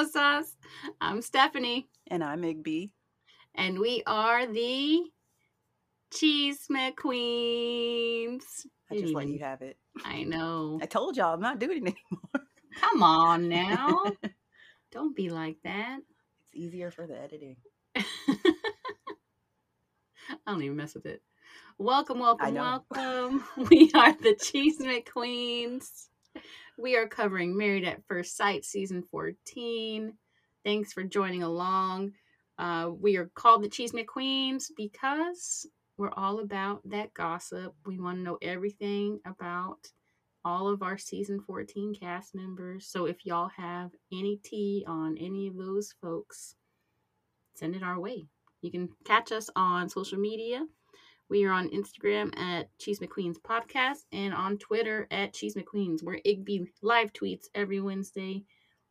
Hey. I'm Stephanie, And I'm Igby. and we are the Chisme Queens. I just let you have it. I know. I told y'all I'm not doing it anymore. Come on now. Don't be like that. It's easier for the editing. I don't even mess with it. Welcome, welcome, welcome. We are the Chisme Queens. We are covering Married at First Sight season 14. Thanks for joining along. Uh, we are called the Chisme Queens because we're all about that gossip. We want to know everything about all of our season 14 cast members. So if y'all have any tea on any of those folks, send it our way. You can catch us on social media. We are on Instagram at Chisme Queen's Podcast and on Twitter at Chisme Queen's, where Igby live tweets every Wednesday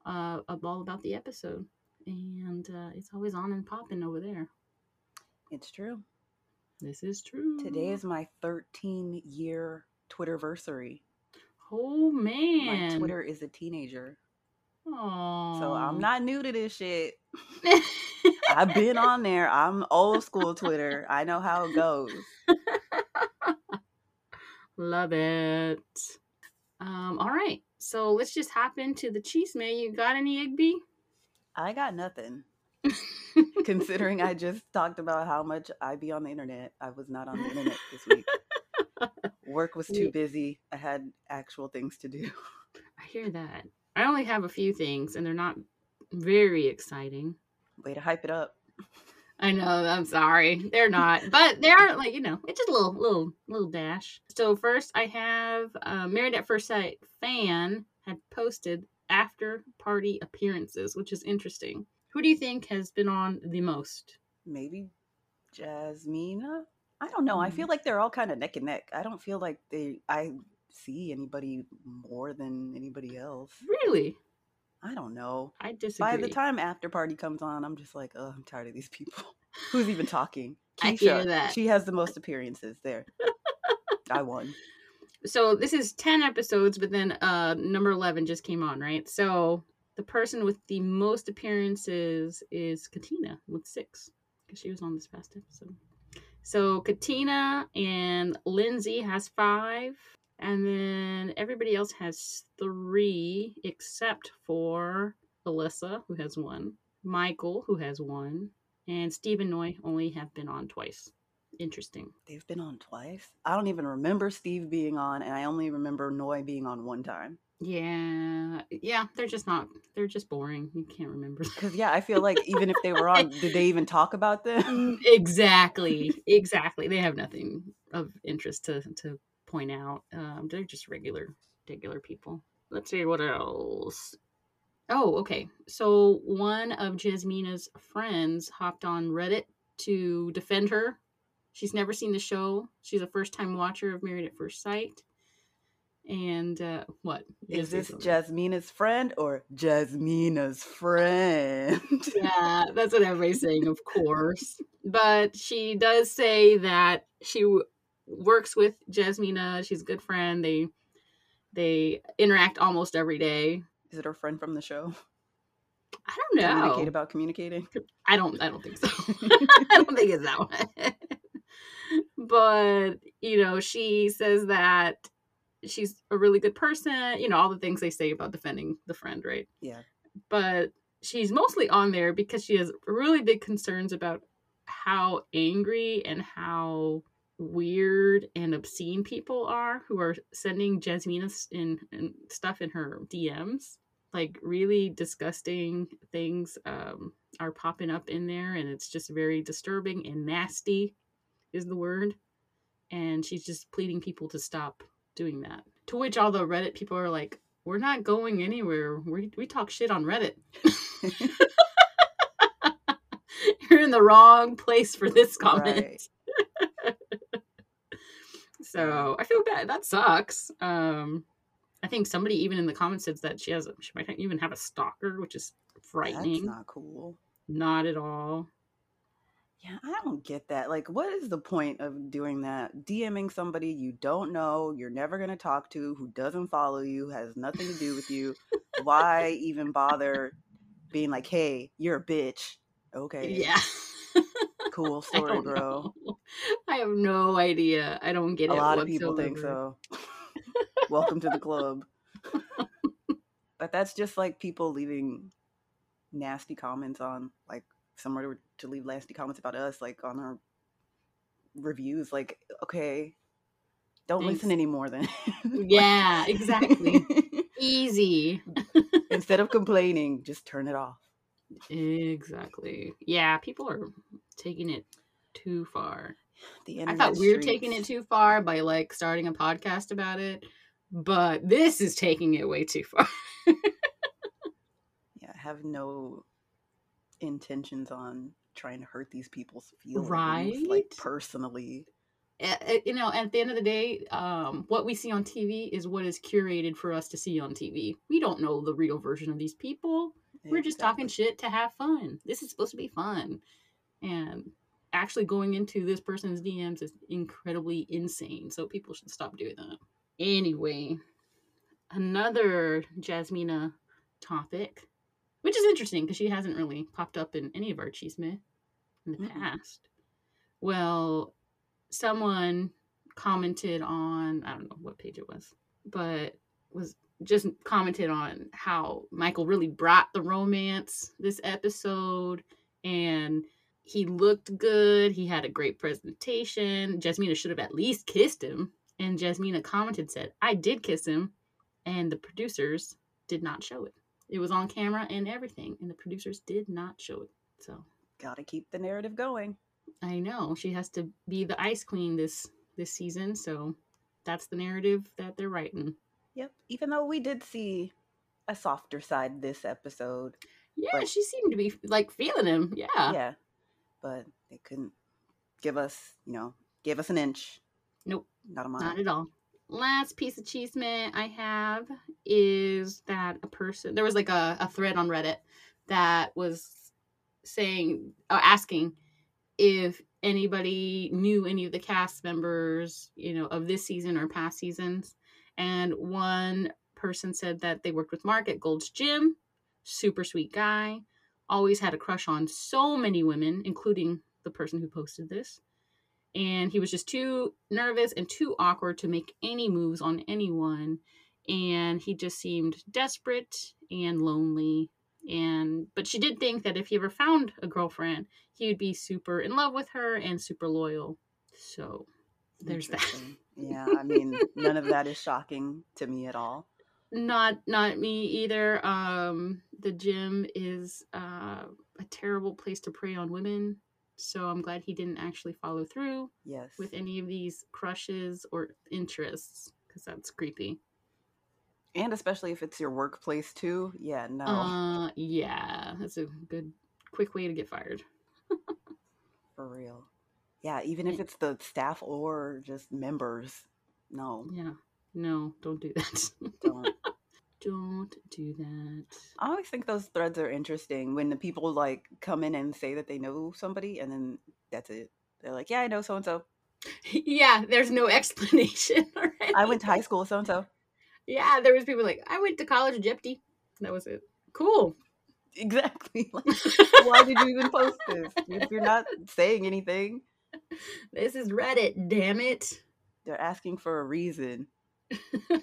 uh, of all about the episode. And uh, it's always on and popping over there. It's true. This is true. Today is my 13 year Twitterversary. Oh, man. My Twitter is a teenager. Aww. So I'm not new to this shit. I've been on there. I'm old school Twitter. I know how it goes. Love it. Um, all right. So let's just hop into the chisme. You got any Igby? I got nothing. Considering I just talked about how much I be on the internet, I was not on the internet this week. Work was too busy. I had actual things to do. I hear that. I only have a few things, and they're not very exciting. Way to hype it up. I know. I'm sorry. They're not, but they are like you know. It's just a little, little, little dash. So first, I have uh, Married at First Sight fan had posted after party appearances, which is interesting. Who do you think has been on the most? maybe Jasmina. I don't know. I feel like they're all kind of neck and neck. I don't feel like they. I see anybody more than anybody else. Really? I don't know. I disagree. By the time after party comes on, I'm just like, oh, I'm tired of these people. Who's even talking? I Keisha. hear that. She has the most appearances there. I won. so this is 10 episodes but then uh number 11 just came on right so the person with the most appearances is katina with six because she was on this past episode so katina and lindsay has five and then everybody else has three except for alyssa who has one michael who has one and stephen noi only have been on twice interesting They've been on twice. I don't even remember Steve being on, and I only remember Noi being on one time. Yeah, yeah, they're just not. They're just boring. You can't remember. Because yeah, I feel like even if they were on, did they even talk about them? Exactly, exactly. They have nothing of interest to to point out. Um, they're just regular, regular people. Let's see what else. Oh, okay. So one of Jasmina's friends hopped on Reddit to defend her. She's never seen the show. She's a first time watcher of Married at First Sight. And uh, what Is this. Jasmina's friend or Jasmina's friend? yeah, that's what everybody's saying, of course. But she does say that she works with Jasmina. She's a good friend. They they interact almost every day. Is it her friend from the show? I don't know. Communicate about communicating. I don't. I don't think so. I don't think it's that one. but you know, she says that she's a really good person. You know, all the things they say about defending the friend, right? Yeah. but she's mostly on there because she has really big concerns about how angry and how weird and obscene people are who are sending Jasmina in, in stuff in her DMs. Like really disgusting things um, are popping up in there, and it's just very disturbing and nasty, is the word. And she's just pleading people to stop doing that. To which all the Reddit people are like, "We're not going anywhere. We we talk shit on Reddit." You're in the wrong place for this comment. Right. So I feel bad. That sucks. Um, I think somebody even in the comments said that she has a, she might even have a stalker, which is frightening. That's not cool. Not at all. Yeah, I don't get that. Like, what is the point of doing that? DMing somebody you don't know, you're never going to talk to, who doesn't follow you, has nothing to do with you. Why even bother being like, hey, you're a bitch? Okay. Yeah. Cool I story, don't bro. know. I have no idea. I don't get A it. A lot of people think so. Welcome to the club. but that's just like people leaving nasty comments on, like, somewhere to, to leave nasty comments about us, like on our reviews. Like, okay, don't Thanks. listen anymore then. Yeah, exactly. Easy. Instead of complaining, just turn it off. Exactly. Yeah, people are taking it too far. The I thought we were taking it too far by like starting a podcast about it, but this is taking it way too far. Yeah, I have no intentions on trying to hurt these people's feelings, Right? like personally. You know, at the end of the day, um, what we see on TV is what is curated for us to see on TV. We don't know the real version of these people. We're just talking shit to have fun. This is supposed to be fun. And actually going into this person's DMs is incredibly insane. So people should stop doing that. Anyway, another Jasmina topic, which is interesting because she hasn't really popped up in any of our chisme in the Mm-mm. past. Well, someone commented on, I don't know what page it was, but was just commented on how Michael really brought the romance this episode and he looked good. He had a great presentation. Jasmina should have at least kissed him. And Jasmina commented, said, I did kiss him. And the producers did not show it. It was on camera and everything. And the producers did not show it. So Gotta keep the narrative going. I know she has to be the ice queen this this season. So that's the narrative that they're writing. Yep. Even though we did see a softer side this episode. Yeah, But- she seemed to be like feeling him. Yeah. Yeah. But they couldn't give us, you know, give us an inch. Nope. Not a mile. Not at all. Last piece of chisme I have is that a person there was like a, a thread on Reddit that was saying uh, asking if anybody knew any of the cast members, you know, of this season or past seasons. And one person said that they worked with Mark at Gold's Gym. Super sweet guy. Always had a crush on so many women, including the person who posted this and he was just too nervous and too awkward to make any moves on anyone and he just seemed desperate and lonely and but she did think that if he ever found a girlfriend he would be super in love with her and super loyal so there's that yeah, I mean, none of that is shocking to me at all. not not me either um the gym is uh a terrible place to prey on women so i'm glad he didn't actually follow through Yes. with any of these crushes or interests because that's creepy. and especially if it's your workplace too. Yeah, no. Uh, yeah, that's a good, quick way to get fired. for real. Yeah, even if it's the staff or just members. No, Yeah, no, don't do that. don't. don't do that. I always think those threads are interesting when the people like come in and say that they know somebody and then that's it. They're like, Yeah, I know so and so. yeah, there's no explanation. I went to high school with so and so. Yeah, there was people like I went to college Jeopardy. That was it. Cool. Exactly. Like, why did you even post this? If you're not saying anything, this is Reddit. Damn it. they're asking for a reason,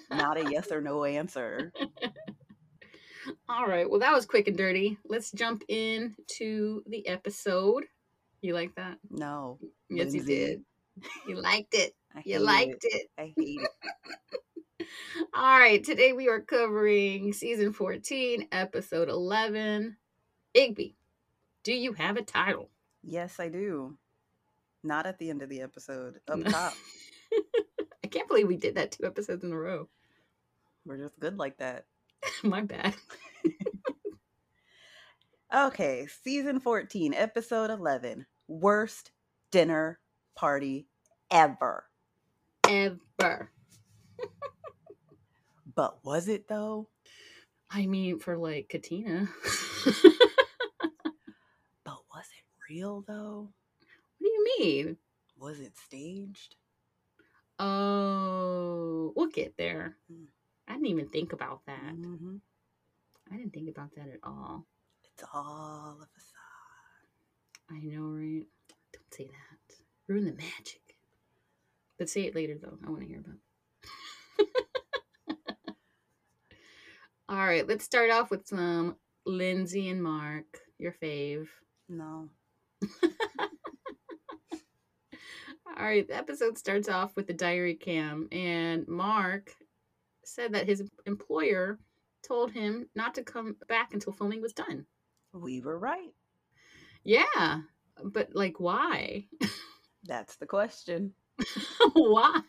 not a yes or no answer. All right. Well, that was quick and dirty. Let's jump in to the episode. You like that? No. Yes, you did. You liked it. You liked it. it. I hate it. All right. Today we are covering season 14, episode 11. Igby, do you have a title? Yes, I do. Not at the end of the episode. Up mm. top. I can't believe we did that two episodes in a row. We're just good like that. My bad. Okay, season 14, episode 11. Worst dinner party ever. Ever. But was it though? I mean, for like Katina. But was it real though? What do you mean? Was it staged? Oh, we'll get there. Mm. I didn't even think about that. Mhm. I didn't think about that at all. It's all a facade. I know, right? Don't say that. Ruin the magic. But say it later, though. I want to hear about. it. All right, let's start off with some Lindsay and Mark, your fave. No. All right, the episode starts off with the diary cam, and Mark said that his employer told him not to come back until filming was done. We were right. Yeah, but like, why? That's the question. why?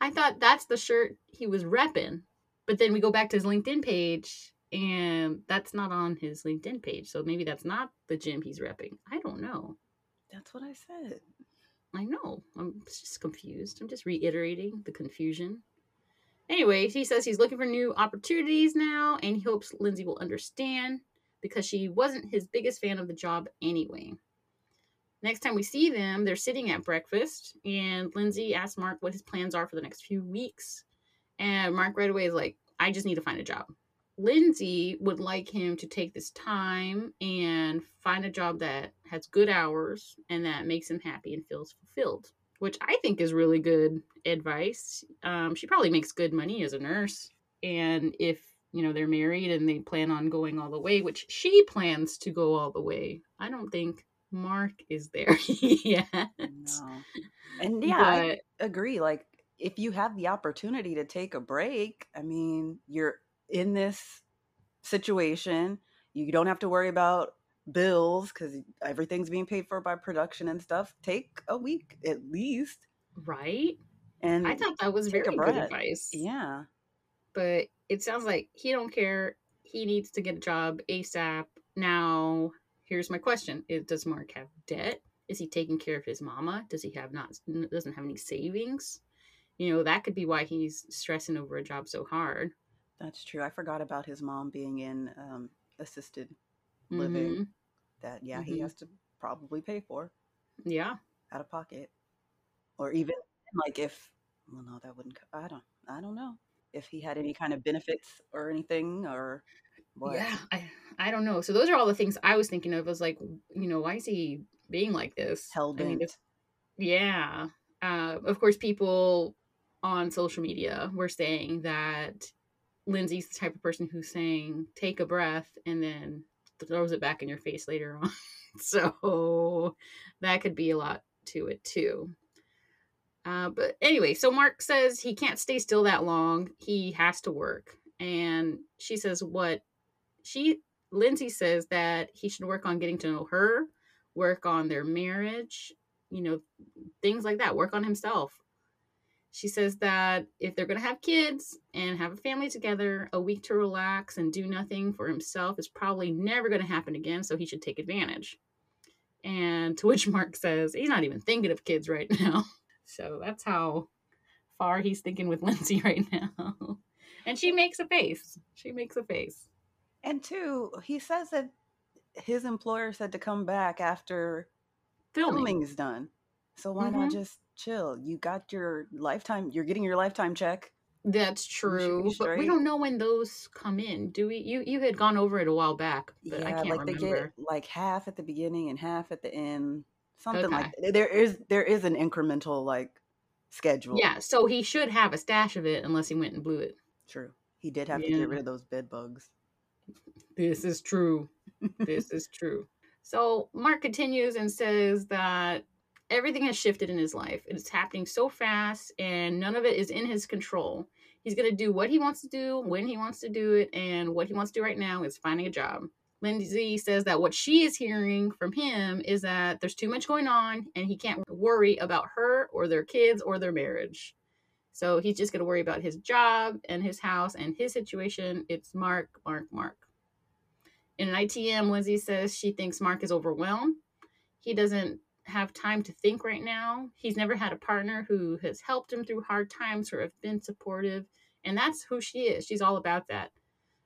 I thought that's the shirt he was repping, but then we go back to his LinkedIn page, and that's not on his LinkedIn page. So maybe that's not the gym he's repping. I don't know. That's what I said. I know. I'm just confused. I'm just reiterating the confusion. Anyway, he says he's looking for new opportunities now, and he hopes Lindsay will understand because she wasn't his biggest fan of the job anyway. Next time we see them, they're sitting at breakfast, and Lindsay asks Mark what his plans are for the next few weeks. And Mark right away is like, I just need to find a job. Lindsay would like him to take this time and find a job that has good hours and that makes him happy and feels fulfilled, which I think is really good advice. Um, she probably makes good money as a nurse. And if, you know, they're married and they plan on going all the way, which she plans to go all the way, I don't think Mark is there yet. No. And yeah, I agree. Like, if you have the opportunity to take a break, I mean, you're in this situation. You don't have to worry about bills because everything's being paid for by production and stuff. Take a week at least. Right. And I thought that was a very good advice. yeah. But it sounds like he don't care. He needs to get a job ASAP. Now, here's my question. Is, does Mark have debt? Is he taking care of his mama? Does he have not doesn't have any savings? You know, that could be why he's stressing over a job so hard. That's true. I forgot about his mom being in um, assisted living. Mhm. That yeah, he Mhm. has to probably pay for Yeah. out of pocket, or even like if well, no, that wouldn't. I don't. I don't know if he had any kind of benefits or anything or what. Yeah, I I don't know. So those are all the things I was thinking of. I was like, you know, why is he being like this? Hell I mean, if- yeah. Uh, of course, people on social media were saying that Lindsay's the type of person who's saying, "Take a breath," and then throws it back in your face later on. so that could be a lot to it too. Uh, but anyway, so Mark says he can't stay still that long. He has to work. And she says what she Lindsay says that he should work on getting to know her, work on their marriage, you know, things like that, work on himself. She says that if they're going to have kids and have a family together, a week to relax and do nothing for himself is probably never going to happen again, so he should take advantage. And to which Mark says he's not even thinking of kids right now. So that's how far he's thinking with Lindsay right now. And she makes a face. She makes a face. And two, he says that his employer said to come back after Filming. filming is done. So why not Mhm. just chill? You got your lifetime. You're getting your lifetime check. That's should true, but we don't know when those come in, do we? You you had gone over it a while back, but I yeah, can't like they get like half at the beginning and half at the end. Something Okay. like there is there is an incremental like schedule. Yeah, so he should have a stash of it unless he went and blew it. True. He did have to get rid of those bed bugs. This is true. this is true. So Mark continues and says that everything has shifted in his life. It's happening so fast and none of it is in his control. He's going to do what he wants to do, when he wants to do it, and what he wants to do right now is finding a job. Lindsay says that what she is hearing from him is that there's too much going on and he can't worry about her or their kids or their marriage. So he's just going to worry about his job and his house and his situation. It's Mark, Mark, Mark. In an ITM, Lindsay says she thinks Mark is overwhelmed. He doesn't have time to think right now. He's never had a partner who has helped him through hard times or have been supportive. And that's who she is. She's all about that.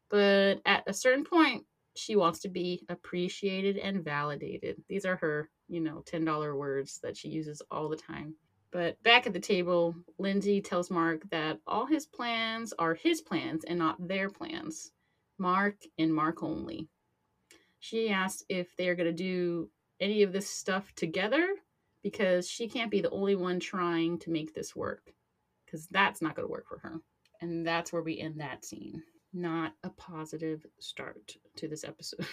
But at a certain point, she wants to be appreciated and validated. These are her, you know, $10 words that she uses all the time. But back at the table, Lindsay tells Mark that all his plans are his plans and not their plans. Mark and Mark only. She asks if they're going to do any of this stuff together because she can't be the only one trying to make this work because that's not going to work for her. And that's where we end that scene. Not a positive start to this episode.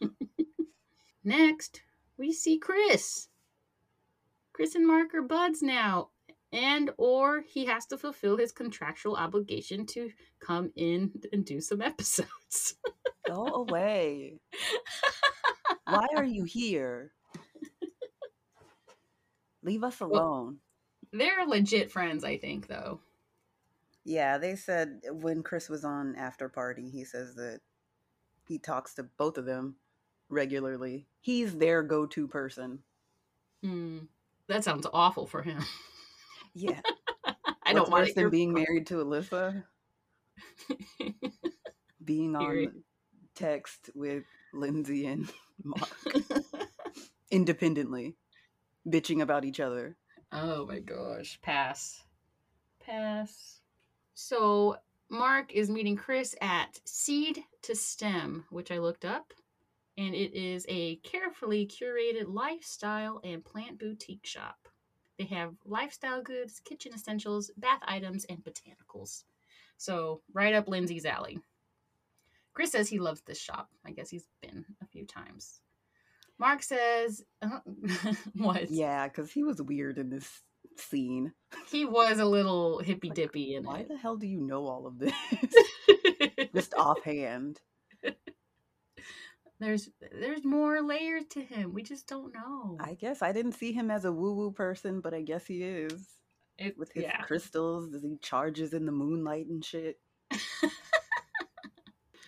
Next, we see Chris. Chris and Mark are buds now, and or he has to fulfill his contractual obligation to come in and do some episodes. Go away. Why are you here? Leave us alone. Well, they're legit friends, I think, though. Yeah, they said when Chris was on After Party, he says that he talks to both of them regularly. He's their go to person. Hmm. That sounds awful for him. Yeah. I don't want than being married to Alyssa. being on text with Lindsay and Mark independently, bitching about each other. Oh my gosh. Pass. Pass. So Mark is meeting Chris at Seed to Stem, which I looked up. And it is a carefully curated lifestyle and plant boutique shop. They have lifestyle goods, kitchen essentials, bath items, and botanicals. So, right up Lindsay's alley. Chris says he loves this shop. I guess he's been a few times. Mark says, uh, "What?" Yeah, because he was weird in this scene. He was a little hippy dippy like, in why it. the hell do you know all of this? Just offhand. There's there's more layers to him. We just don't know. I guess I didn't see him as a woo woo person, but I guess he is. It, With his yeah. crystals, as he charges in the moonlight and shit.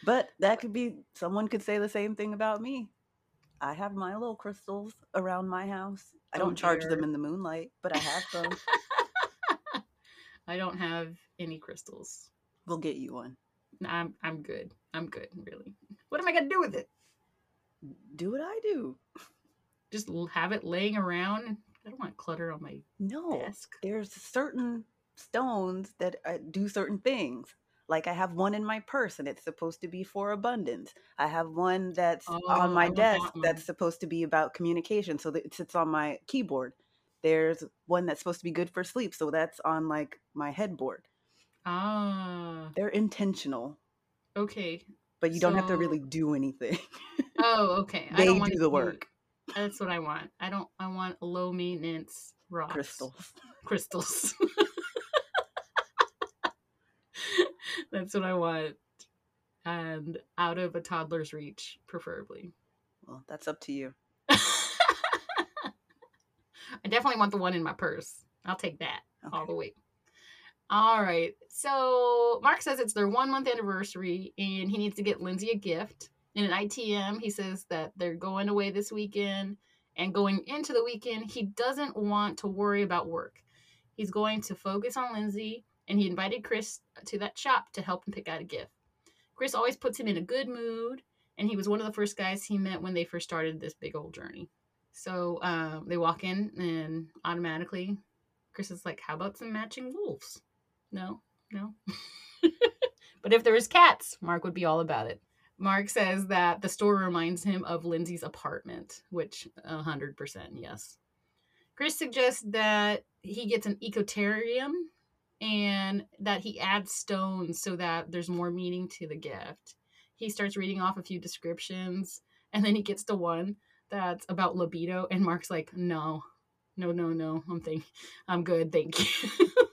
but that could be someone could say the same thing about me. I have my little crystals around my house. I Oh, don't charge them in the moonlight, but I have them. I don't have any crystals. we'll get you one. I'm I'm good. I'm good, really. What am I gonna do with it? Do what I do. Just have it laying around? I don't want clutter on my No, desk. there's certain stones that uh, do certain things. Like I have one in my purse and it's supposed to be for abundance. I have one that's Oh, on my desk that that's supposed to be about communication, so that it sits on my keyboard. There's one that's supposed to be good for sleep, so that's on like my headboard. Ah, They're intentional, okay. but you don't have to really do anything. Oh, okay. I they don't want do the to- work. That's what I want. I don't. I want low maintenance rocks. Crystals. Crystals. That's what I want, and out of a toddler's reach, preferably. Well, that's up to you. I definitely want the one in my purse. I'll take that all the way. All right. So Mark says it's their one month anniversary and he needs to get Lindsay a gift. In an ITM, he says that they're going away this weekend and going into the weekend, he doesn't want to worry about work. He's going to focus on Lindsay and he invited Chris to that shop to help him pick out a gift. Chris always puts him in a good mood and he was one of the first guys he met when they first started this big old journey. So um, they walk in, and automatically, Chris is like, "How about some matching wolves?" No, no. but if there was cats, Mark would be all about it. Mark says that the store reminds him of Lindsay's apartment, which hundred percent yes. Chris suggests that he gets an ecotarium and that he adds stones so that there's more meaning to the gift. He starts reading off a few descriptions, and then he gets to one that's about libido and mark's like no no no no i'm think i'm good thank you.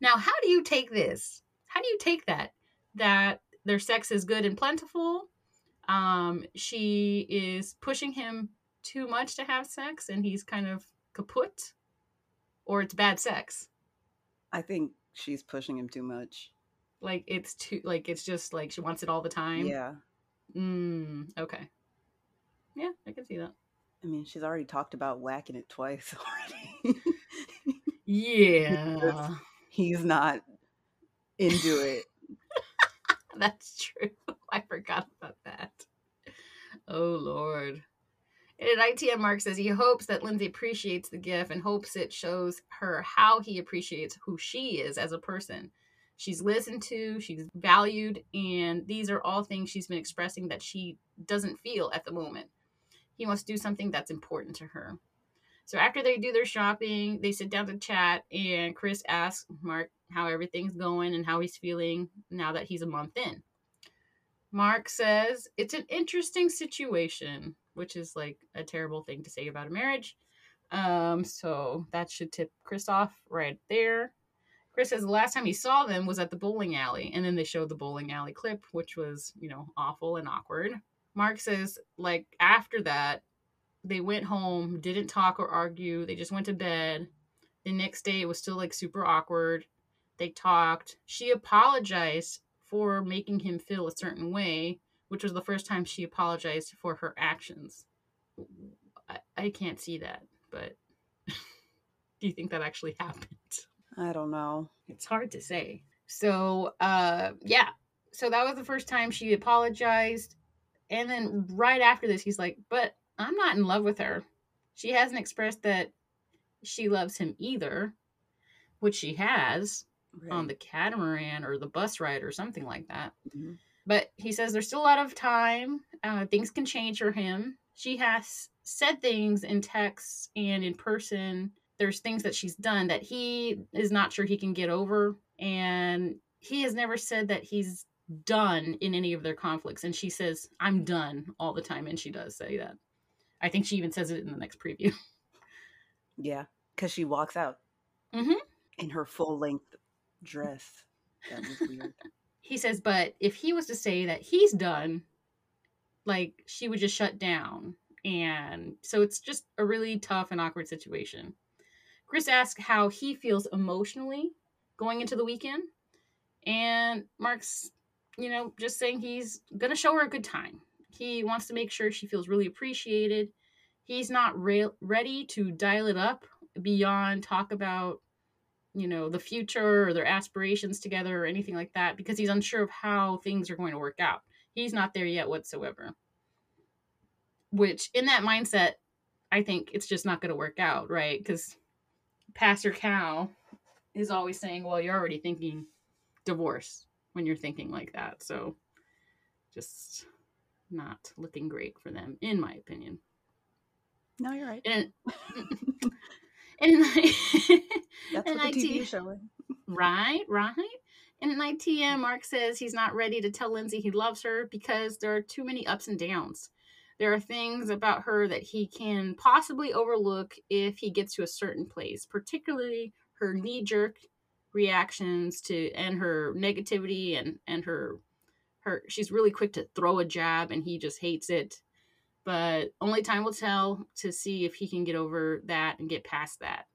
Now how do you take this? How do you take that? That their sex is good and plentiful um she is pushing him too much to have sex and he's kind of kaput or it's bad sex I think she's pushing him too much. like it's too like it's just like she wants it all the time Yeah. mm, okay yeah i can see that I mean, she's already talked about whacking it twice already. yeah He's not into it. That's true. I forgot about that. Oh Lord. And ITM Mark says he hopes that Lindsay appreciates the gift and hopes it shows her how he appreciates who she is as a person. She's listened to, she's valued, and these are all things she's been expressing that she doesn't feel at the moment. He wants to do something that's important to her. So after they do their shopping, they sit down to chat, and Chris asks Mark how everything's going and how he's feeling now that he's a month in. Mark says it's an interesting situation, which is like a terrible thing to say about a marriage. Um, so that should tip Chris off right there. Chris says the last time he saw them was at the bowling alley, and then they showed the bowling alley clip, which was, you know, awful and awkward. Mark says, like, after that, they went home, didn't talk or argue. They just went to bed. The next day, it was still like super awkward. They talked. She apologized for making him feel a certain way, which was the first time she apologized for her actions. I, I can't see that, but do you think that actually happened? I don't know. It's hard to say. So, uh, yeah. So that was the first time she apologized. And then right after this, he's like, But I'm not in love with her. She hasn't expressed that she loves him either, which she has Right. on the catamaran or the bus ride or something like that. Mhm. But he says there's still a lot of time. Uh, things can change for him. She has said things in texts and in person. There's things that she's done that he is not sure he can get over. And he has never said that he's done in any of their conflicts. And she says, I'm done all the time. And she does say that. I think she even says it in the next preview. Yeah, because she walks out Mhm. in her full length dress. That was weird. He says, but if he was to say that he's done, like she would just shut down. And so it's just a really tough and awkward situation. Chris asks how he feels emotionally going into the weekend. And Mark's, you know, just saying he's going to show her a good time. He wants to make sure she feels really appreciated. He's not re- ready to dial it up beyond talk about you know the future or their aspirations together or anything like that because he's unsure of how things are going to work out. He's not there yet whatsoever. Which in that mindset i think it's just not going to work out right? Because pastor Cal is always saying well you're already thinking divorce when you're thinking like that. So just not looking great for them in my opinion. No, you're right. and and That's and what the TV is showing. Right, right. And in ITM, Mark says he's not ready to tell Lindsay he loves her because there are too many ups and downs. There are things about her that he can possibly overlook if he gets to a certain place, particularly her knee jerk reactions to and her negativity and and her her she's really quick to throw a jab and he just hates it. But only time will tell to see if he can get over that and get past that.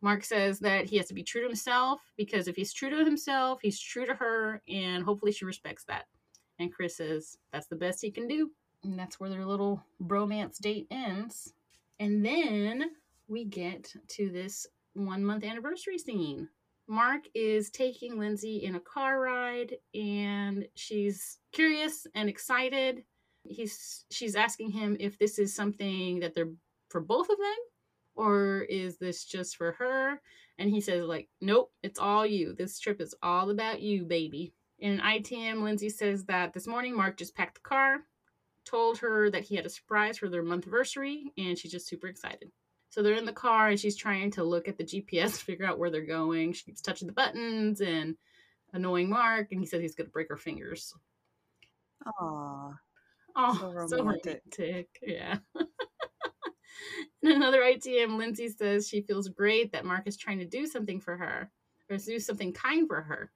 Mark says that he has to be true to himself because if he's true to himself, he's true to her, and hopefully she respects that. And Chris says that's the best he can do. And that's where their little bromance date ends. And then we get to this one month anniversary scene. Mark is taking Lindsay in a car ride, and she's curious and excited. He's she's asking him if this is something that they're for both of them or is this just for her? And he says, like, nope, it's all you. This trip is all about you, baby. In an ITM, Lindsay says that this morning Mark just packed the car, told her that he had a surprise for their month anniversary, and she's just super excited. So they're in the car and she's trying to look at the GPS to figure out where they're going. She keeps touching the buttons and annoying Mark, and he says he's gonna break her fingers. Aw. Oh, So so romantic. romantic. Yeah. In another ITM, Lindsay says she feels great that Mark is trying to do something for her or do something kind for her.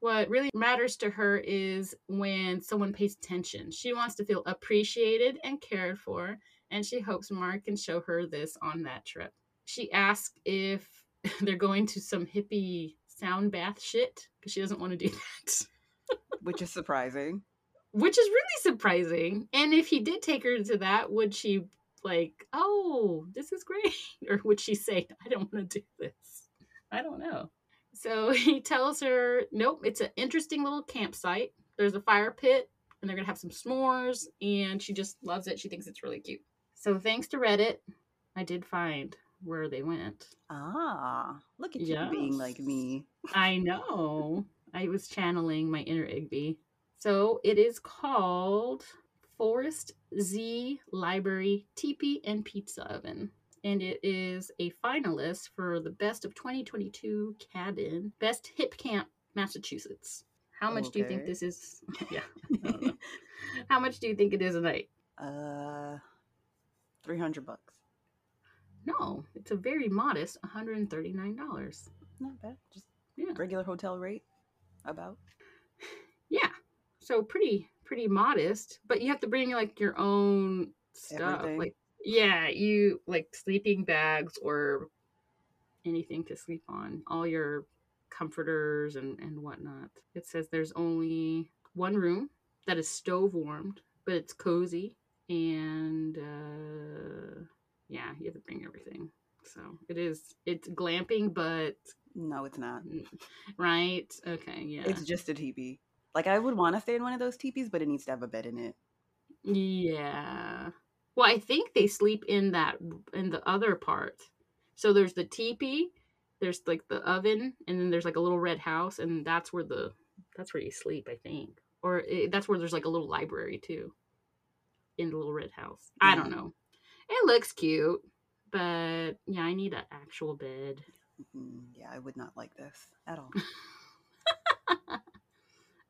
What really matters to her is when someone pays attention. She wants to feel appreciated and cared for, and she hopes Mark can show her this on that trip. She asks if they're going to some hippie sound bath shit because she doesn't want to do that. Which is surprising. Which is really surprising. And if he did take her to that, would she like, oh, this is great, or would she say, I don't want to do this? I don't know. So he tells her, nope, it's an interesting little campsite. There's a fire pit, and they're gonna have some s'mores, and she just loves it. She thinks it's really cute. So thanks to Reddit, I did find where they went. Ah, look at you being like me. I know. I was channeling my inner Igby. So it is called Forest Z Library Teepee and Pizza Oven. And it is a finalist for the Best of 2022 Cabin, Best Hip Camp, Massachusetts. How much do you think this is? yeah. I don't know. How much do you think it is a night? uh, three hundred bucks. No, it's a very modest $139. Not bad. Just Yeah. regular hotel rate. About. So pretty pretty modest, but you have to bring like your own stuff. Everything. Like yeah, you like sleeping bags or anything to sleep on. All your comforters and and whatnot. It says there's only one room that is stove warmed, but it's cozy and uh yeah, you have to bring everything. So it is it's glamping but No, it's not. right? Okay, yeah. It's just a teepee. Like I would want to stay in one of those teepees, but it needs to have a bed in it. Yeah. Well, I think they sleep in that in the other part. So there's the teepee, there's like the oven, and then there's like a little red house, and that's where the that's where you sleep, I think, or it, that's where there's like a little library too, in the little red house. I don't know. It looks cute, but yeah, I need an actual bed. Yeah, I would not like this at all.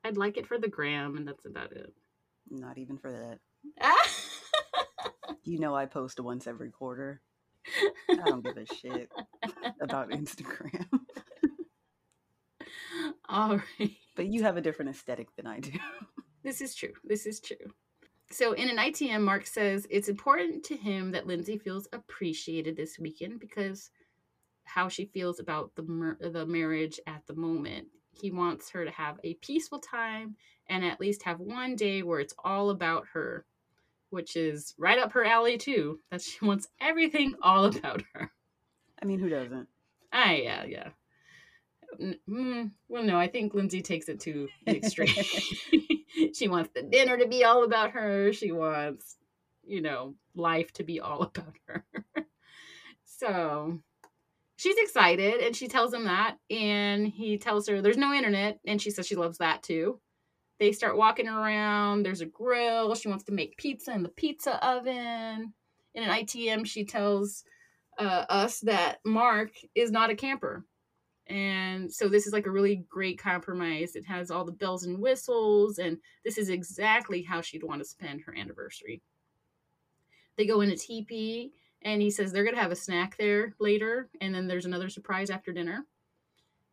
I'd like it for the gram, and that's about it. not even for that. You know, I post once every quarter. I don't give a shit about Instagram. All right. But you have a different aesthetic than I do. This is true. This is true. So, in an ITM, Mark says it's important to him that Lindsay feels appreciated this weekend because how she feels about the mer- the marriage at the moment. He wants her to have a peaceful time and at least have one day where it's all about her, which is right up her alley too. That she wants everything all about her. I mean, who doesn't? Ah, yeah, yeah. Mm, well, no, I think Lindsay takes it to the extreme. she wants the dinner to be all about her. She wants, you know, life to be all about her. so she's excited and she tells him that. And he tells her there's no internet. And she says she loves that too. They start walking around. There's a grill. She wants to make pizza in the pizza oven. In an ITM, she tells uh, us that Mark is not a camper. And so this is like a really great compromise. It has all the bells and whistles, and this is exactly how she'd want to spend her anniversary. They go in a teepee, and he says they're to have a snack there later, and then there's another surprise after dinner.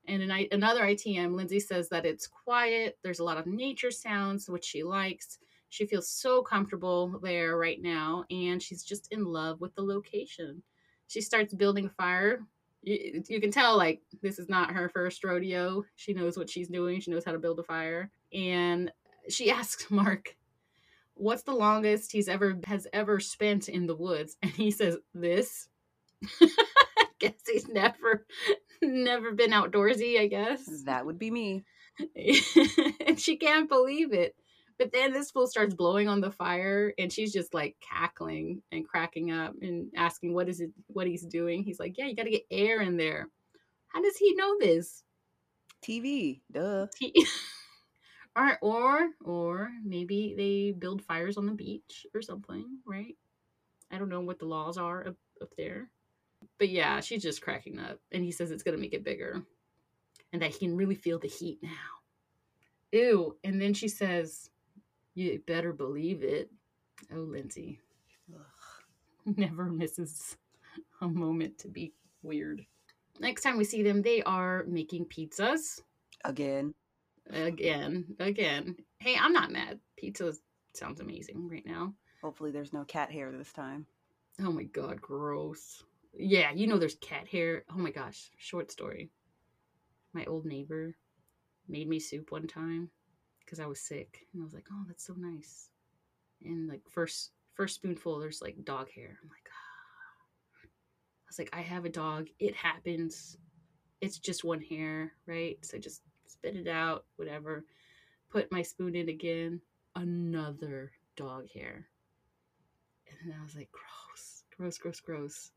And an, I- another ITM, Lindsay says that it's quiet, there's a lot of nature sounds, which she likes. She feels so comfortable there right now, and she's just in love with the location. She starts building a fire you, you can tell like this is not her first rodeo. She knows what she's doing. She knows how to build a fire. And she asks Mark, "What's the longest he's ever has ever spent in the woods?" And he says, "This." I guess he's never never been outdoorsy, I guess. That would be me. and she can't believe it. But then this fool starts blowing on the fire and she's just like cackling and cracking up and asking what is it what he's doing. He's like, Yeah, you gotta get air in there. How does he know this? TV, duh. He or or or maybe they build fires on the beach or something, right? I don't know what the laws are up, up there. But yeah, she's just cracking up. And he says it's gonna make it bigger. And that he can really feel the heat now. Ew. And then she says, You better believe it. Oh, Lindsay. Ugh. Never misses a moment to be weird. Next time we see them, they are making pizzas. Again, Again, again. Hey, I'm not mad. Pizza sounds amazing right now. hopefully there's no cat hair this time. Oh my god, gross. Yeah, you know there's cat hair. Oh my gosh, short story. My old neighbor made me soup one time because I was sick, and I was like, "Oh, that's so nice." And like first first spoonful, there's like dog hair. I'm like, ah. I was like, I have a dog. It happens. It's just one hair, right? So just spit it out, whatever. Put my spoon in again. another dog hair. And then I was like, gross, gross, gross, gross.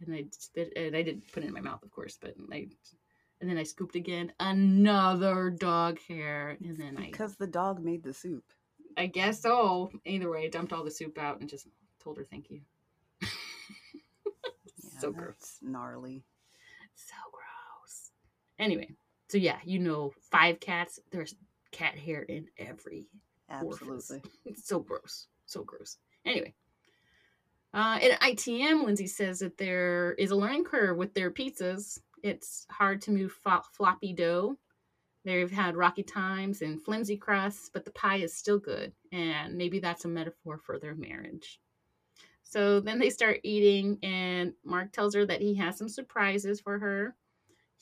And I spit, and I didn't put it in my mouth, of course, but I, and then I scooped again, another dog hair, and then I Because the dog made the soup. I guess so. Either way, I dumped all the soup out and just told her thank you. Yeah, so gross. Gnarly. So gross. Anyway, so yeah, you know, five cats. There's cat hair in every. Absolutely. It's so gross. So gross. Anyway. Uh, at ITM, Lindsay says that there is a learning curve with their pizzas. It's hard to move fo- floppy dough. They've had rocky times and flimsy crusts, but the pie is still good. And maybe that's a metaphor for their marriage. So then they start eating, and Mark tells her that he has some surprises for her.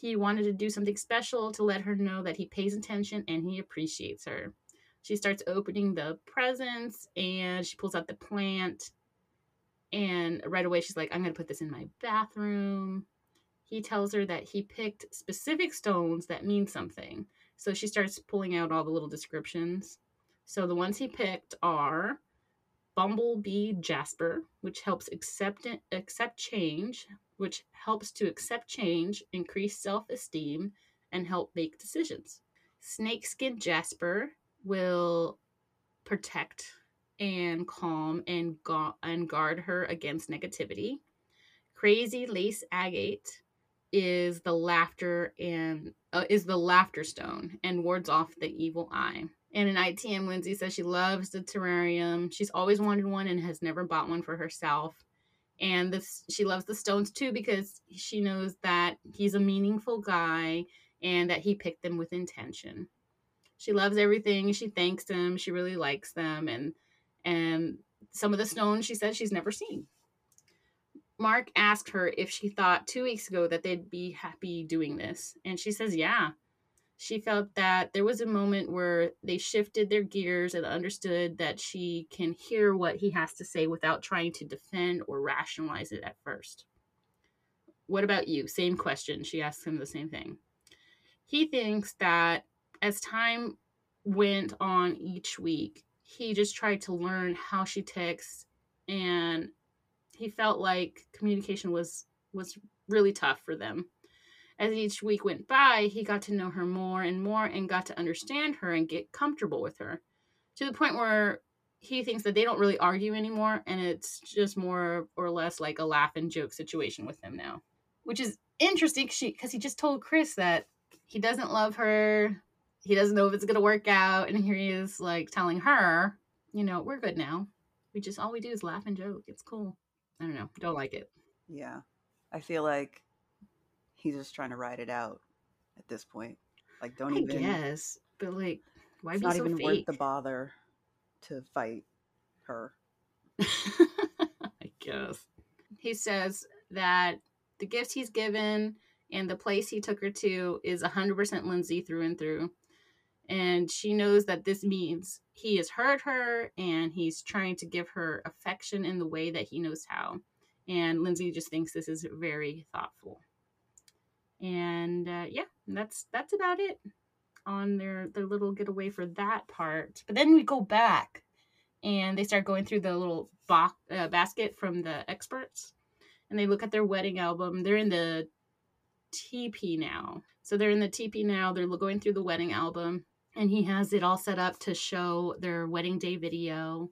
He wanted to do something special to let her know that he pays attention and he appreciates her. She starts opening the presents and she pulls out the plant. And right away, she's like, I'm going to put this in my bathroom. He tells her that he picked specific stones that mean something. So she starts pulling out all the little descriptions. So the ones he picked are bumblebee jasper, which helps accept accept change, which helps to accept change, increase self-esteem, and help make decisions. Snakeskin jasper will protect and calm and gu- and guard her against negativity. Crazy lace agate is the laughter and uh, is the laughter stone and wards off the evil eye. And in ITM, Lindsay says she loves the terrarium. She's always wanted one and has never bought one for herself. And this, she loves the stones too because she knows that he's a meaningful guy and that he picked them with intention. She loves everything. She thanks him. She really likes them, and and some of the stones she says she's never seen. Mark asked her if she thought two weeks ago that they'd be happy doing this, and she says, yeah. She felt that there was a moment where they shifted their gears and understood that she can hear what he has to say without trying to defend or rationalize it at first. What about you? Same question. She asks him the same thing. He thinks that as time went on each week, he just tried to learn how she texts and he felt like communication was was really tough for them. As each week went by, he got to know her more and more and got to understand her and get comfortable with her to the point where he thinks that they don't really argue anymore and it's just more or less like a laugh and joke situation with them now. Which is interesting because he just told Chris that he doesn't love her. He doesn't know if it's going to work out. And here he is like telling her, you know, we're good now. We just, all we do is laugh and joke. It's cool. I don't know. Don't like it. Yeah. I feel like he's just trying to ride it out at this point. Like, don't I even. guess. But like, why it's be not so even fake? worth the bother to fight her. I guess. He says that the gifts he's given and the place he took her to is 100% Lindsay through and through. And she knows that this means he has heard her and he's trying to give her affection in the way that he knows how. And Lindsay just thinks this is very thoughtful. And uh, yeah, that's that's about it on their their little getaway for that part. But then we go back and they start going through the little box uh, basket from the experts. And they look at their wedding album. They're in the tp now. So they're in the tp now. They're going through the wedding album. And he has it all set up to show their wedding day video.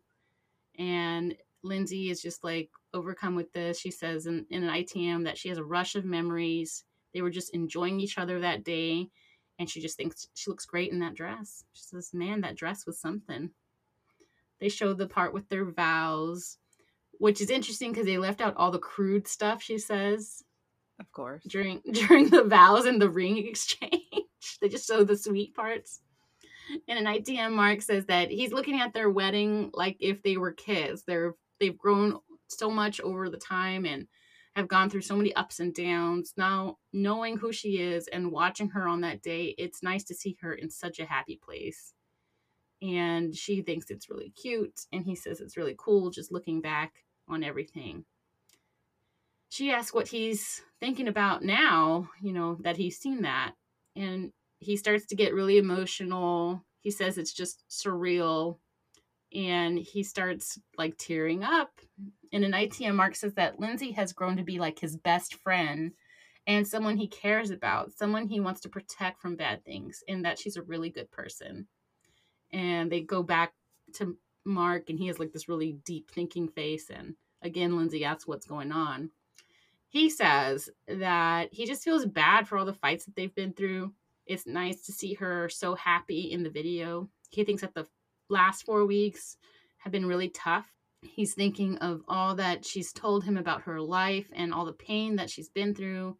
And lindsay is just like overcome with this. She says in, in an itm that she has a rush of memories they were just enjoying each other that day and she just thinks she looks great in that dress she says man that dress was something they show the part with their vows, which is interesting because they left out all the crude stuff she says Of course. during during the vows and the ring exchange. they just show the sweet parts. And an ITM Mark says that he's looking at their wedding like if they were kids. They're they've grown so much over the time and have gone through so many ups and downs. Now knowing who she is and watching her on that day, it's nice to see her in such a happy place. And she thinks it's really cute and he says it's really cool just looking back on everything. She asks what he's thinking about now you know that he's seen that and he starts to get really emotional. He says it's just surreal and he starts like tearing up. And in an ITM, Mark says that Lindsay has grown to be like his best friend and someone he cares about, someone he wants to protect from bad things, and that she's a really good person. And they go back to Mark, and he has like this really deep thinking face. And again, Lindsay asks what's going on. He says that he just feels bad for all the fights that they've been through. It's nice to see her so happy in the video. He thinks that the last four weeks have been really tough. He's thinking of all that she's told him about her life and all the pain that she's been through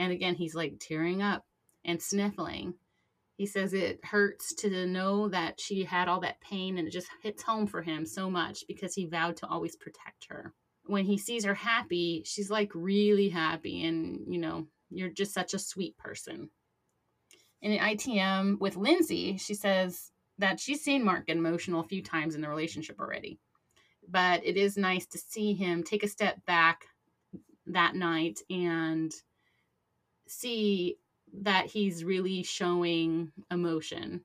and again, he's like tearing up and sniffling. He says it hurts to know that she had all that pain and it just hits home for him so much because he vowed to always protect her. When he sees her happy, she's like really happy and, you know, you're just such a sweet person. In an ITM with Lindsay, she says that she's seen Mark get emotional a few times in the relationship already. But it is nice to see him take a step back that night and see that he's really showing emotion.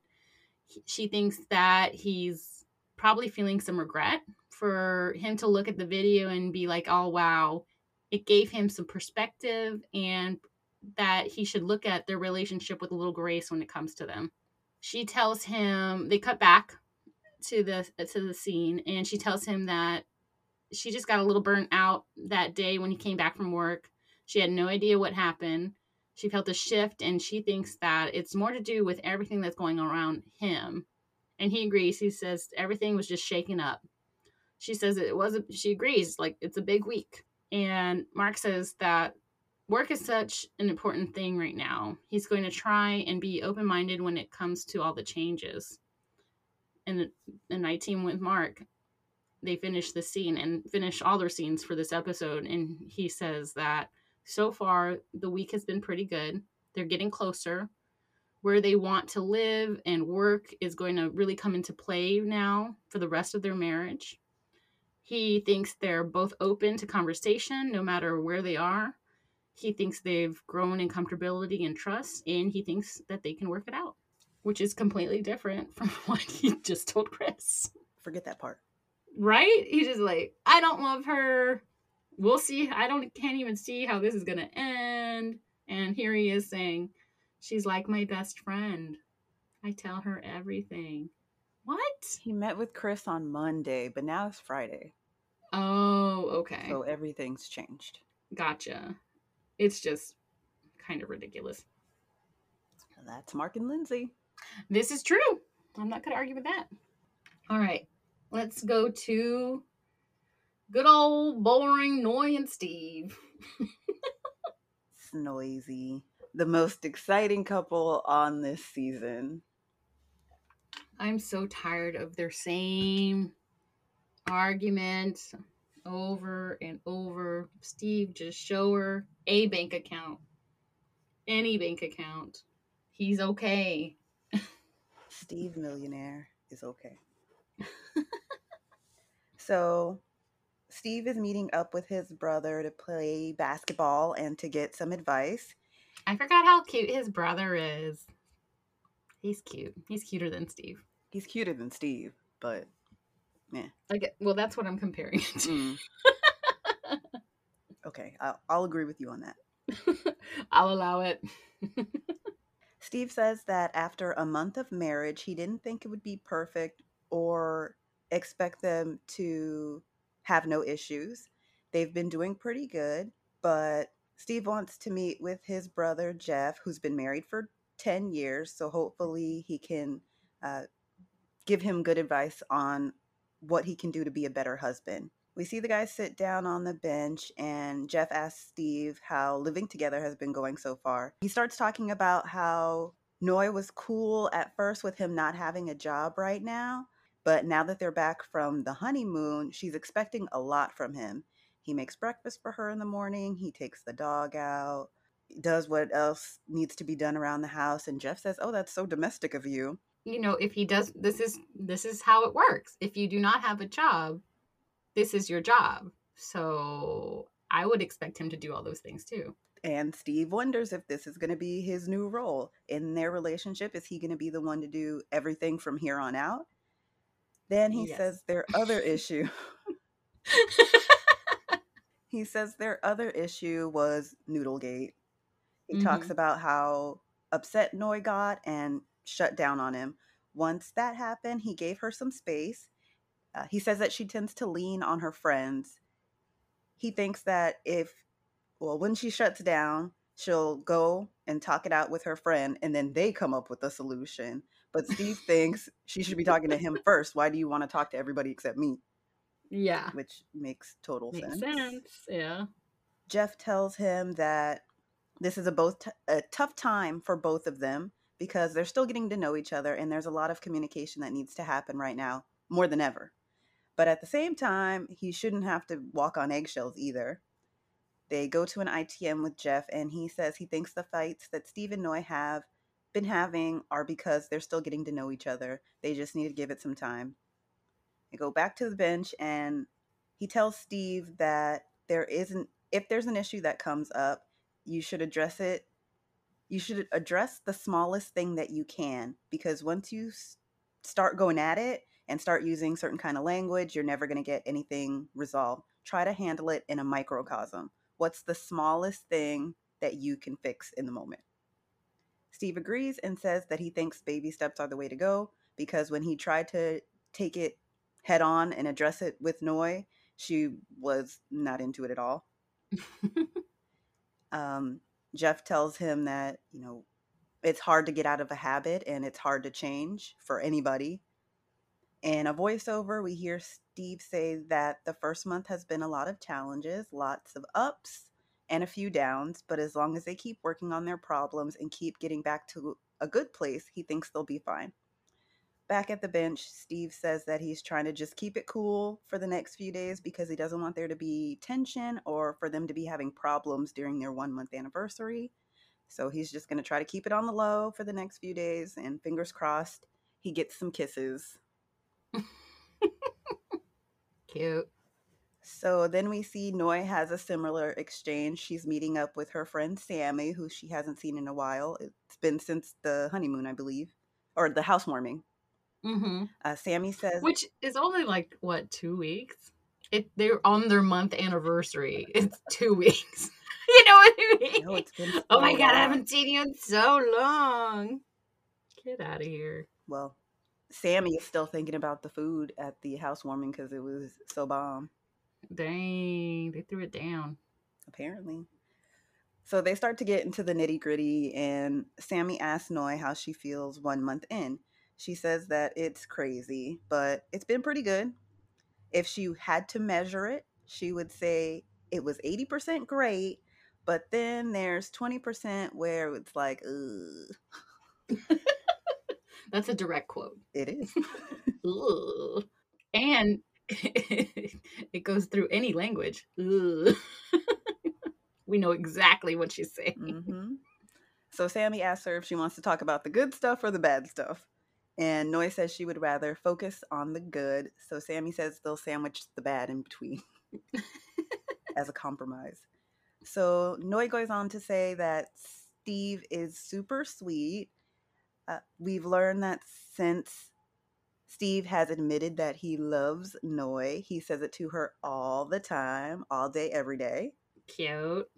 She thinks that he's probably feeling some regret for him to look at the video and be like, oh, wow, it gave him some perspective and that he should look at their relationship with a little grace when it comes to them. She tells him, they cut back to the to the scene and she tells him that she just got a little burnt out that day when he came back from work. She had no idea what happened she felt a shift and she thinks that it's more to do with everything that's going around him. And he agrees. He says everything was just shaken up. She says it wasn't, she agrees, like it's a big week. And Mark says that work is such an important thing right now. He's going to try and be open minded when it comes to all the changes. And the night team with Mark, they finish the scene and finish all their scenes for this episode. And he says that so far the week has been pretty good. They're getting closer. Where they want to live and work is going to really come into play now for the rest of their marriage. He thinks they're both open to conversation no matter where they are. He thinks they've grown in comfortability and trust, and he thinks that they can work it out, which is completely different from what he just told Chris. Forget that part. Right? He's just like, I don't love her we'll see. I don't can't even see how this is gonna end. And here he is saying, She's like my best friend. I tell her everything. What? He met with Chris on Monday, but now it's Friday. Oh, okay. So everything's changed. Gotcha. It's just kind of ridiculous. That's Mark and Lindsay. This is true. I'm not going to argue with that. All right. Let's go to Good old boring Noi and Steve. it's noisy. The most exciting couple on this season. I'm so tired of their same argument over and over. Steve, just show her a bank account. Any bank account. He's okay. Steve Millionaire is okay. so Steve is meeting up with his brother to play basketball and to get some advice. I forgot how cute his brother is. He's cute. He's cuter than Steve. He's cuter than Steve, but yeah. Like, well, that's what I'm comparing it to. Mm. okay, I'll, I'll agree with you on that. I'll allow it. Steve says that after a month of marriage, he didn't think it would be perfect or expect them to have no issues. They've been doing pretty good, but Steve wants to meet with his brother Jeff, who's been married for 10 years. So hopefully he can uh, give him good advice on what he can do to be a better husband. We see the guys sit down on the bench, and Jeff asks Steve how living together has been going so far. He starts talking about how Noi was cool at first with him not having a job right now, but now that they're back from the honeymoon, she's expecting a lot from him. He makes breakfast for her in the morning, he takes the dog out, does what else needs to be done around the house and Jeff says, "Oh, that's so domestic of you." You know, if he does this is this is how it works. If you do not have a job, this is your job. So, I would expect him to do all those things too. And Steve wonders if this is going to be his new role in their relationship. Is he going to be the one to do everything from here on out? Then he Yes. says their other issue. he says their other issue was Noodlegate. He talks Mhm. about how upset Noi got and shut down on him. Once that happened, he gave her some space. Uh, he says that she tends to lean on her friends. He thinks that if, well, when she shuts down, she'll go and talk it out with her friend and then they come up with a solution. But Steve thinks she should be talking to him first. Why do you want to talk to everybody except me? yeah. Which makes total Makes sense. sense. Yeah. Jeff tells him that this is a both t- a tough time for both of them because they're still getting to know each other and there's a lot of communication that needs to happen right now more than ever. But at the same time, he shouldn't have to walk on eggshells either. They go to an ITM with Jeff and he says he thinks the fights that Steve and Noi have been having are because they're still getting to know each other. They just need to give it some time. They go back to the bench and he tells Steve that there isn't if there's an issue that comes up, you should address it. You should address the smallest thing that you can because once you start going at it and start using certain kind of language, you're never going to get anything resolved. Try to handle it in a microcosm. What's the smallest thing that you can fix in the moment? Steve agrees and says that he thinks baby steps are the way to go because when he tried to take it head on and address it with Noi, she was not into it at all. Um, Jeff tells him that, you know, it's hard to get out of a habit and it's hard to change for anybody. In a voiceover, we hear Steve say that the first month has been a lot of challenges, lots of ups and a few downs, but as long as they keep working on their problems and keep getting back to a good place, he thinks they'll be fine. Back at the bench, Steve says that he's trying to just keep it cool for the next few days because he doesn't want there to be tension or for them to be having problems during their one month anniversary. So he's just going to try to keep it on the low for the next few days and fingers crossed he gets some kisses. Cute. So then we see Noi has a similar exchange. She's meeting up with her friend Sammy, who she hasn't seen in a while. It's been since the honeymoon, I believe, or the housewarming. Mm-hmm. Uh, Sammy says, Which is only like what two weeks? It they're on their month anniversary. It's two weeks. you know what I mean? "No, it's been oh my so god, I haven't seen you in so long. Get out of here. Well, Sammy is still thinking about the food at the housewarming because it was so bomb. Dang, they threw it down. apparently. So they start to get into the nitty gritty, and Sammy asks Noi how she feels one month in. She says that it's crazy, but it's been pretty good. If she had to measure it, she would say it was 80% great, but then there's 20% where it's like, ugh, That's a direct quote. it is. And it goes through any language. We know exactly what she's saying. hmm So Sammy asks her if she wants to talk about the good stuff or the bad stuff. And Noi says she would rather focus on the good. So Sammy says they'll sandwich the bad in between as a compromise. So Noi goes on to say that Steve is super sweet. Uh, we've learned that since Steve has admitted that he loves Noi, he says it to her all the time, all day, every day. Cute.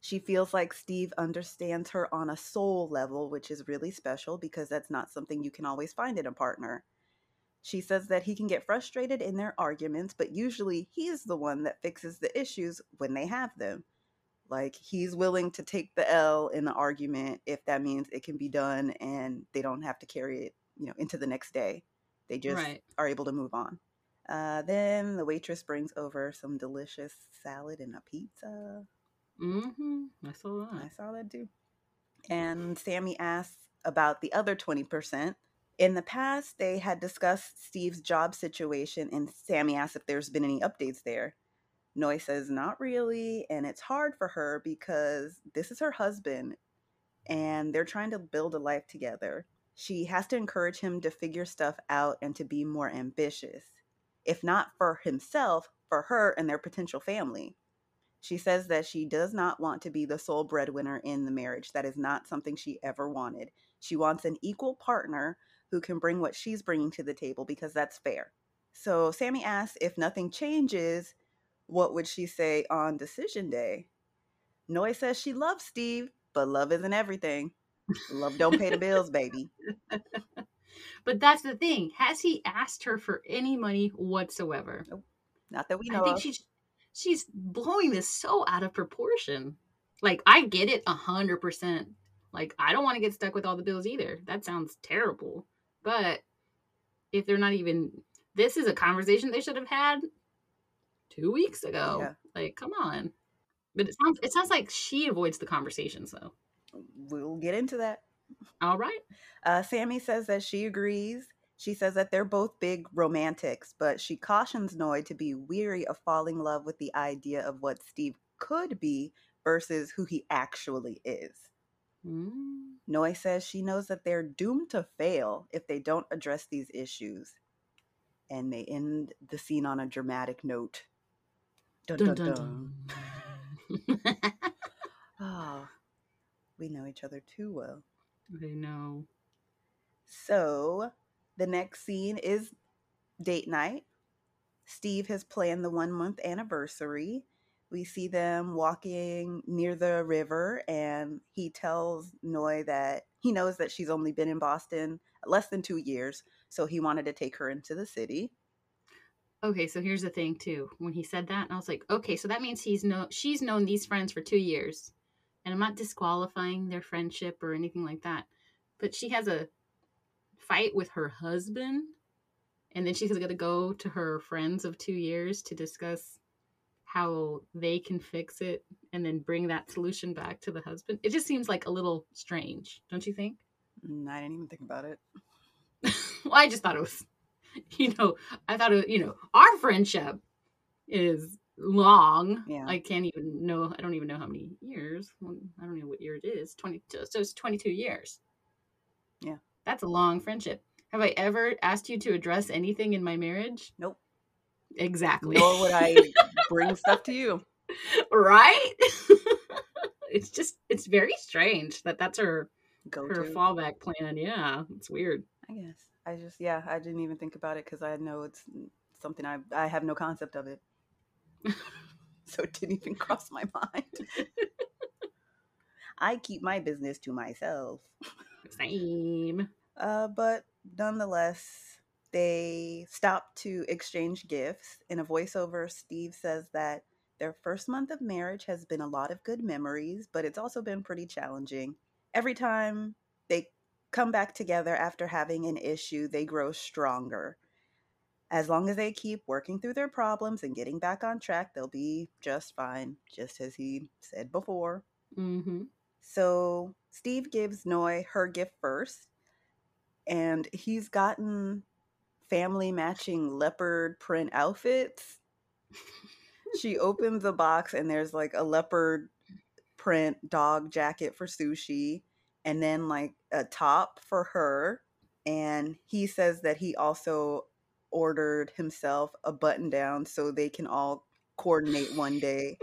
She feels like Steve understands her on a soul level, which is really special because that's not something you can always find in a partner. She says that he can get frustrated in their arguments, but usually he's the one that fixes the issues when they have them. Like he's willing to take the L in the argument if that means it can be done and they don't have to carry it, you know, into the next day. They just Right. are able to move on. Uh, then the waitress brings over some delicious salad and a pizza. Mm-hmm. I saw that. I saw that too. And Sammy asks about the other 20%. In the past, they had discussed Steve's job situation, and Sammy asked if there's been any updates there. Noi says, not really, and it's hard for her because this is her husband, and they're trying to build a life together. She has to encourage him to figure stuff out and to be more ambitious, if not for himself, for her and their potential family. She says that she does not want to be the sole breadwinner in the marriage. That is not something she ever wanted. She wants an equal partner who can bring what she's bringing to the table because that's fair. So Sammy asks if nothing changes, what would she say on decision day? Noi says she loves Steve, but love isn't everything. Love don't pay the bills, baby. but that's the thing. Has he asked her for any money whatsoever? Nope. Not that we know. I think of. she's she's blowing this so out of proportion. Like I get it a hundred percent. Like I don't want to get stuck with all the bills either. That sounds terrible. But if they're not even this is a conversation they should have had two weeks ago. Yeah. Like, come on. But it sounds it sounds like she avoids the conversations though. We'll get into that. All right. Uh, Sammy says that she agrees. She says that they're both big romantics, but she cautions Noi to be weary of falling in love with the idea of what Steve could be versus who he actually is. Mm. Noi says she knows that they're doomed to fail if they don't address these issues. And they end the scene on a dramatic note. Dun, Dun, dun, dun. Ah, we know each other too well. I know. So the next scene is date night. Steve has planned the one month anniversary. We see them walking near the river, and he tells Noi that he knows that she's only been in Boston less than two years, so he wanted to take her into the city. Okay, so here's the thing too. When he said that, and I was like, okay, so that means he's no she's known these friends for two years. And I'm not disqualifying their friendship or anything like that. But she has a fight with her husband, and then she's gonna go to her friends of two years to discuss how they can fix it and then bring that solution back to the husband. It just seems like a little strange, don't you think? Mm, I didn't even think about it. well, I just thought it was, you know, I thought it, you know, our friendship is long. Yeah. I can't even know. I don't even know how many years. I don't know what year it is. Twenty. So it's twenty-two years. Yeah. that's a long friendship. Have I ever asked you to address anything in my marriage? Nope. Exactly. Nor would I bring stuff to you. right? it's just it's very strange that that's her Go her to. fallback plan. Yeah, it's weird. I guess. I just, yeah, I didn't even think about it because I know it's something I, I have no concept of it. so it didn't even cross my mind. I keep my business to myself. Same. Uh, but nonetheless, they stop to exchange gifts. In a voiceover, Steve says that their first month of marriage has been a lot of good memories, but it's also been pretty challenging. Every time they come back together after having an issue, they grow stronger. As long as they keep working through their problems and getting back on track, they'll be just fine, just as he said before. Mm-hmm. So Steve gives Noi her gift first, and he's gotten family matching leopard print outfits. she opens the box, and there's like a leopard print dog jacket for sushi, and then like a top for her. And he says that he also ordered himself a button down so they can all coordinate one day.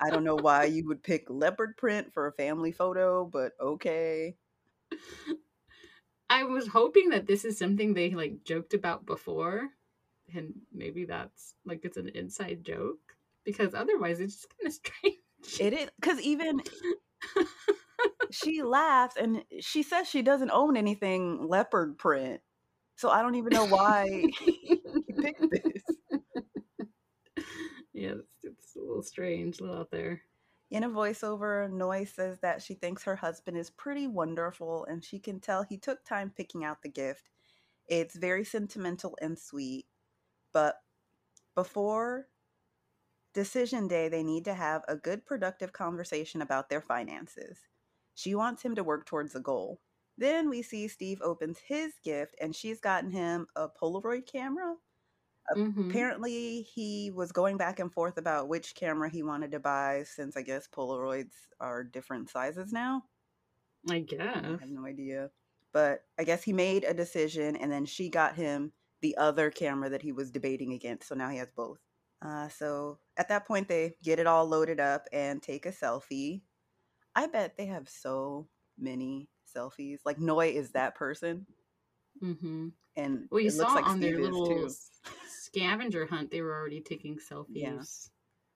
I don't know why you would pick leopard print for a family photo, but okay. I was hoping that this is something they like joked about before, and maybe that's like it's an inside joke because otherwise it's just kind of strange. It is because even she laughs and she says she doesn't own anything leopard print. So I don't even know why he picked this. yeah, it's, it's a little strange, a little out there. In a voiceover, Noi says that she thinks her husband is pretty wonderful and she can tell he took time picking out the gift. It's very sentimental and sweet, but before decision day, they need to have a good, productive conversation about their finances. She wants him to work towards a goal. Then we see Steve opens his gift and she's gotten him a Polaroid camera Mhm. apparently he was going back and forth about which camera he wanted to buy since I guess Polaroids are different sizes now. I guess. I have no idea. But I guess he made a decision and then she got him the other camera that he was debating against. So now he has both. Uh, so at that point, they get it all loaded up and take a selfie. I bet they have so many selfies. Like Noi is that person. Mm-hmm. And Well, you it saw looks like on Steve is little too. scavenger hunt, they were already taking selfies. Yeah.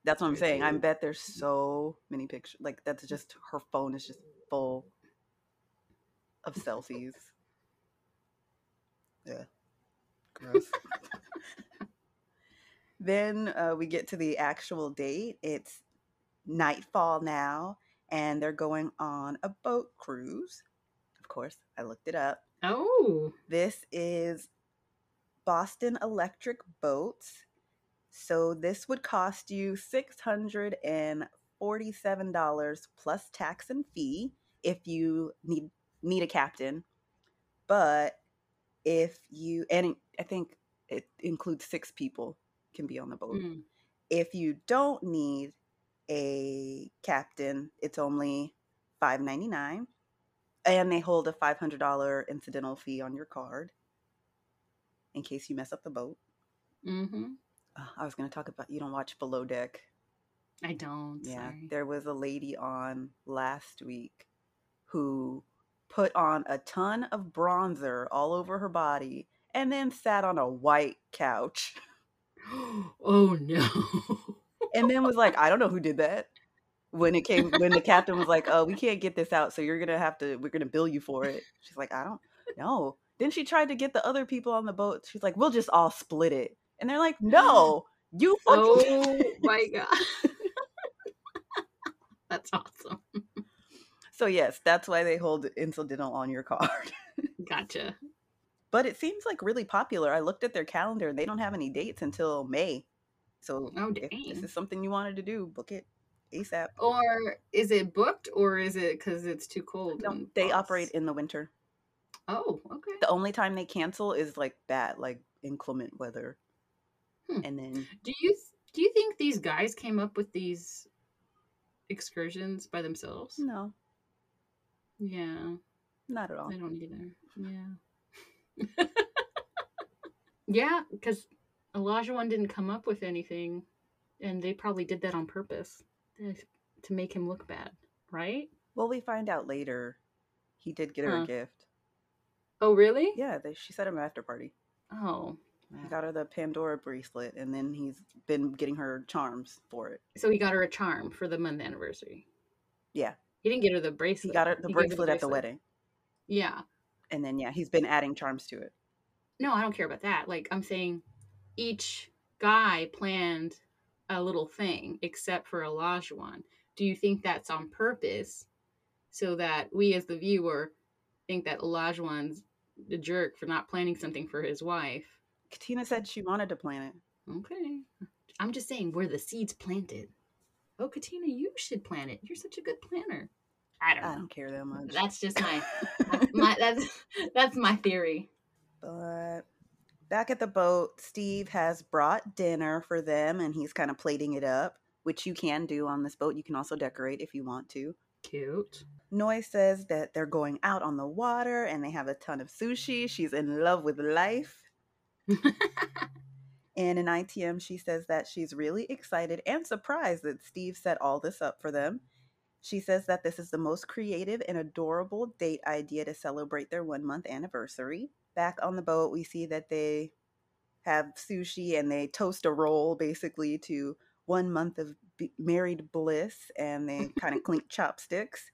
That's what I'm saying. I bet there's so many pictures. Like that's just her phone is just full of selfies. Yeah. Gross. then uh, we get to the actual date. It's nightfall now, and they're going on a boat cruise. Of course, I looked it up. Oh, This is Boston Electric Boats. So this would cost you $647 plus tax and fee if you need need a captain. But if you and I think it includes 6 people can be on the boat. mm, If you don't need a captain, it's only $5.99 and they hold a $500 incidental fee on your card in case you mess up the boat. mm-hmm. Uh, I was going to talk about you don't watch Below Deck. I don't. Yeah, sorry. there was a lady on last week who put on a ton of bronzer all over her body and then sat on a white couch oh no. and then was like, I don't know who did that. When it came, when the captain was like, "Oh, we can't get this out, so you're gonna have to. We're gonna bill you for it." She's like, "I don't know." Then she tried to get the other people on the boat. She's like, "We'll just all split it," and they're like, "No, you oh fucking." oh my god. That's awesome. So yes, that's why they hold incidental on your card. Gotcha. but it seems like really popular. I looked at their calendar and they don't have any dates until May. So Oh if this is something you wanted to do, book it ASAP. Or is it booked or is it because it's too cold? No, they operate in the winter. Oh, okay. The only time they cancel is like bad, like inclement weather. Hmm. And then Do you do you think these guys came up with these excursions by themselves? no, Yeah, not at all. I don't either. Yeah. yeah, because Olajuwon didn't come up with anything, and they probably did that on purpose to, to make him look bad, right? Well, we find out later he did get her Huh. a gift. Oh, really? Yeah, they, she said him after party. Oh, He got her the Pandora bracelet, and then he's been getting her charms for it. so he got her a charm for the month anniversary. Yeah. He didn't get her the bracelet. He got her the He gave bracelet at the wedding, Yeah. and then yeah, he's been adding charms to it. No, I don't care about that. Like I'm saying, each guy planned a little thing, except for Olajuwon. Do you think that's on purpose, so that we as the viewer think that Olajuwon's the jerk for not planning something for his wife? Katina said she wanted to plan it. Okay, I'm just saying where the seeds planted. Oh, Katina, you should plan it. You're such a good planner. I don't know. I don't care that much. That's just my, my that's that's my theory. But back at the boat, Steve has brought dinner for them and he's kind of plating it up, which you can do on this boat. You can also decorate if you want to. Cute. Noi says that they're going out on the water and they have a ton of sushi. She's in love with life. And in ITM, she says that she's really excited and surprised that Steve set all this up for them. She says that this is the most creative and adorable date idea to celebrate their one month anniversary. Back on the boat, we see that they have sushi and they toast a roll basically to one month of b- married bliss and they kind of clink chopsticks.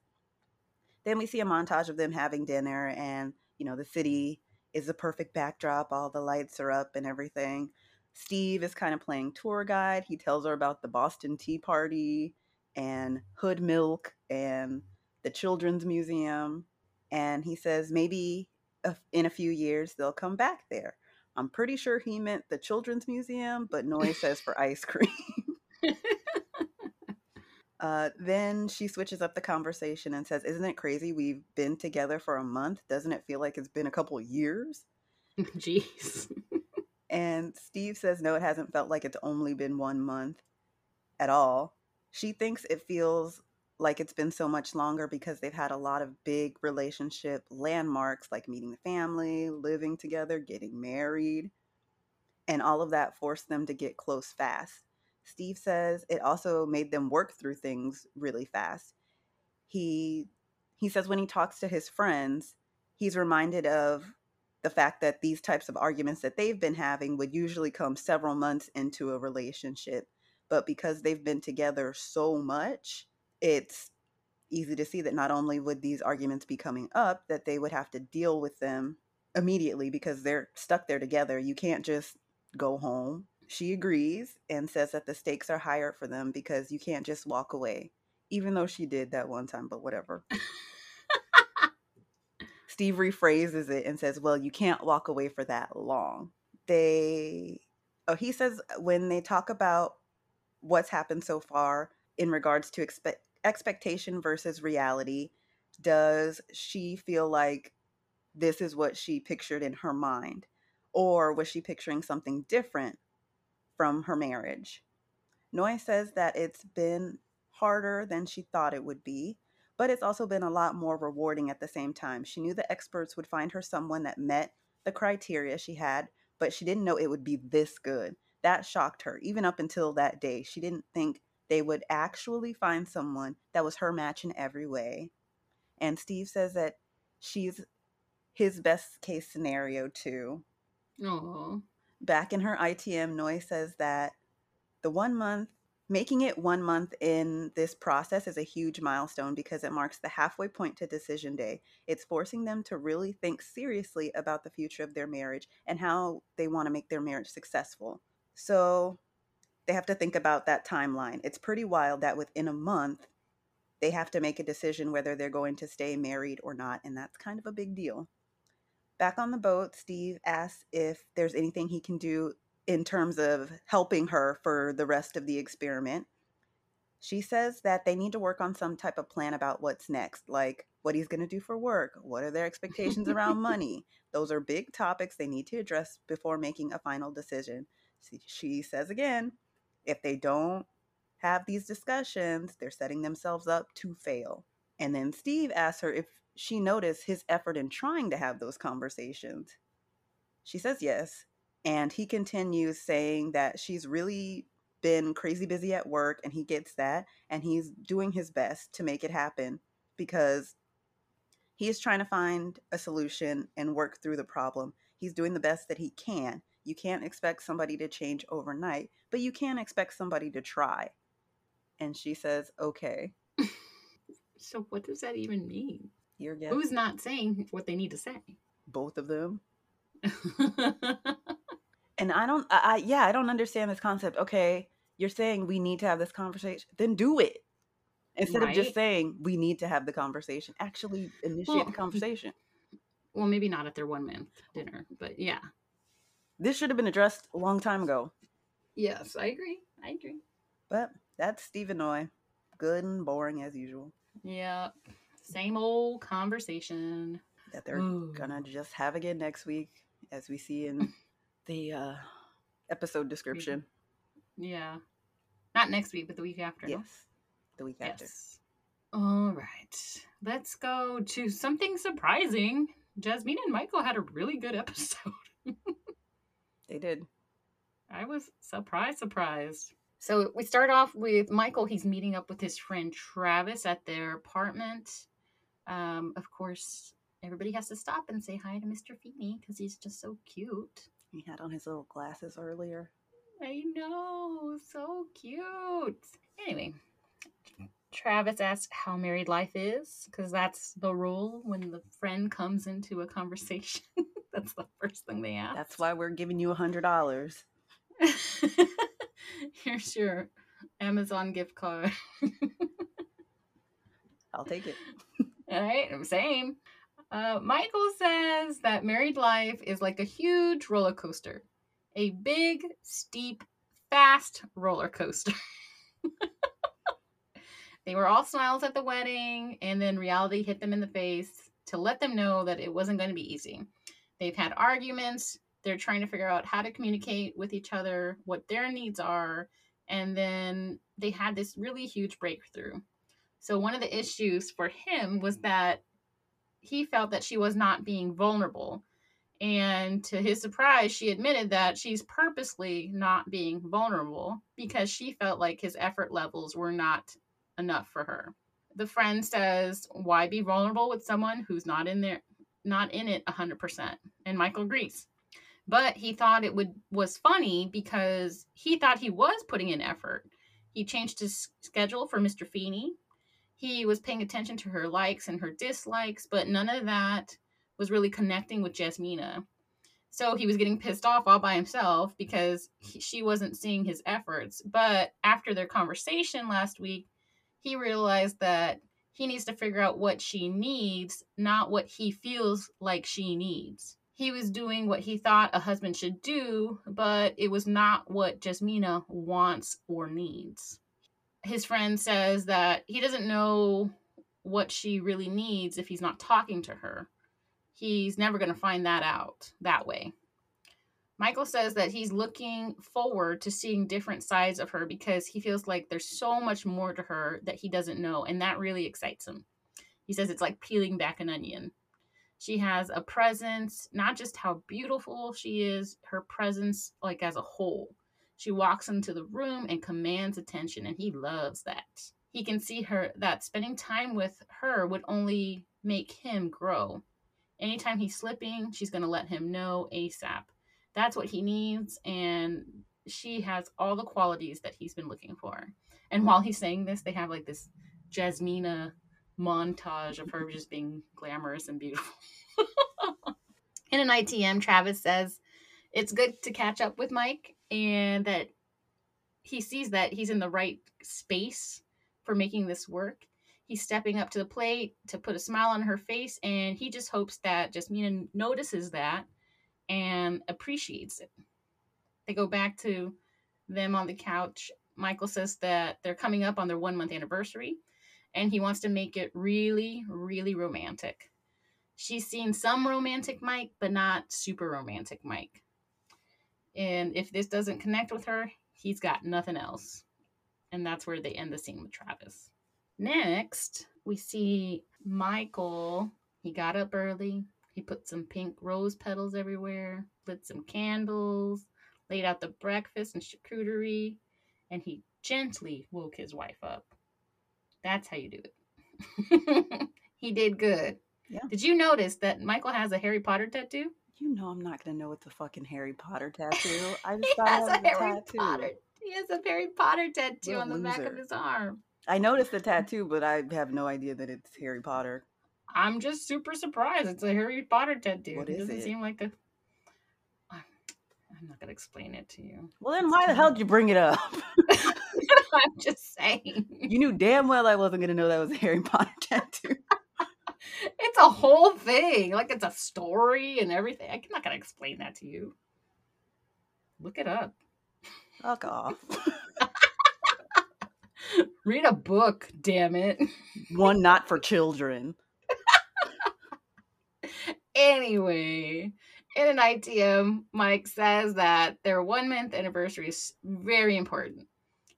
Then we see a montage of them having dinner and, you know, the city is the perfect backdrop. All the lights are up and everything. Steve is kind of playing tour guide. He tells her about the Boston Tea Party and Hood Milk and the Children's Museum. And he says maybe in a few years they'll come back there. I'm pretty sure he meant the Children's Museum, but Noi says for ice cream. Uh, then she switches up the conversation and says, Isn't it crazy? We've been together for a month. Doesn't it feel like it's been a couple years? Jeez. And Steve says, No, it hasn't felt like it's only been one month at all. She thinks it feels like it's been so much longer because they've had a lot of big relationship landmarks like meeting the family, living together, getting married, and all of that forced them to get close fast. Steve says it also made them work through things really fast. He he says when he talks to his friends, he's reminded of the fact that these types of arguments that they've been having would usually come several months into a relationship. But because they've been together so much, it's easy to see that not only would these arguments be coming up, that they would have to deal with them immediately because they're stuck there together. You can't just go home. She agrees and says that the stakes are higher for them because you can't just walk away, even though she did that one time, but whatever. Steve rephrases it and says, Well, you can't walk away for that long. They, oh, he says when they talk about what's happened so far in regards to expect expectation versus reality, does she feel like this is what she pictured in her mind? Or was she picturing something different from her marriage? Noi says that it's been harder than she thought it would be, but it's also been a lot more rewarding at the same time. She knew the experts would find her someone that met the criteria she had, but she didn't know it would be this good. That shocked her. Even up until that day, she didn't think they would actually find someone that was her match in every way. And Steve says that she's his best case scenario too. Oh. Back in her ITM, Noi says that the one month, making it one month in this process is a huge milestone because it marks the halfway point to decision day. It's forcing them to really think seriously about the future of their marriage and how they want to make their marriage successful. So they have to think about that timeline. It's pretty wild that within a month, they have to make a decision whether they're going to stay married or not. And that's kind of a big deal. Back on the boat, Steve asks if there's anything he can do in terms of helping her for the rest of the experiment. She says that they need to work on some type of plan about what's next, like what he's going to do for work, what are their expectations around money. Those are big topics they need to address before making a final decision. She says again, if they don't have these discussions, they're setting themselves up to fail. And then Steve asks her if she noticed his effort in trying to have those conversations. She says yes. And he continues saying that she's really been crazy busy at work and he gets that. And he's doing his best to make it happen because he is trying to find a solution and work through the problem. He's doing the best that he can. You can't expect somebody to change overnight, but you can expect somebody to try. And she says, okay. so, what does that even mean? Who's not saying what they need to say? Both of them. and I don't, I, I, yeah, I don't understand this concept. Okay, you're saying we need to have this conversation, then do it. Instead right? of just saying we need to have the conversation, actually initiate well, the conversation. Well, maybe not at their one man dinner, but yeah. This should have been addressed a long time ago. Yes, I agree. I agree. But that's Stephen Noi. Good and boring as usual. Yeah. Same old conversation. That they're Ooh. gonna just have again next week, as we see in the uh, episode description. Yeah. Not next week, but the week after. Yes. The week after. All right. Let's go to something surprising. Jasmine and Michael had a really good episode. they did. I was surprised, surprised. So we start off with Michael. He's meeting up with his friend Travis at their apartment. Um, of course, everybody has to stop and say hi to Mr. Feeney because he's just so cute. He had on his little glasses earlier. I know, so cute. Anyway, Travis asks how married life is because that's the rule when the friend comes into a conversation. that's the first thing they ask. That's why we're giving you a hundred dollars. Here's your Amazon gift card. I'll take it. All right, I'm same. Uh, Michael says that married life is like a huge roller coaster, a big, steep, fast roller coaster. they were all smiles at the wedding, and then reality hit them in the face to let them know that it wasn't going to be easy. They've had arguments. They're trying to figure out how to communicate with each other, what their needs are, and then they had this really huge breakthrough. So, one of the issues for him was that he felt that she was not being vulnerable. And to his surprise, she admitted that she's purposely not being vulnerable because she felt like his effort levels were not enough for her. The friend says, "Why be vulnerable with someone who's not in there not in it 100%?" And Michael agrees. But he thought it would was funny because he thought he was putting in effort. He changed his schedule for Mr. Feeney. He was paying attention to her likes and her dislikes, but none of that was really connecting with Jasmina. So he was getting pissed off all by himself because he, she wasn't seeing his efforts. But after their conversation last week, he realized that he needs to figure out what she needs, not what he feels like she needs. He was doing what he thought a husband should do, but it was not what Jasmina wants or needs. His friend says that he doesn't know what she really needs if he's not talking to her he's never going to find that out that way. Michael says that he's looking forward to seeing different sides of her because he feels like there's so much more to her that he doesn't know, and that really excites him. He says it's like peeling back an onion. She has a presence, not just how beautiful she is, her presence, like as a whole. She walks into the room and commands attention, and he loves that. He can see her that spending time with her would only make him grow. Anytime he's slipping, she's going to let him know ASAP. That's what he needs. And she has all the qualities that he's been looking for. And while he's saying this, they have like this Jasmina montage of her just being glamorous and beautiful. In an ITM, Travis says it's good to catch up with Mike and that he sees that he's in the right space for making this work he's stepping up to the plate to put a smile on her face and he just hopes that jasmina notices that and appreciates it. They go back to them on the couch. Michael says that they're coming up on their one month anniversary and he wants to make it really really romantic. She's seen some romantic mike but not super romantic mike. And if this doesn't connect with her he's got nothing else. And that's where they end the scene with travis. Next, we see Michael. He got up early. He put some pink rose petals everywhere, lit some candles, laid out the breakfast and charcuterie, and he gently woke his wife up. That's how you do it. he did good. Yeah. Did you notice that Michael has a Harry Potter tattoo? You know I'm not gonna know what the fucking Harry Potter tattoo. I just he has a Harry tattoo. Potter. He has a Harry Potter tattoo on the loser. back of his arm. I noticed the tattoo, but I have no idea that it's Harry Potter. I'm just super surprised. It's a Harry Potter tattoo. What is it doesn't it? seem like a. I'm not gonna explain it to you. Well, then why the hell did you bring it up? I'm just saying. You knew damn well I wasn't gonna know that was a Harry Potter tattoo. it's a whole thing. Like it's a story and everything. I'm not gonna explain that to you. Look it up. Fuck off. Read a book, damn it. One not for children. Anyway, in an ITM, Mike says that their one month anniversary is very important.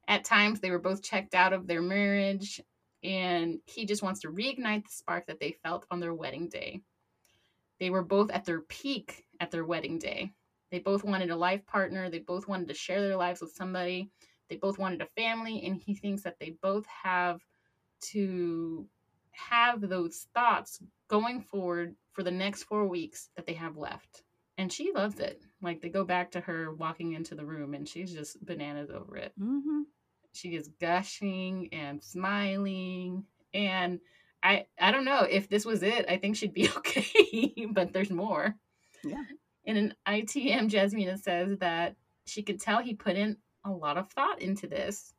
At times, they were both checked out of their marriage, and he just wants to reignite the spark that they felt on their wedding day. They were both at their peak at their wedding day. They both wanted a life partner, they both wanted to share their lives with somebody they both wanted a family, and he thinks that they both have to have those thoughts going forward for the next four weeks that they have left. And she loves it. Like they go back to her walking into the room, and she's just bananas over it. Mm-hmm. She is gushing and smiling, and I I don't know if this was it. I think she'd be okay, but there's more. Yeah. In an ITM, Jasmina says that she could tell he put in a lot of thought into this.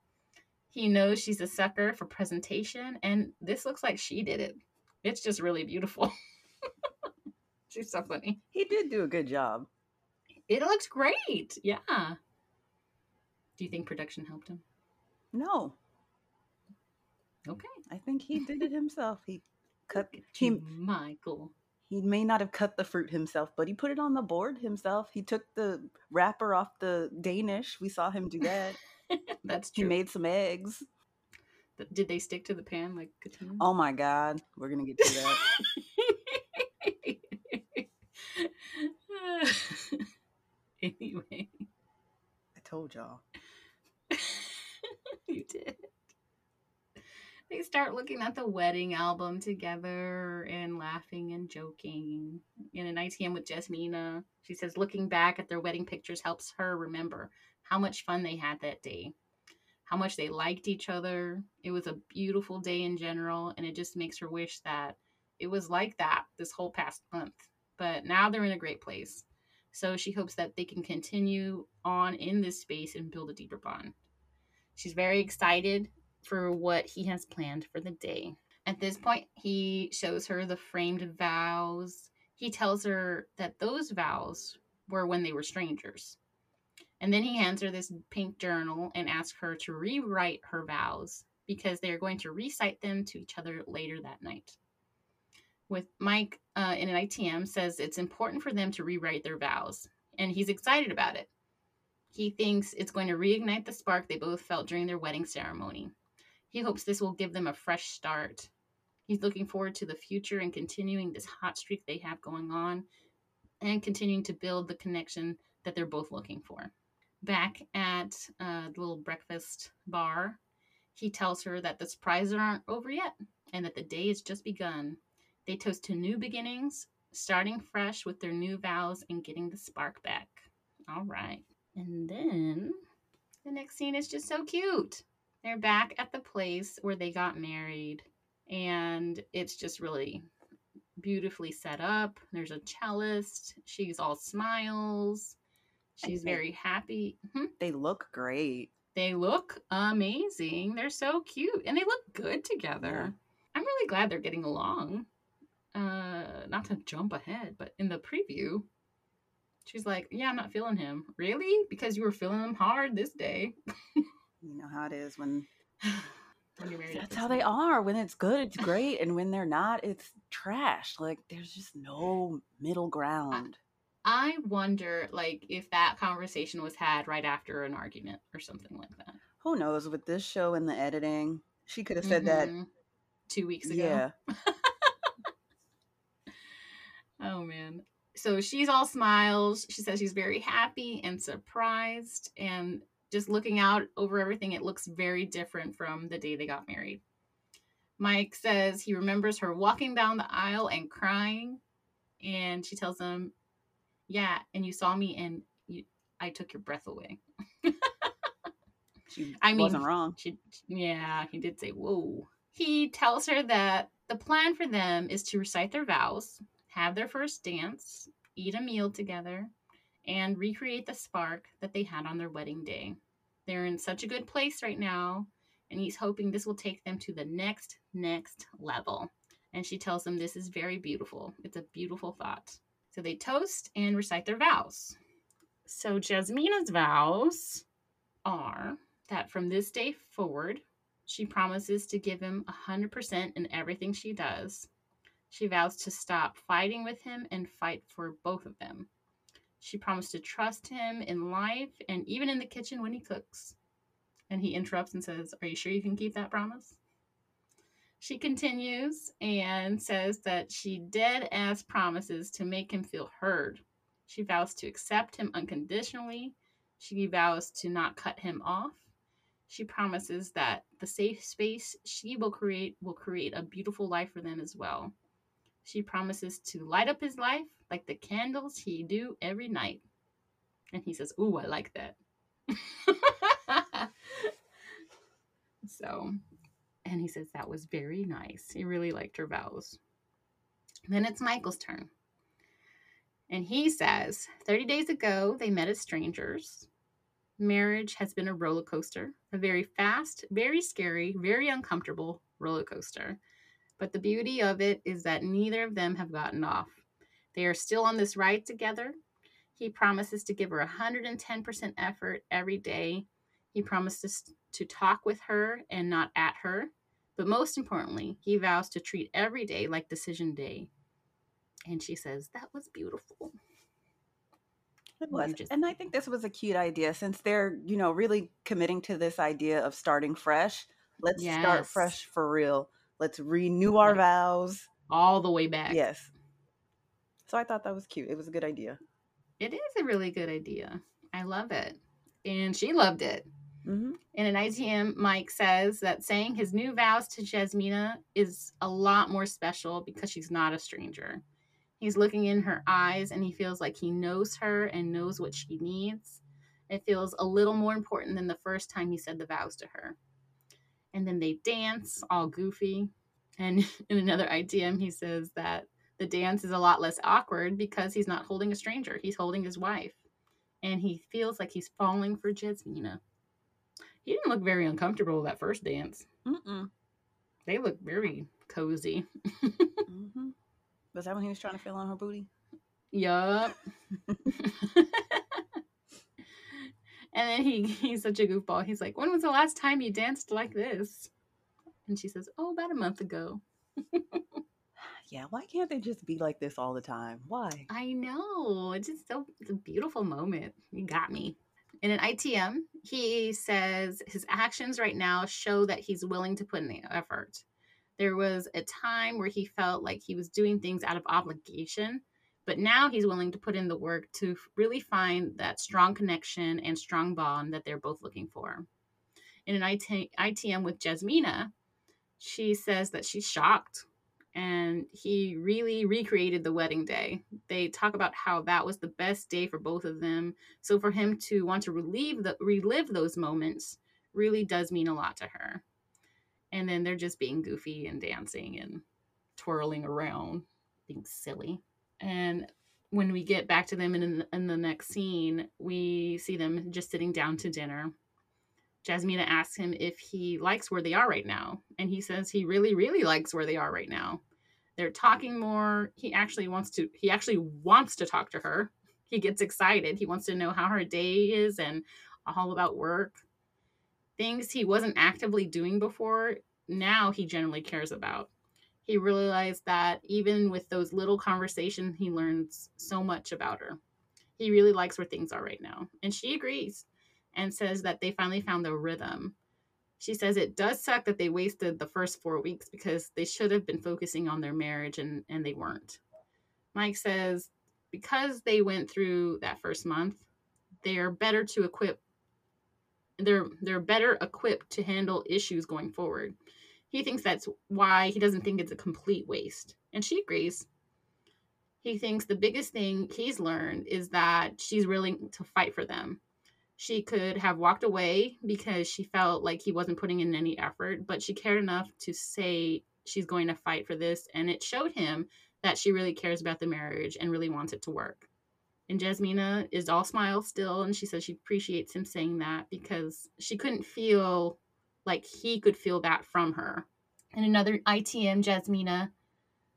He knows she's a sucker for presentation, and this looks like she did it. It's just really beautiful. she's so funny. He did do a good job. It looks great. Yeah. Do you think production helped him? No. Okay. I think he did it himself. He cut he, Michael. He may not have cut the fruit himself, but he put it on the board himself. He took the wrapper off the Danish. We saw him do that. That's true. He made some eggs. Did they stick to the pan like Katina? Oh my god, we're gonna get to that. anyway, I told y'all. you did. They start looking at the wedding album together and laughing and joking. In an ITM with Jasmina, she says looking back at their wedding pictures helps her remember how much fun they had that day, how much they liked each other. It was a beautiful day in general, and it just makes her wish that it was like that this whole past month. But now they're in a great place. So she hopes that they can continue on in this space and build a deeper bond. She's very excited for what he has planned for the day. At this point, he shows her the framed vows. He tells her that those vows were when they were strangers. And then he hands her this pink journal and asks her to rewrite her vows because they are going to recite them to each other later that night. With Mike uh, in an ITM says it's important for them to rewrite their vows, and he's excited about it. He thinks it's going to reignite the spark they both felt during their wedding ceremony. He hopes this will give them a fresh start. He's looking forward to the future and continuing this hot streak they have going on and continuing to build the connection that they're both looking for. Back at uh, the little breakfast bar, he tells her that the surprises aren't over yet and that the day has just begun. They toast to new beginnings, starting fresh with their new vows and getting the spark back. All right. And then the next scene is just so cute. They're back at the place where they got married, and it's just really beautifully set up. There's a cellist. She's all smiles. She's very happy. Hmm? They look great. They look amazing. They're so cute and they look good together. Yeah. I'm really glad they're getting along. Uh, not to jump ahead, but in the preview, She's like, Yeah, I'm not feeling him. Really? Because you were feeling him hard this day. you know how it is when. Tony married that's how they are. When it's good, it's great. and when they're not, it's trash. Like, there's just no middle ground. I, I wonder, like, if that conversation was had right after an argument or something like that. Who knows? With this show and the editing, she could have said mm-hmm. that two weeks ago. Yeah. oh man so she's all smiles. She says she's very happy and surprised. And just looking out over everything, it looks very different from the day they got married. Mike says he remembers her walking down the aisle and crying. And she tells him, Yeah, and you saw me and you, I took your breath away. she I mean, wasn't wrong. She, yeah, he did say, Whoa. He tells her that the plan for them is to recite their vows have their first dance, eat a meal together, and recreate the spark that they had on their wedding day. They're in such a good place right now, and he's hoping this will take them to the next, next level. And she tells him this is very beautiful. It's a beautiful thought. So they toast and recite their vows. So Jasmina's vows are that from this day forward, she promises to give him 100% in everything she does she vows to stop fighting with him and fight for both of them. She promised to trust him in life and even in the kitchen when he cooks. And he interrupts and says, Are you sure you can keep that promise? She continues and says that she dead ass promises to make him feel heard. She vows to accept him unconditionally. She vows to not cut him off. She promises that the safe space she will create will create a beautiful life for them as well. She promises to light up his life like the candles he do every night. And he says, Ooh, I like that. so, and he says that was very nice. He really liked her vows. Then it's Michael's turn. And he says 30 days ago, they met as strangers. Marriage has been a roller coaster, a very fast, very scary, very uncomfortable roller coaster. But the beauty of it is that neither of them have gotten off. They are still on this ride together. He promises to give her 110% effort every day. He promises to talk with her and not at her. But most importantly, he vows to treat every day like decision day. And she says, That was beautiful. It was. Just... And I think this was a cute idea since they're, you know, really committing to this idea of starting fresh. Let's yes. start fresh for real. Let's renew our vows. All the way back. Yes. So I thought that was cute. It was a good idea. It is a really good idea. I love it. And she loved it. Mm-hmm. In an ITM, Mike says that saying his new vows to Jasmina is a lot more special because she's not a stranger. He's looking in her eyes and he feels like he knows her and knows what she needs. It feels a little more important than the first time he said the vows to her. And then they dance, all goofy. And in another ITM, he says that the dance is a lot less awkward because he's not holding a stranger, he's holding his wife. And he feels like he's falling for Jasmina. He didn't look very uncomfortable that first dance. Mm-mm. They look very cozy. Mm-hmm. Was that when he was trying to feel on her booty? yup. and then he he's such a goofball. He's like, "When was the last time you danced like this?" And she says, "Oh, about a month ago." Yeah, why can't they just be like this all the time? Why? I know. It's just so it's a beautiful moment. You got me. In an ITM, he says his actions right now show that he's willing to put in the effort. There was a time where he felt like he was doing things out of obligation, but now he's willing to put in the work to really find that strong connection and strong bond that they're both looking for. In an IT, ITM with Jasmina, she says that she's shocked and he really recreated the wedding day. They talk about how that was the best day for both of them. So for him to want to relieve the relive those moments really does mean a lot to her. And then they're just being goofy and dancing and twirling around, being silly. And when we get back to them in, in the next scene, we see them just sitting down to dinner. Jasmina asks him if he likes where they are right now. And he says he really, really likes where they are right now. They're talking more. He actually wants to he actually wants to talk to her. He gets excited. He wants to know how her day is and all about work. Things he wasn't actively doing before, now he generally cares about. He realized that even with those little conversations, he learns so much about her. He really likes where things are right now. And she agrees and says that they finally found their rhythm. She says it does suck that they wasted the first four weeks because they should have been focusing on their marriage and, and they weren't. Mike says because they went through that first month, they are better to equip they're they're better equipped to handle issues going forward. He thinks that's why he doesn't think it's a complete waste. And she agrees. He thinks the biggest thing he's learned is that she's willing to fight for them she could have walked away because she felt like he wasn't putting in any effort, but she cared enough to say she's going to fight for this. And it showed him that she really cares about the marriage and really wants it to work. And Jasmina is all smiles still. And she says she appreciates him saying that because she couldn't feel like he could feel that from her. And another ITM, Jasmina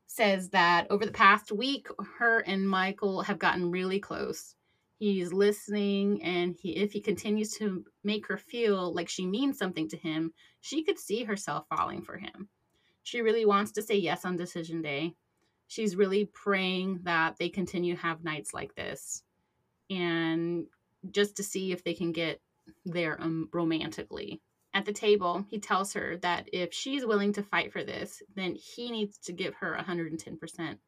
says that over the past week, her and Michael have gotten really close. He's listening and he if he continues to make her feel like she means something to him she could see herself falling for him. She really wants to say yes on decision day. She's really praying that they continue to have nights like this and just to see if they can get there um, romantically at the table he tells her that if she's willing to fight for this then he needs to give her 110%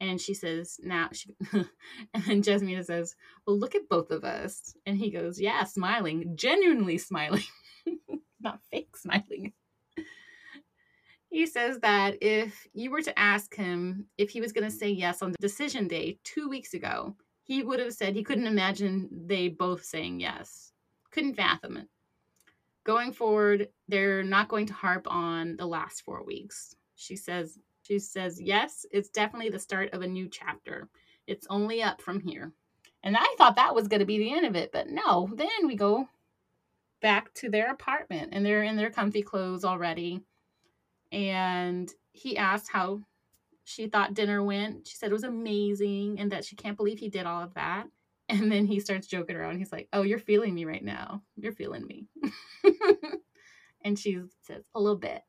and she says, now, she, and then Jasmina says, well, look at both of us. And he goes, yeah, smiling, genuinely smiling, not fake smiling. He says that if you were to ask him if he was going to say yes on the decision day two weeks ago, he would have said he couldn't imagine they both saying yes. Couldn't fathom it. Going forward, they're not going to harp on the last four weeks. She says she says, Yes, it's definitely the start of a new chapter. It's only up from here. And I thought that was going to be the end of it, but no. Then we go back to their apartment and they're in their comfy clothes already. And he asked how she thought dinner went. She said it was amazing and that she can't believe he did all of that. And then he starts joking around. He's like, Oh, you're feeling me right now. You're feeling me. and she says, A little bit.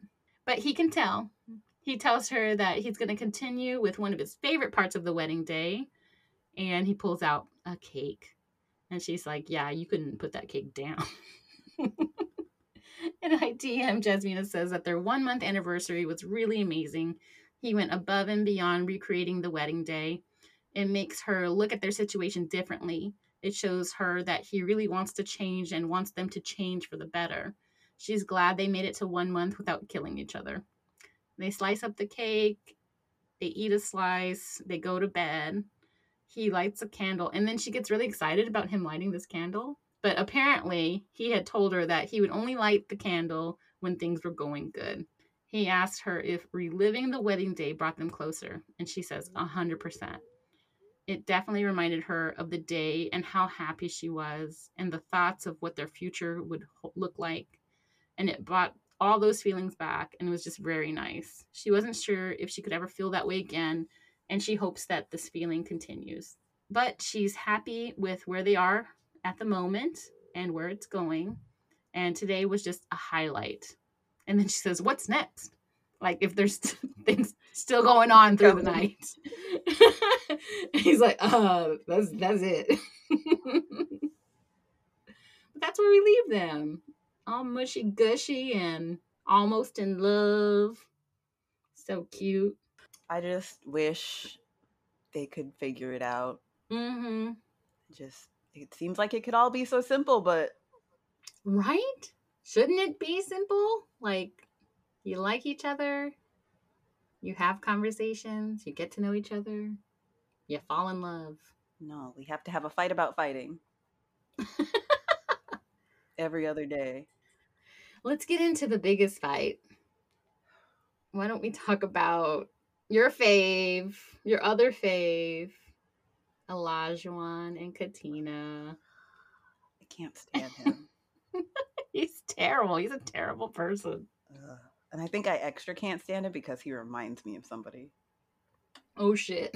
But he can tell he tells her that he's going to continue with one of his favorite parts of the wedding day. And he pulls out a cake. And she's like, Yeah, you couldn't put that cake down. and ITM Jasmina says that their one month anniversary was really amazing. He went above and beyond recreating the wedding day. It makes her look at their situation differently It shows her that he really wants to change and wants them to change for the better. She's glad they made it to one month without killing each other. They slice up the cake, they eat a slice, they go to bed. He lights a candle, and then she gets really excited about him lighting this candle. But apparently, he had told her that he would only light the candle when things were going good. He asked her if reliving the wedding day brought them closer, and she says, a 100%. It definitely reminded her of the day and how happy she was, and the thoughts of what their future would look like. And it brought all those feelings back, and it was just very nice. She wasn't sure if she could ever feel that way again, and she hopes that this feeling continues. But she's happy with where they are at the moment and where it's going. And today was just a highlight. And then she says, What's next? Like, if there's things still going on through the night. He's like, Uh, that's, that's it. but that's where we leave them. All mushy gushy and almost in love. So cute. I just wish they could figure it out. Mm-hmm. Just it seems like it could all be so simple, but right? Shouldn't it be simple? Like you like each other, you have conversations, you get to know each other, you fall in love. No, we have to have a fight about fighting. Every other day. Let's get into the biggest fight. Why don't we talk about your fave, your other fave, Olajuwon and Katina. I can't stand him. He's terrible. He's a terrible person. Uh, and I think I extra can't stand him because he reminds me of somebody. Oh shit.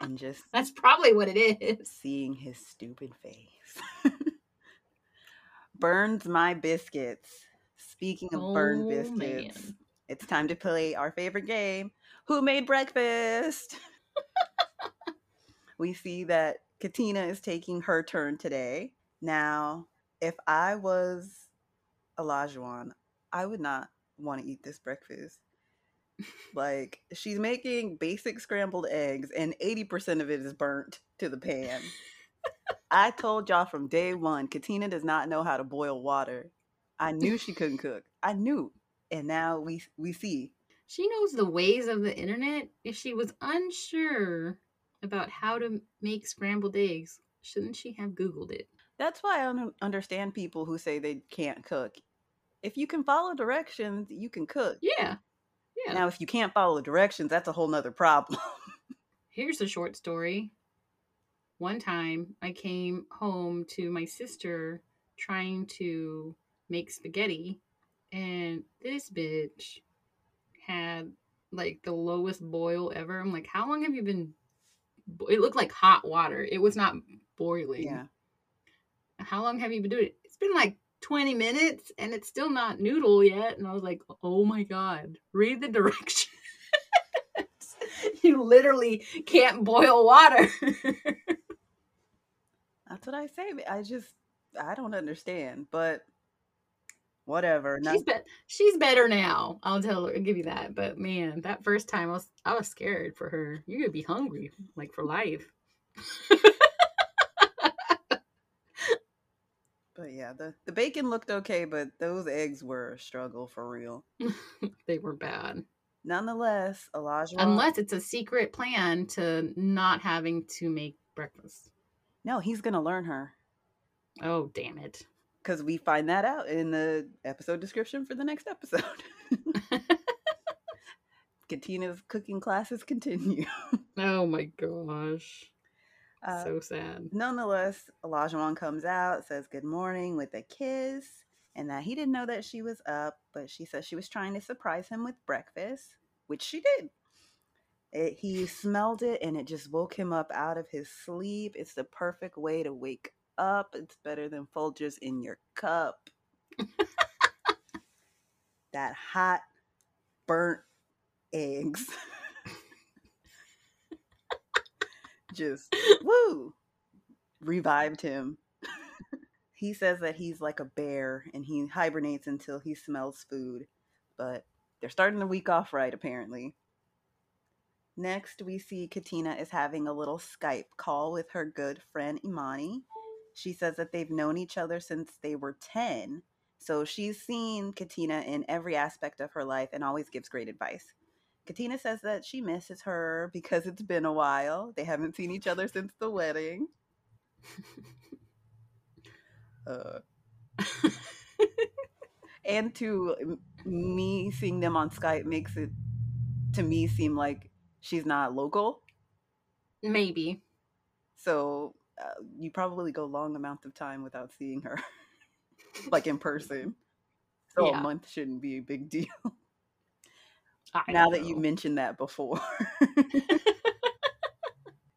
and just That's probably what it is. Seeing his stupid face. Burns my biscuits. Speaking of oh, burned biscuits, man. it's time to play our favorite game. Who made breakfast? we see that Katina is taking her turn today. Now, if I was Olajuwon, I would not want to eat this breakfast. like, she's making basic scrambled eggs, and 80% of it is burnt to the pan. I told y'all from day one, Katina does not know how to boil water. I knew she couldn't cook. I knew. And now we we see. She knows the ways of the internet. If she was unsure about how to make scrambled eggs, shouldn't she have Googled it? That's why I don't understand people who say they can't cook. If you can follow directions, you can cook. Yeah. Yeah. Now, if you can't follow directions, that's a whole nother problem. Here's a short story. One time I came home to my sister trying to make spaghetti, and this bitch had like the lowest boil ever. I'm like, how long have you been it looked like hot water. It was not boiling. Yeah. How long have you been doing it? It's been like 20 minutes and it's still not noodle yet. And I was like, oh my God, read the directions. you literally can't boil water. That's what I say. I just, I don't understand. But whatever. She's be- she's better now. I'll tell her. I'll give you that. But man, that first time I was I was scared for her. You're gonna be hungry like for life. but yeah, the the bacon looked okay, but those eggs were a struggle for real. they were bad. Nonetheless, Elijah. Unless it's a secret plan to not having to make breakfast. No, he's gonna learn her. Oh damn it! because we find that out in the episode description for the next episode. Katina's cooking classes continue. oh my gosh. Uh, so sad. Nonetheless, Olajuwon comes out, says good morning with a kiss, and that he didn't know that she was up, but she says she was trying to surprise him with breakfast, which she did. It, he smelled it and it just woke him up out of his sleep. It's the perfect way to wake up. It's better than Folgers in your cup. that hot, burnt eggs. Just woo, revived him. he says that he's like a bear and he hibernates until he smells food. But they're starting the week off right, apparently. Next, we see Katina is having a little Skype call with her good friend Imani. She says that they've known each other since they were 10. So she's seen Katina in every aspect of her life and always gives great advice. Katina says that she misses her because it's been a while. They haven't seen each other since the wedding. Uh, and to me seeing them on Skype makes it to me seem like she's not local. Maybe. So uh, you probably go long amount of time without seeing her, like in person. So Yeah. a month shouldn't be a big deal. I now don't that you mentioned that before.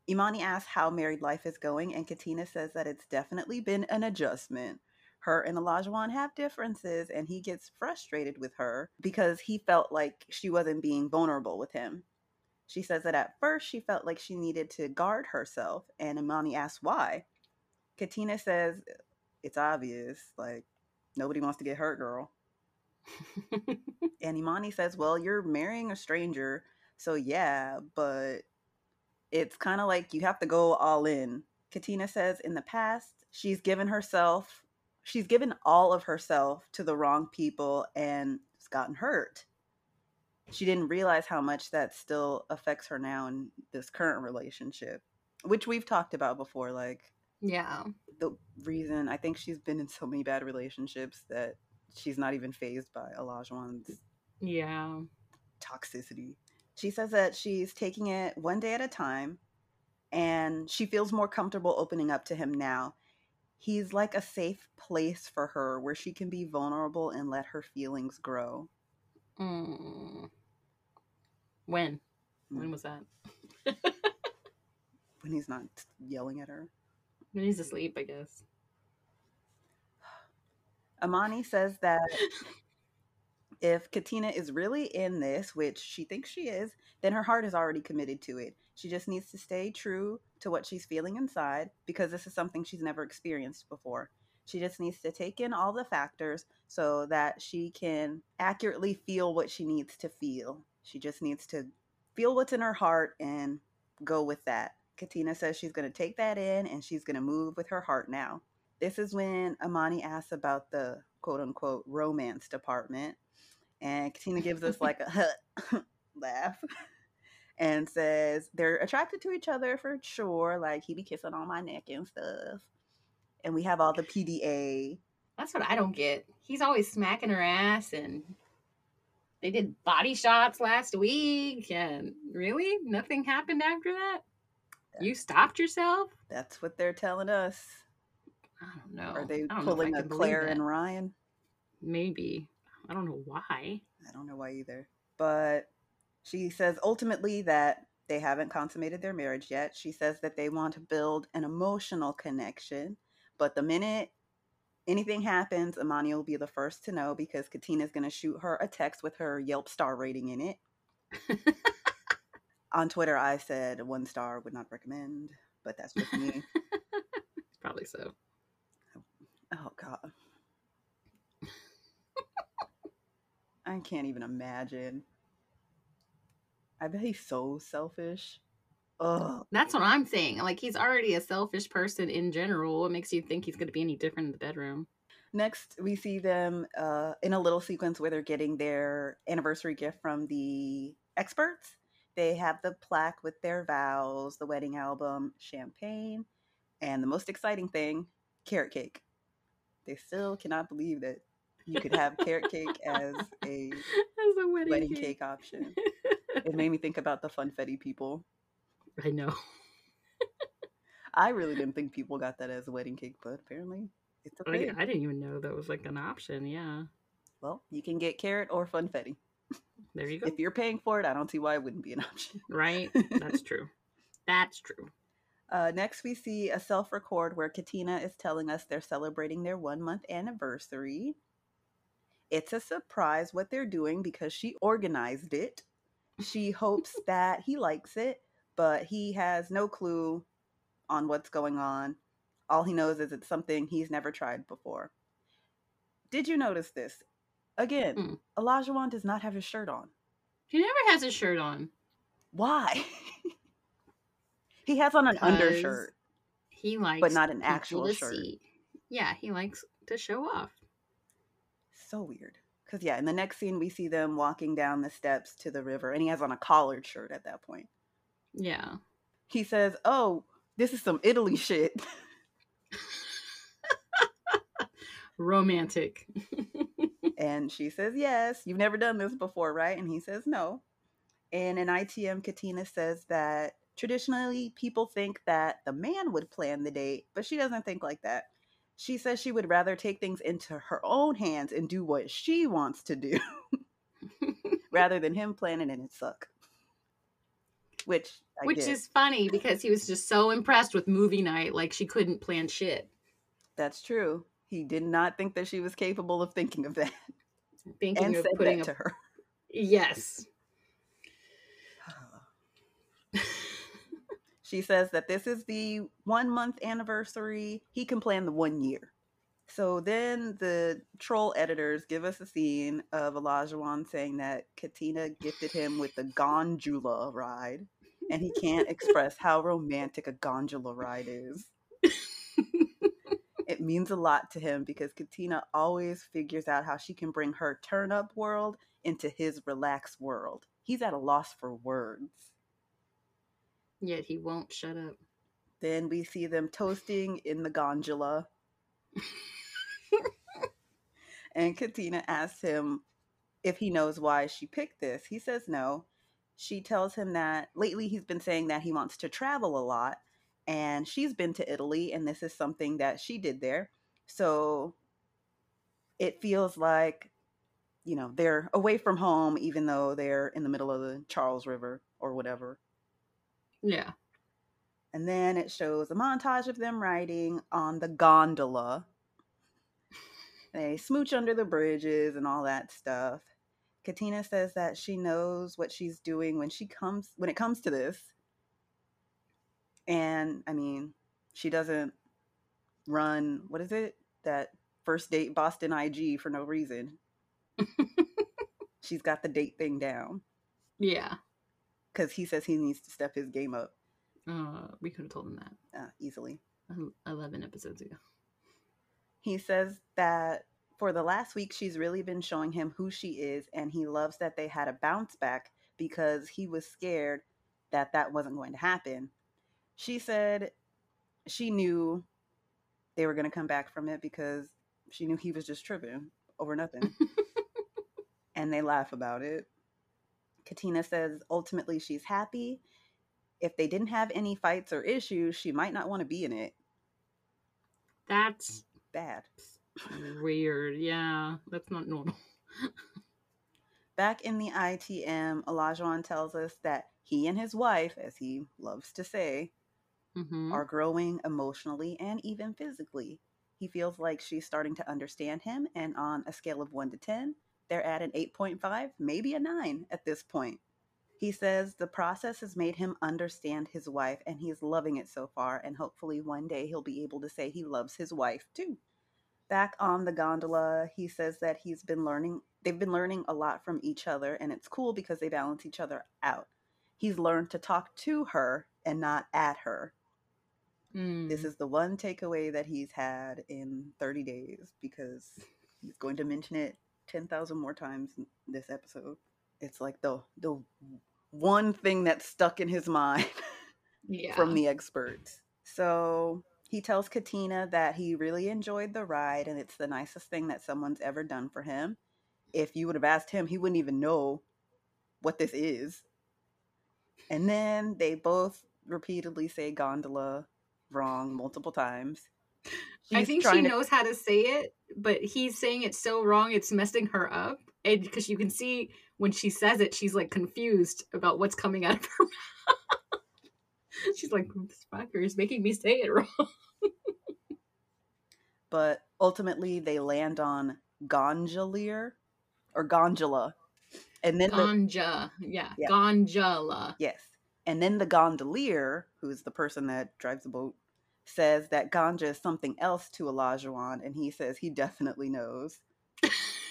Imani asks how married life is going, and Katina says that it's definitely been an adjustment. Her and Olajuwon have differences, and he gets frustrated with her because he felt like she wasn't being vulnerable with him. She says that at first she felt like she needed to guard herself, and Imani asks why. Katina says, It's obvious. Like, nobody wants to get hurt, girl. And Imani says, Well, you're marrying a stranger. So, yeah, but it's kind of like you have to go all in. Katina says, In the past, she's given herself, she's given all of herself to the wrong people and it's gotten hurt. She didn't realize how much that still affects her now in this current relationship, which we've talked about before. Like, yeah. the reason I think she's been in so many bad relationships that she's not even phased by Olajuwon's Yeah. toxicity. She says that she's taking it one day at a time and she feels more comfortable opening up to him now. He's like a safe place for her where she can be vulnerable and let her feelings grow. Mm. When? When Mm. was that? When he's not yelling at her. When he's asleep, I guess. Imani says that if Katina is really in this, which she thinks she is, then her heart is already committed to it. She just needs to stay true to what she's feeling inside because this is something she's never experienced before. She just needs to take in all the factors so that she can accurately feel what she needs to feel. She just needs to feel what's in her heart and go with that. Katina says she's going to take that in and she's going to move with her heart now. This is when Imani asks about the quote unquote romance department. And Katina gives us like a laugh and says they're attracted to each other for sure. Like he be kissing on my neck and stuff. And we have all the PDA. That's what I don't get. He's always smacking her ass, and they did body shots last week, and really nothing happened after that. You stopped yourself? That's what they're telling us. I don't know. Are they I don't know if I pulling a Claire and Ryan? Maybe. I don't know why. I don't know why either. But she says ultimately that they haven't consummated their marriage yet. She says that they want to build an emotional connection. But the minute anything happens, Imani will be the first to know because Katina's going to shoot her a text with her Yelp star rating in it. On Twitter, I said one star would not recommend, but that's just me. Probably so. Oh, God. I can't even imagine. I bet he's so selfish. Ugh. That's what I'm saying. Like he's already a selfish person in general. What makes you think he's going to be any different in the bedroom? Next, we see them uh, in a little sequence where they're getting their anniversary gift from the experts. They have the plaque with their vows, the wedding album, champagne, and the most exciting thing, carrot cake. They still cannot believe that you could have carrot cake as a As a wedding, wedding cake. cake option. It made me think about the funfetti people. I know. I really didn't think people got that as a wedding cake, but apparently it's a I, thing. I didn't even know that was like an option. Yeah. Well, you can get carrot or funfetti. There you go. If you're paying for it, I don't see why it wouldn't be an option. Right? That's true. That's true. Uh, next, we see a self record where Katina is telling us they're celebrating their one month anniversary. It's a surprise what they're doing because she organized it. She hopes that he likes it, but he has no clue on what's going on. All he knows is it's something he's never tried before. Did you notice this? Again, Mm. Olajuwon does not have his shirt on. He never has his shirt on. Why? he has on an undershirt. He likes, But not an actual shirt. see. Yeah, he likes to show off. So weird. Because, yeah, in the next scene, we see them walking down the steps to the river, and he has on a collared shirt at that point. Yeah. He says, Oh, this is some Italy shit. Romantic. And she says, Yes, you've never done this before, right? And he says, No. And in ITM, Katina says that traditionally people think that the man would plan the date, but she doesn't think like that. She says she would rather take things into her own hands and do what she wants to do rather than him planning and it suck. Which, I Which is funny because he was just so impressed with movie night, like she couldn't plan shit. that's true. He did not think that she was capable of thinking of that Thinking and of putting that a to her. yes. She says that this is the one month anniversary. He can plan the one year. So then the troll editors give us a scene of Olajuwon saying that Katina gifted him with a gondola ride, and he can't express how romantic a gondola ride is. it means a lot to him because Katina always figures out how she can bring her turn up world into his relaxed world. He's at a loss for words. Yet he won't shut up. Then we see them toasting in the gondola. and Katina asks him if he knows why she picked this. He says no. She tells him that lately he's been saying that he wants to travel a lot, and she's been to Italy, and this is something that she did there. So it feels like, you know, they're away from home, even though they're in the middle of the Charles River or whatever. Yeah. And then it shows a montage of them riding on the gondola. They smooch under the bridges and all that stuff. Katina says that she knows what she's doing when she comes when it comes to this. And I mean, she doesn't run what is it? That first date Boston IG for no reason. She's got the date thing down Yeah. Cuz he says he needs to step his game up Uh, we could have told him that uh, easily. 11 episodes ago. He says that for the last week, she's really been showing him who she is, and he loves that they had a bounce back because he was scared that that wasn't going to happen. She said she knew they were going to come back from it because she knew he was just tripping over nothing. and they laugh about it. Katina says ultimately she's happy. If they didn't have any fights or issues, she might not want to be in it. That's Bad. weird. Yeah. That's not normal. Back in the ITM, Olajuwon tells us that he and his wife, as he loves to say, hmm are growing emotionally and even physically. He feels like she's starting to understand him, and on a scale of 1 to 10, they're at an 8.5, maybe a 9 at this point. He says the process has made him understand his wife, and he's loving it so far, and hopefully one day he'll be able to say he loves his wife too. Back on the gondola, he says that he's been learning, they've been learning a lot from each other, and it's cool because they balance each other out. He's learned to talk to her and not at her. Mm. This is the one takeaway that he's had in 30 days because he's going to mention it 10,000 more times this episode. It's like the the one thing that's stuck in his mind yeah. from the experts. So he tells Katina that he really enjoyed the ride and it's the nicest thing that someone's ever done for him. If you would have asked him, he wouldn't even know what this is. And then they both repeatedly say gondola wrong multiple times. I think she to- knows how to say it, but he's saying it so wrong it's messing her up. And because you can see when she says it, she's like confused about what's coming out of her mouth. she's like, this fucker is making me say it wrong. but ultimately they land on gondolier or gondola. And then the, Yeah. Yeah. Ganjala. Yes. And then the gondolier, who's the person that drives the boat, says that ganja is something else to Olajuwon, and he says he definitely knows.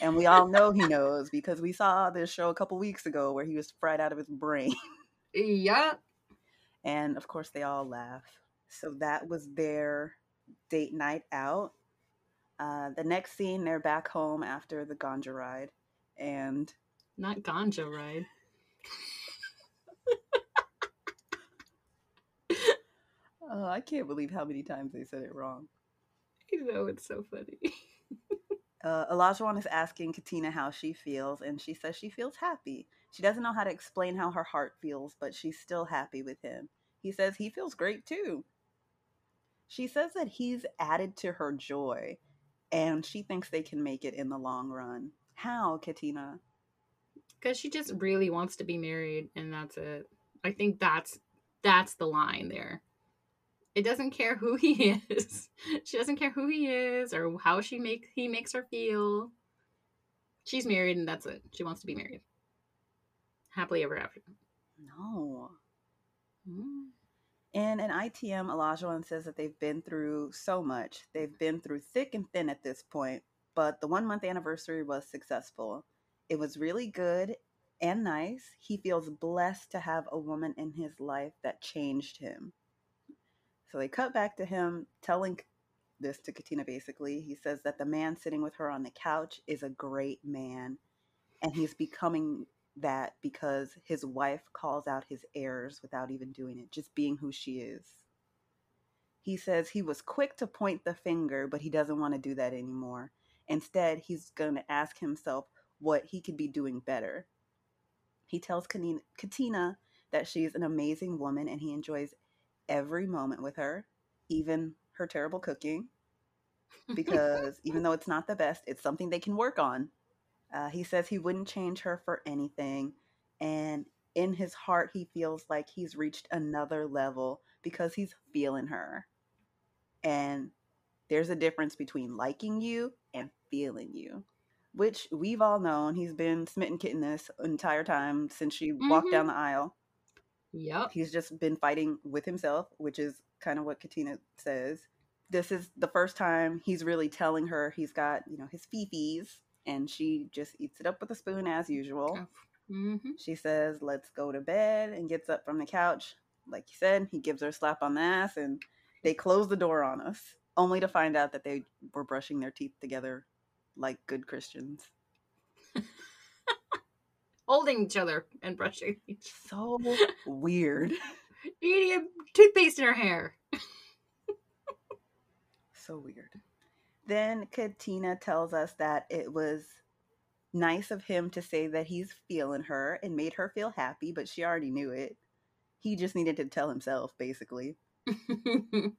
and we all know he knows because we saw this show a couple weeks ago where he was fried out of his brain. Yup. And of course, they all laugh. So that was their date night out. Uh, the next scene, they're back home after the ganja ride. And Not ganja ride. oh, I can't believe how many times they said it wrong. You know, it's so funny. Uh, Olajuwon is asking Katina how she feels, and she says she feels happy. She doesn't know how to explain how her heart feels, but she's still happy with him. He says he feels great too. She says that he's added to her joy, and she thinks they can make it in the long run. How, Katina? Because she just really wants to be married, and that's it. I think that's that's the line there. It doesn't care who he is. she doesn't care who he is or how she make he makes her feel. She's married, and that's it. She wants to be married. Happily ever after. No. Mm. In an ITM, Olajuwon says that they've been through so much. They've been through thick and thin at this point, but the one month anniversary was successful. It was really good and nice. He feels blessed to have a woman in his life that changed him. So they cut back to him telling this to Katina basically. He says that the man sitting with her on the couch is a great man, and he's becoming that because his wife calls out his errors without even doing it, just being who she is. He says he was quick to point the finger, but he doesn't want to do that anymore. Instead, he's going to ask himself what he could be doing better. He tells Katina that she's an amazing woman and he enjoys every moment with her, even her terrible cooking, because even though it's not the best, it's something they can work on. Uh, he says he wouldn't change her for anything. And in his heart, he feels like he's reached another level because he's feeling her. And there's a difference between liking you and feeling you, which we've all known. He's been smitten kitten this entire time since she walked down the aisle. Yep. He's just been fighting with himself, which is kind of what Katina says. This is the first time he's really telling her he's got, you know, his fifis, and she just eats it up with a spoon as usual. Mm-hmm. She says, "Let's go to bed," and gets up from the couch. Like you said, he gives her a slap on the ass, and they close the door on us, only to find out that they were brushing their teeth together like good Christians. Holding each other and brushing each So weird. eating toothpaste in her hair. So weird. Then Katina tells us that it was nice of him to say that he's feeling her and made her feel happy, but she already knew it. He just needed to tell himself, basically.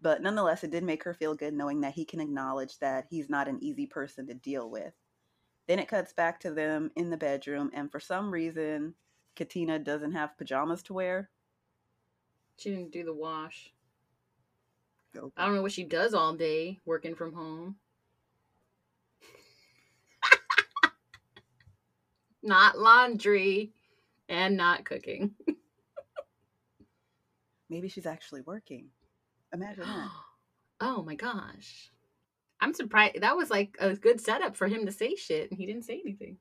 But nonetheless, it did make her feel good knowing that he can acknowledge that he's not an easy person to deal with. Then it cuts back to them in the bedroom, and for some reason, Katina doesn't have pajamas to wear. she didn't do the wash. Okay. I don't know what she does all day working from home. not laundry and not cooking. Maybe she's actually working. Imagine that. oh my gosh. I'm surprised. That was like a good setup for him to say shit, and he didn't say anything.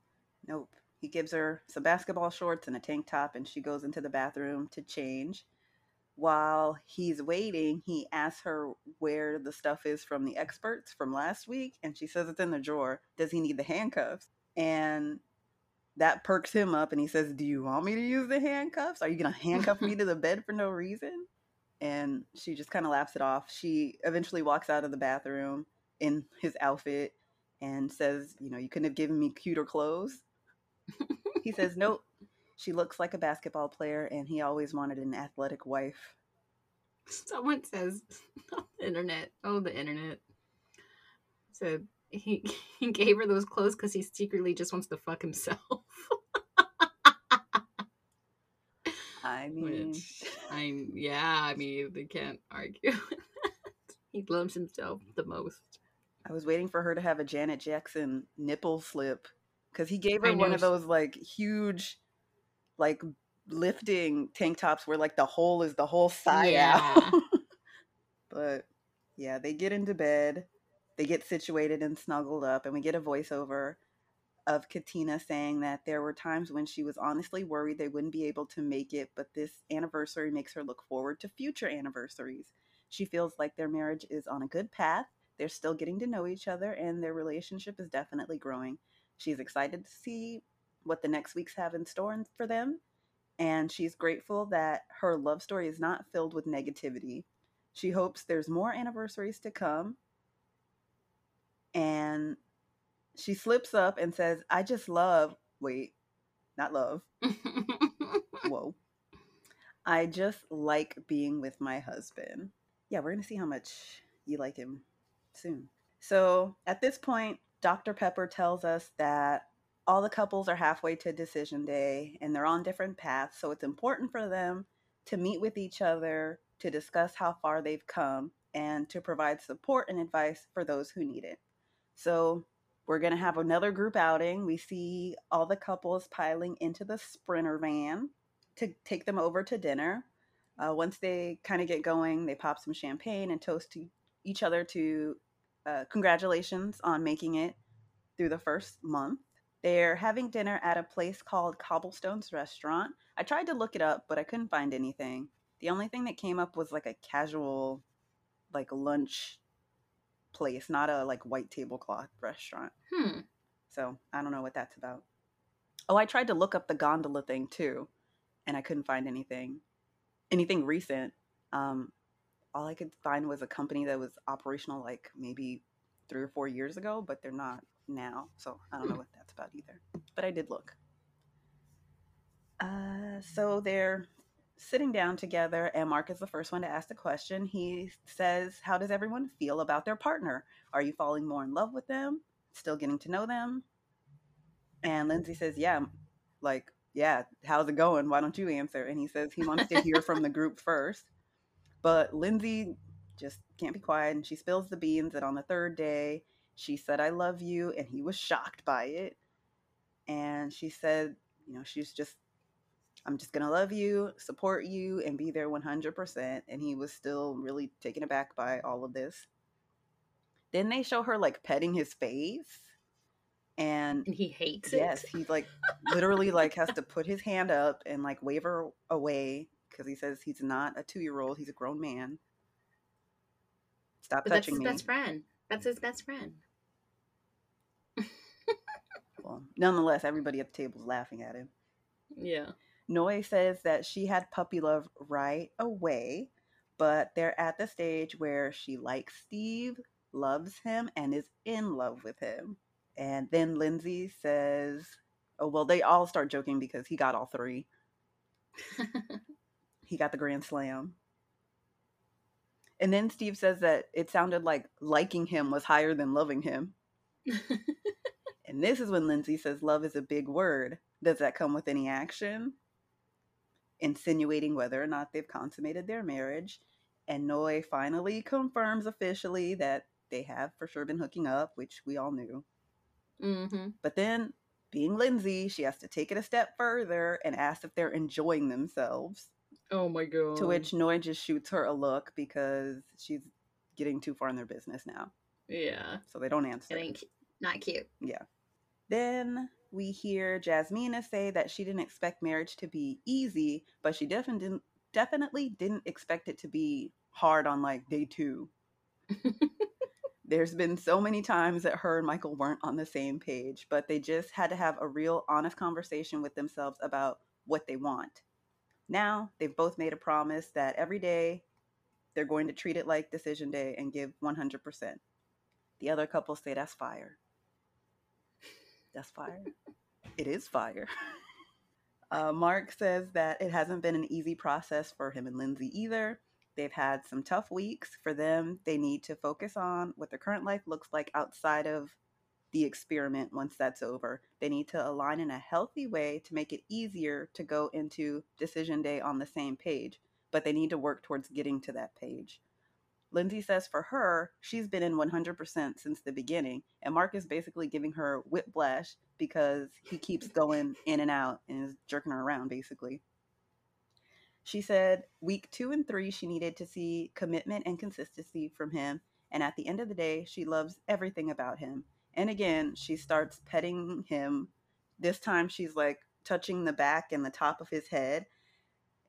Nope. He gives her some basketball shorts and a tank top, and she goes into the bathroom to change. While he's waiting, he asks her where the stuff is from the experts from last week, and she says it's in the drawer. Does he need the handcuffs? And that perks him up, and he says, Do you want me to use the handcuffs? Are you going to handcuff me to the bed for no reason? And she just kind of laughs it off. She eventually walks out of the bathroom in his outfit and says, You know, you couldn't have given me cuter clothes. he says, Nope. She looks like a basketball player, and he always wanted an athletic wife. Someone says on oh, the internet. Oh, the internet. So he he gave her those clothes because he secretly just wants to fuck himself. I mean, Which I yeah, I mean they can't argue. that. he loves himself the most. I was waiting for her to have a Janet Jackson nipple slip because he gave I her one of those like huge, like lifting tank tops where like the hole is the whole side out. Yeah. but yeah, they get into bed, they get situated and snuggled up, and we get a voiceover of Katina saying that there were times when she was honestly worried they wouldn't be able to make it, but this anniversary makes her look forward to future anniversaries. She feels like their marriage is on a good path. They're still getting to know each other, and their relationship is definitely growing. She's excited to see what the next weeks have in store for them, and she's grateful that her love story is not filled with negativity. She hopes there's more anniversaries to come. And she slips up and says, I just love, wait, not love. Whoa. I just like being with my husband. Yeah, we're going to see how much you like him soon. So at this point, Dr. Pepper tells us that all the couples are halfway to decision day and they're on different paths. So it's important for them to meet with each other to discuss how far they've come and to provide support and advice for those who need it. So we're going to have another group outing. We see all the couples piling into the Sprinter van to take them over to dinner. Uh, once they kind of get going, they pop some champagne and toast to each other to uh, congratulations on making it through the first month. They're having dinner at a place called Cobblestones Restaurant. I tried to look it up, but I couldn't find anything. The only thing that came up was like a casual, like lunch place, not a like white tablecloth restaurant. Hmm. So I don't know what that's about. Oh, I tried to look up the gondola thing too, and I couldn't find anything, anything recent. Um, all I could find was a company that was operational like maybe three or four years ago, but they're not now. So I don't know what that's about either. But I did look. Uh, so they're sitting down together, and Mark is the first one to ask the question. He says, How does everyone feel about their partner? Are you falling more in love with them? Still getting to know them? And Lindsay says, Yeah, like, yeah, how's it going? Why don't you answer? And he says he wants to hear from the group first. But Lindsay just can't be quiet and she spills the beans that on the third day she said, I love you. And he was shocked by it. And she said, you know, she's just I'm just going to love you, support you, and be there 100%. And he was still really taken aback by all of this. Then they show her like petting his face. And, and he hates yes, it. Yes, he like literally like has to put his hand up and like wave her away because he says he's not a two year old, he's a grown man. Stop but touching that's his me. best friend. That's his best friend. well, nonetheless, everybody at the table is laughing at him. Yeah. Noi says that she had puppy love right away, but they're at the stage where she likes Steve, loves him, and is in love with him. And then Lindsay says, Oh, well, they all start joking because he got all three. he got the Grand Slam. And then Steve says that it sounded like liking him was higher than loving him. and this is when Lindsay says love is a big word. Does that come with any action? insinuating whether or not they've consummated their marriage. And Noi finally confirms officially that they have for sure been hooking up, which we all knew. Mm-hmm. But then, being Lindsay, she has to take it a step further and ask if they're enjoying themselves. Oh my god. To which Noi just shoots her a look because she's getting too far in their business now. Yeah. So they don't answer. It ain't not cute. Yeah. Then we hear Jasmina say that she didn't expect marriage to be easy, but she definitely didn't, definitely didn't expect it to be hard on like day two. There's been so many times that her and Michael weren't on the same page, but they just had to have a real honest conversation with themselves about what they want. Now they've both made a promise that every day they're going to treat it like decision day and give 100%. The other couple say that's fire. That's fire. it is fire. Uh, Mark says that it hasn't been an easy process for him and Lindsay either. They've had some tough weeks. For them, they need to focus on what their current life looks like outside of the experiment once that's over. They need to align in a healthy way to make it easier to go into decision day on the same page, but they need to work towards getting to that page. Lindsay says for her, she's been in 100% since the beginning, and Mark is basically giving her whiplash because he keeps going in and out and is jerking her around, basically. She said week two and three, she needed to see commitment and consistency from him, and at the end of the day, she loves everything about him, And again, she starts petting him. This time she's like touching the back and the top of his head.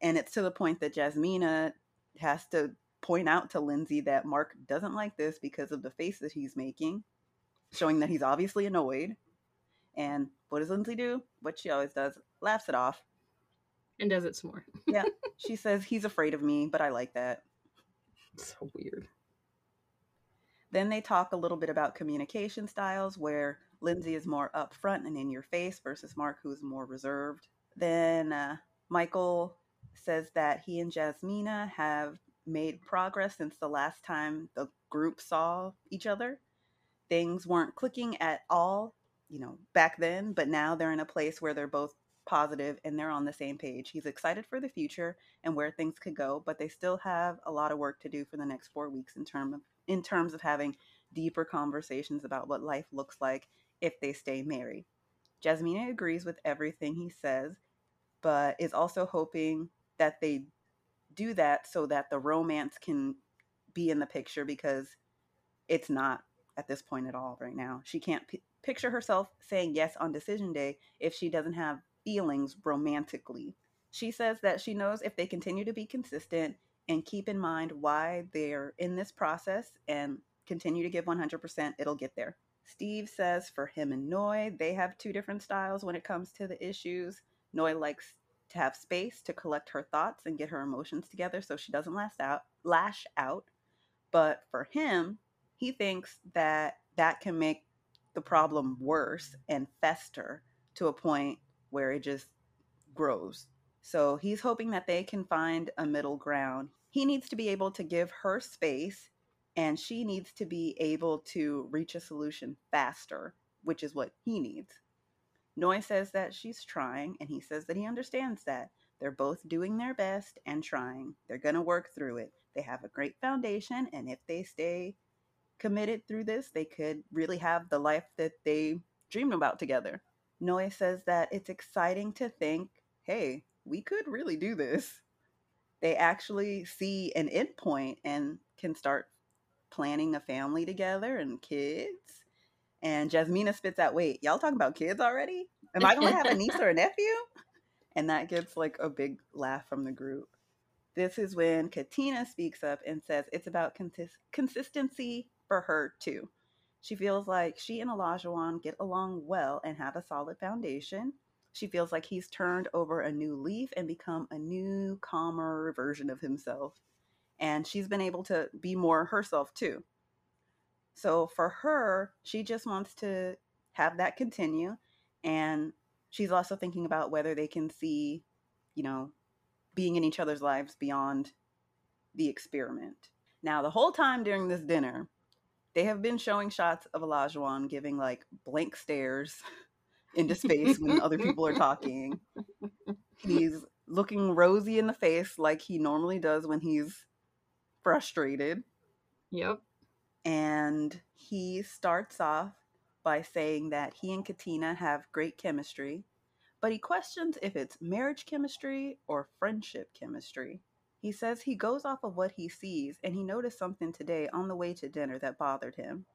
And it's to the point that Jasmina has to point out to Lindsay that Mark doesn't like this because of the face that he's making, showing that he's obviously annoyed. And what does Lindsay do? What she always does, laughs it off. And does it some more. yeah. She says he's afraid of me, but I like that. So weird. Then they talk a little bit about communication styles, where Lindsay is more upfront and in your face versus Mark, who's more reserved. Then uh, Michael says that he and Jasmina have made progress since the last time the group saw each other. Things weren't clicking at all, you know, back then, but now they're in a place where they're both positive and they're on the same page. He's excited for the future and where things could go, but they still have a lot of work to do for the next 4 weeks in terms of in terms of having deeper conversations about what life looks like if they stay married. Jasmina agrees with everything he says, but is also hoping that they do that so that the romance can be in the picture because it's not at this point at all right now. She can't p- picture herself saying yes on decision day if she doesn't have feelings romantically. She says that she knows if they continue to be consistent and keep in mind why they're in this process and continue to give 100%, it'll get there. Steve says for him and Noi, they have two different styles when it comes to the issues. Noi likes to have space to collect her thoughts and get her emotions together so she doesn't last out, lash out. But for him, he thinks that that can make the problem worse and fester to a point where it just grows. So he's hoping that they can find a middle ground. He needs to be able to give her space, and she needs to be able to reach a solution faster, which is what he needs. Noi says that she's trying, and he says that he understands that. They're both doing their best and trying. They're going to work through it. They have a great foundation, and if they stay committed through this, they could really have the life that they dreamed about together. Noi says that it's exciting to think, hey, we could really do this. They actually see an endpoint and can start planning a family together and kids. And Jasmina spits out, wait, y'all talking about kids already? Am I going to have a niece or a nephew? And that gets like a big laugh from the group. This is when Katina speaks up and says it's about consist- consistency for her too. She feels like she and Olajuwon get along well and have a solid foundation. She feels like he's turned over a new leaf and become a new, calmer version of himself. And she's been able to be more herself too. So for her, she just wants to have that continue. And she's also thinking about whether they can see, you know, being in each other's lives beyond the experiment. Now, the whole time during this dinner, they have been showing shots of Olajuwon giving like blank stares into space when other people are talking. He's looking rosy in the face like he normally does when he's frustrated. Yep. And he starts off by saying that he and Katina have great chemistry, but he questions if it's marriage chemistry or friendship chemistry. He says he goes off of what he sees, and he noticed something today on the way to dinner that bothered him.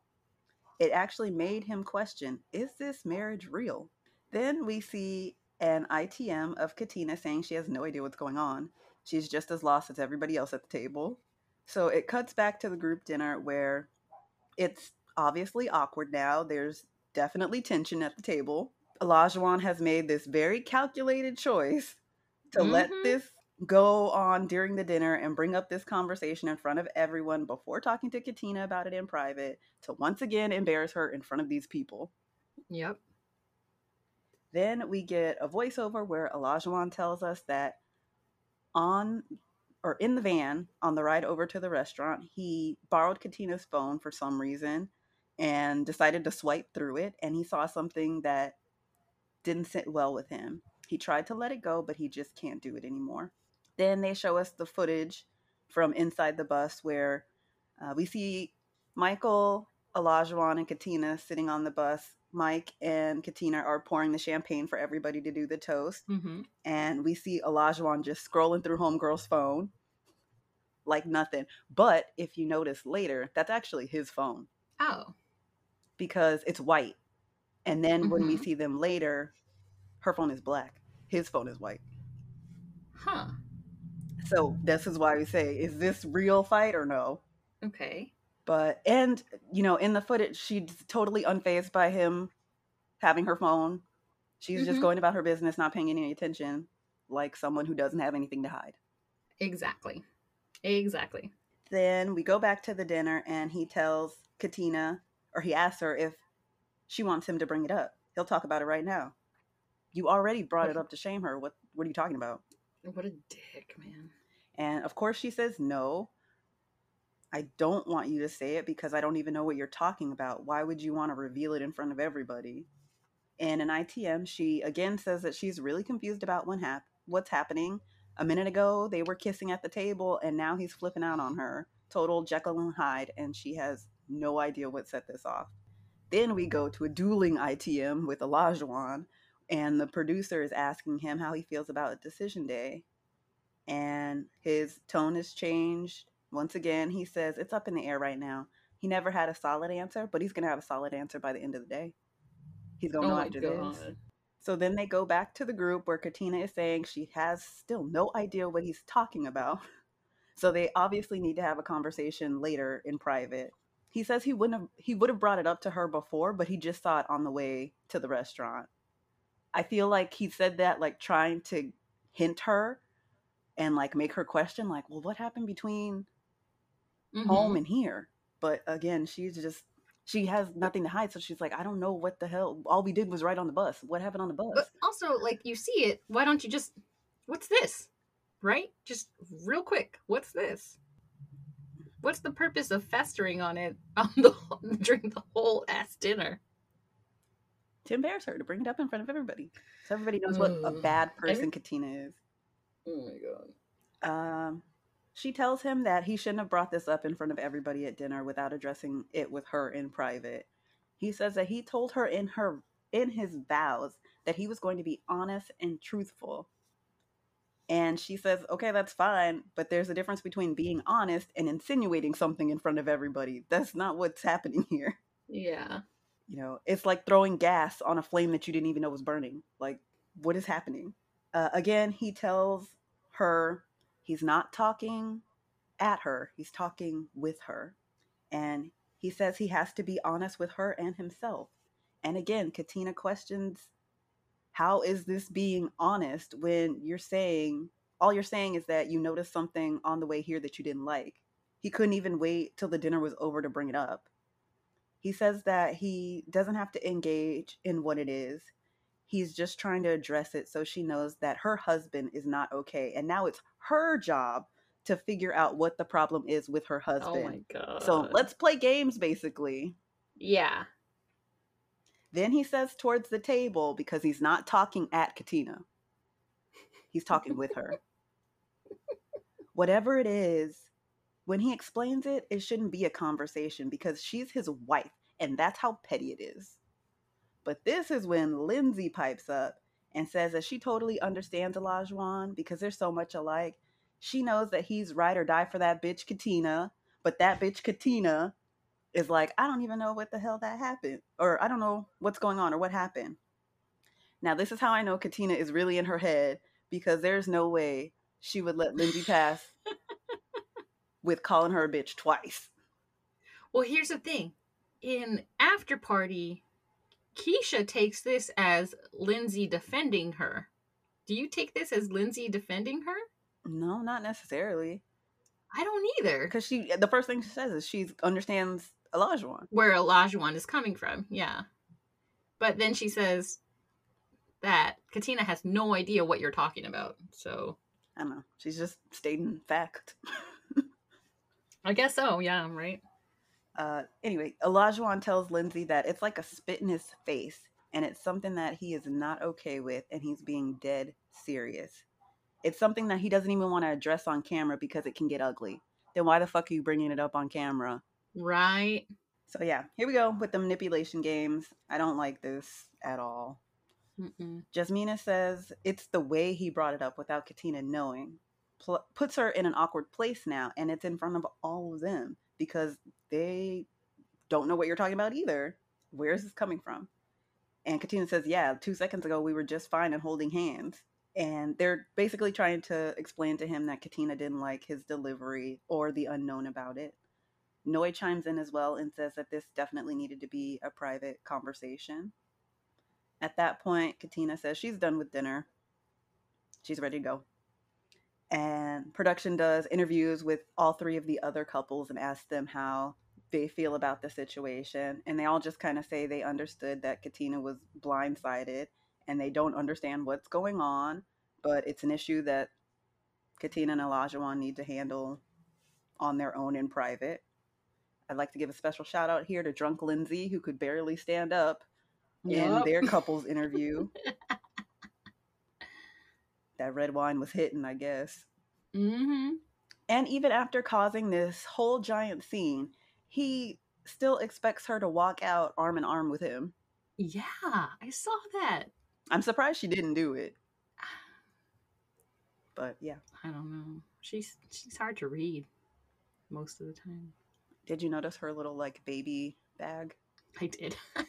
It actually made him question is this marriage real? Then we see an ITM of Katina saying she has no idea what's going on. She's just as lost as everybody else at the table. So it cuts back to the group dinner where it's obviously awkward now. There's definitely tension at the table. Olajuwon has made this very calculated choice to mm-hmm. let this go on during the dinner and bring up this conversation in front of everyone before talking to Katina about it in private to once again embarrass her in front of these people. Yep. Then we get a voiceover where Olajuwon tells us that on or in the van on the ride over to the restaurant, he borrowed Katina's phone for some reason and decided to swipe through it and he saw something that didn't sit well with him. He tried to let it go, but he just can't do it anymore. Then they show us the footage from inside the bus where uh, we see Michael, Olajuwon, and Katina sitting on the bus. Mike and Katina are pouring the champagne for everybody to do the toast. Mm-hmm. And we see Olajuwon just scrolling through Homegirl's phone like nothing. But if you notice later, that's actually his phone. Oh. because it's white. And then when we Mhm. see them later, her phone is black. His phone is white. Huh. So this is why we say, is this real fight or no? Okay. But and you know, in the footage, she's totally unfazed by him having her phone. She's just Mhm. going about her business, not paying any attention, like someone who doesn't have anything to hide. Exactly. Exactly. Then we go back to the dinner, and he tells Katina, or he asks her if she wants him to bring it up. He'll talk about it right now. You already brought it up to shame her. What What are you talking about? What a dick, man. And of course, she says no. I don't want you to say it because I don't even know what you're talking about. Why would you want to reveal it in front of everybody? And in ITM, she again says that she's really confused about hap- what's happening. A minute ago, they were kissing at the table, and now he's flipping out on her. Total Jekyll and Hyde, and she has no idea what set this off. Then we go to a dueling ITM with Olajuwon, and the producer is asking him how he feels about Decision Day and his tone has changed. Once again, he says it's up in the air right now. He never had a solid answer, but he's going to have a solid answer by the end of the day. He's going to Oh know after god. this. So then they go back to the group where Katina is saying she has still no idea what he's talking about. So they obviously need to have a conversation later in private. He says he wouldn't have he would have brought it up to her before, but he just saw it on the way to the restaurant. I feel like he said that like trying to hint her and like make her question like, "Well, what happened between Mhm. home and here?" But again, she's just she has nothing to hide, so she's like, "I don't know what the hell. All we did was ride on the bus. What happened on the bus?" But also, like, you see it. Why don't you just, what's this? Right? Just real quick. What's this? What's the purpose of festering on it on the during the whole ass dinner? To embarrass her to bring it up in front of everybody, so everybody knows what a bad person Katina is. Oh my god. Um, she tells him that he shouldn't have brought this up in front of everybody at dinner without addressing it with her in private. He says that he told her in her in his vows that he was going to be honest and truthful. And she says, "Okay, that's fine, but there's a difference between being honest and insinuating something in front of everybody. That's not what's happening here. Yeah. You know, it's like throwing gas on a flame that you didn't even know was burning. Like, what is happening?" Uh, again, he tells her he's not talking at her, he's talking with her. And he says he has to be honest with her and himself. And again, Katina questions how is this being honest when you're saying all you're saying is that you noticed something on the way here that you didn't like. He couldn't even wait till the dinner was over to bring it up. He says that he doesn't have to engage in what it is. He's just trying to address it so she knows that her husband is not okay. And now it's her job to figure out what the problem is with her husband. Oh my god. so let's play games, basically. Yeah. Then he says towards the table because he's not talking at Katina. He's talking with her. Whatever it is, when he explains it, it shouldn't be a conversation because she's his wife and that's how petty it is. But this is when Lindsay pipes up and says that she totally understands Olajuwon because they're so much alike. She knows that he's ride or die for that bitch Katina, but that bitch Katina is like, I don't even know what the hell that happened, or I don't know what's going on or what happened. Now, this is how I know Katina is really in her head because there's no way she would let Lindsay pass with calling her a bitch twice. Well, here's the thing. In After Party, Keisha takes this as Lindsay defending her. Do you take this as Lindsay defending her? No, not necessarily. I don't either. Because she, the first thing she says is she understands Olajuwon. Where Olajuwon is coming from, yeah. But then she says that Katina has no idea what you're talking about. So I don't know. She's just stating fact. I guess so, yeah, I'm right? Uh, anyway, Olajuwon tells Lindsay that it's like a spit in his face, and it's something that he is not okay with, and he's being dead serious. It's something that he doesn't even want to address on camera because it can get ugly. Then why the fuck are you bringing it up on camera? Right. So yeah, here we go with the manipulation games. I don't like this at all. Mm-mm. Jasmina says it's the way he brought it up without Katina knowing. Pl- puts her in an awkward place now, and it's in front of all of them because they don't know what you're talking about either. where's this coming from? And Katina says, yeah, two seconds ago we were just fine and holding hands. And they're basically trying to explain to him that Katina didn't like his delivery or the unknown about it. Noi chimes in as well and says that this definitely needed to be a private conversation. At that point, Katina says she's done with dinner. She's ready to go. And production does interviews with all three of the other couples and asks them how they feel about the situation. And they all just kind of say they understood that Katina was blindsided and they don't understand what's going on, but it's an issue that Katina and Olajuwon need to handle on their own in private. I'd like to give a special shout out here to Drunk Lindsay, who could barely stand up yep. in their couples interview. that red wine was hitting, I guess. Mm-hmm. And even after causing this whole giant scene, he still expects her to walk out arm in arm with him. Yeah, I saw that. I'm surprised she didn't do it. But yeah. I don't know. She's she's hard to read most of the time. Did you notice her little like baby bag? I did.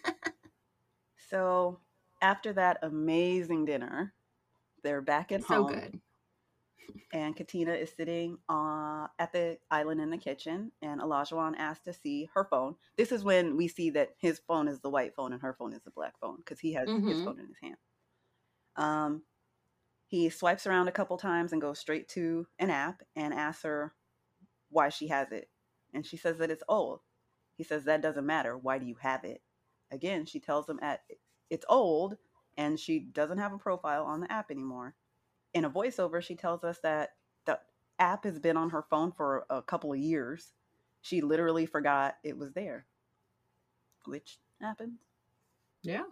so after that amazing dinner, they're back at so home. So good. And Katina is sitting uh, at the island in the kitchen, and Olajuwon asked to see her phone. This is when we see that his phone is the white phone and her phone is the black phone because he has mm-hmm. his phone in his hand. Um, he swipes around a couple times and goes straight to an app and asks her why she has it. And she says that it's old. He says, That doesn't matter. Why do you have it? Again, she tells him at it's old and she doesn't have a profile on the app anymore. In a voiceover, she tells us that the app has been on her phone for a couple of years. She literally forgot it was there, which happens. Yeah.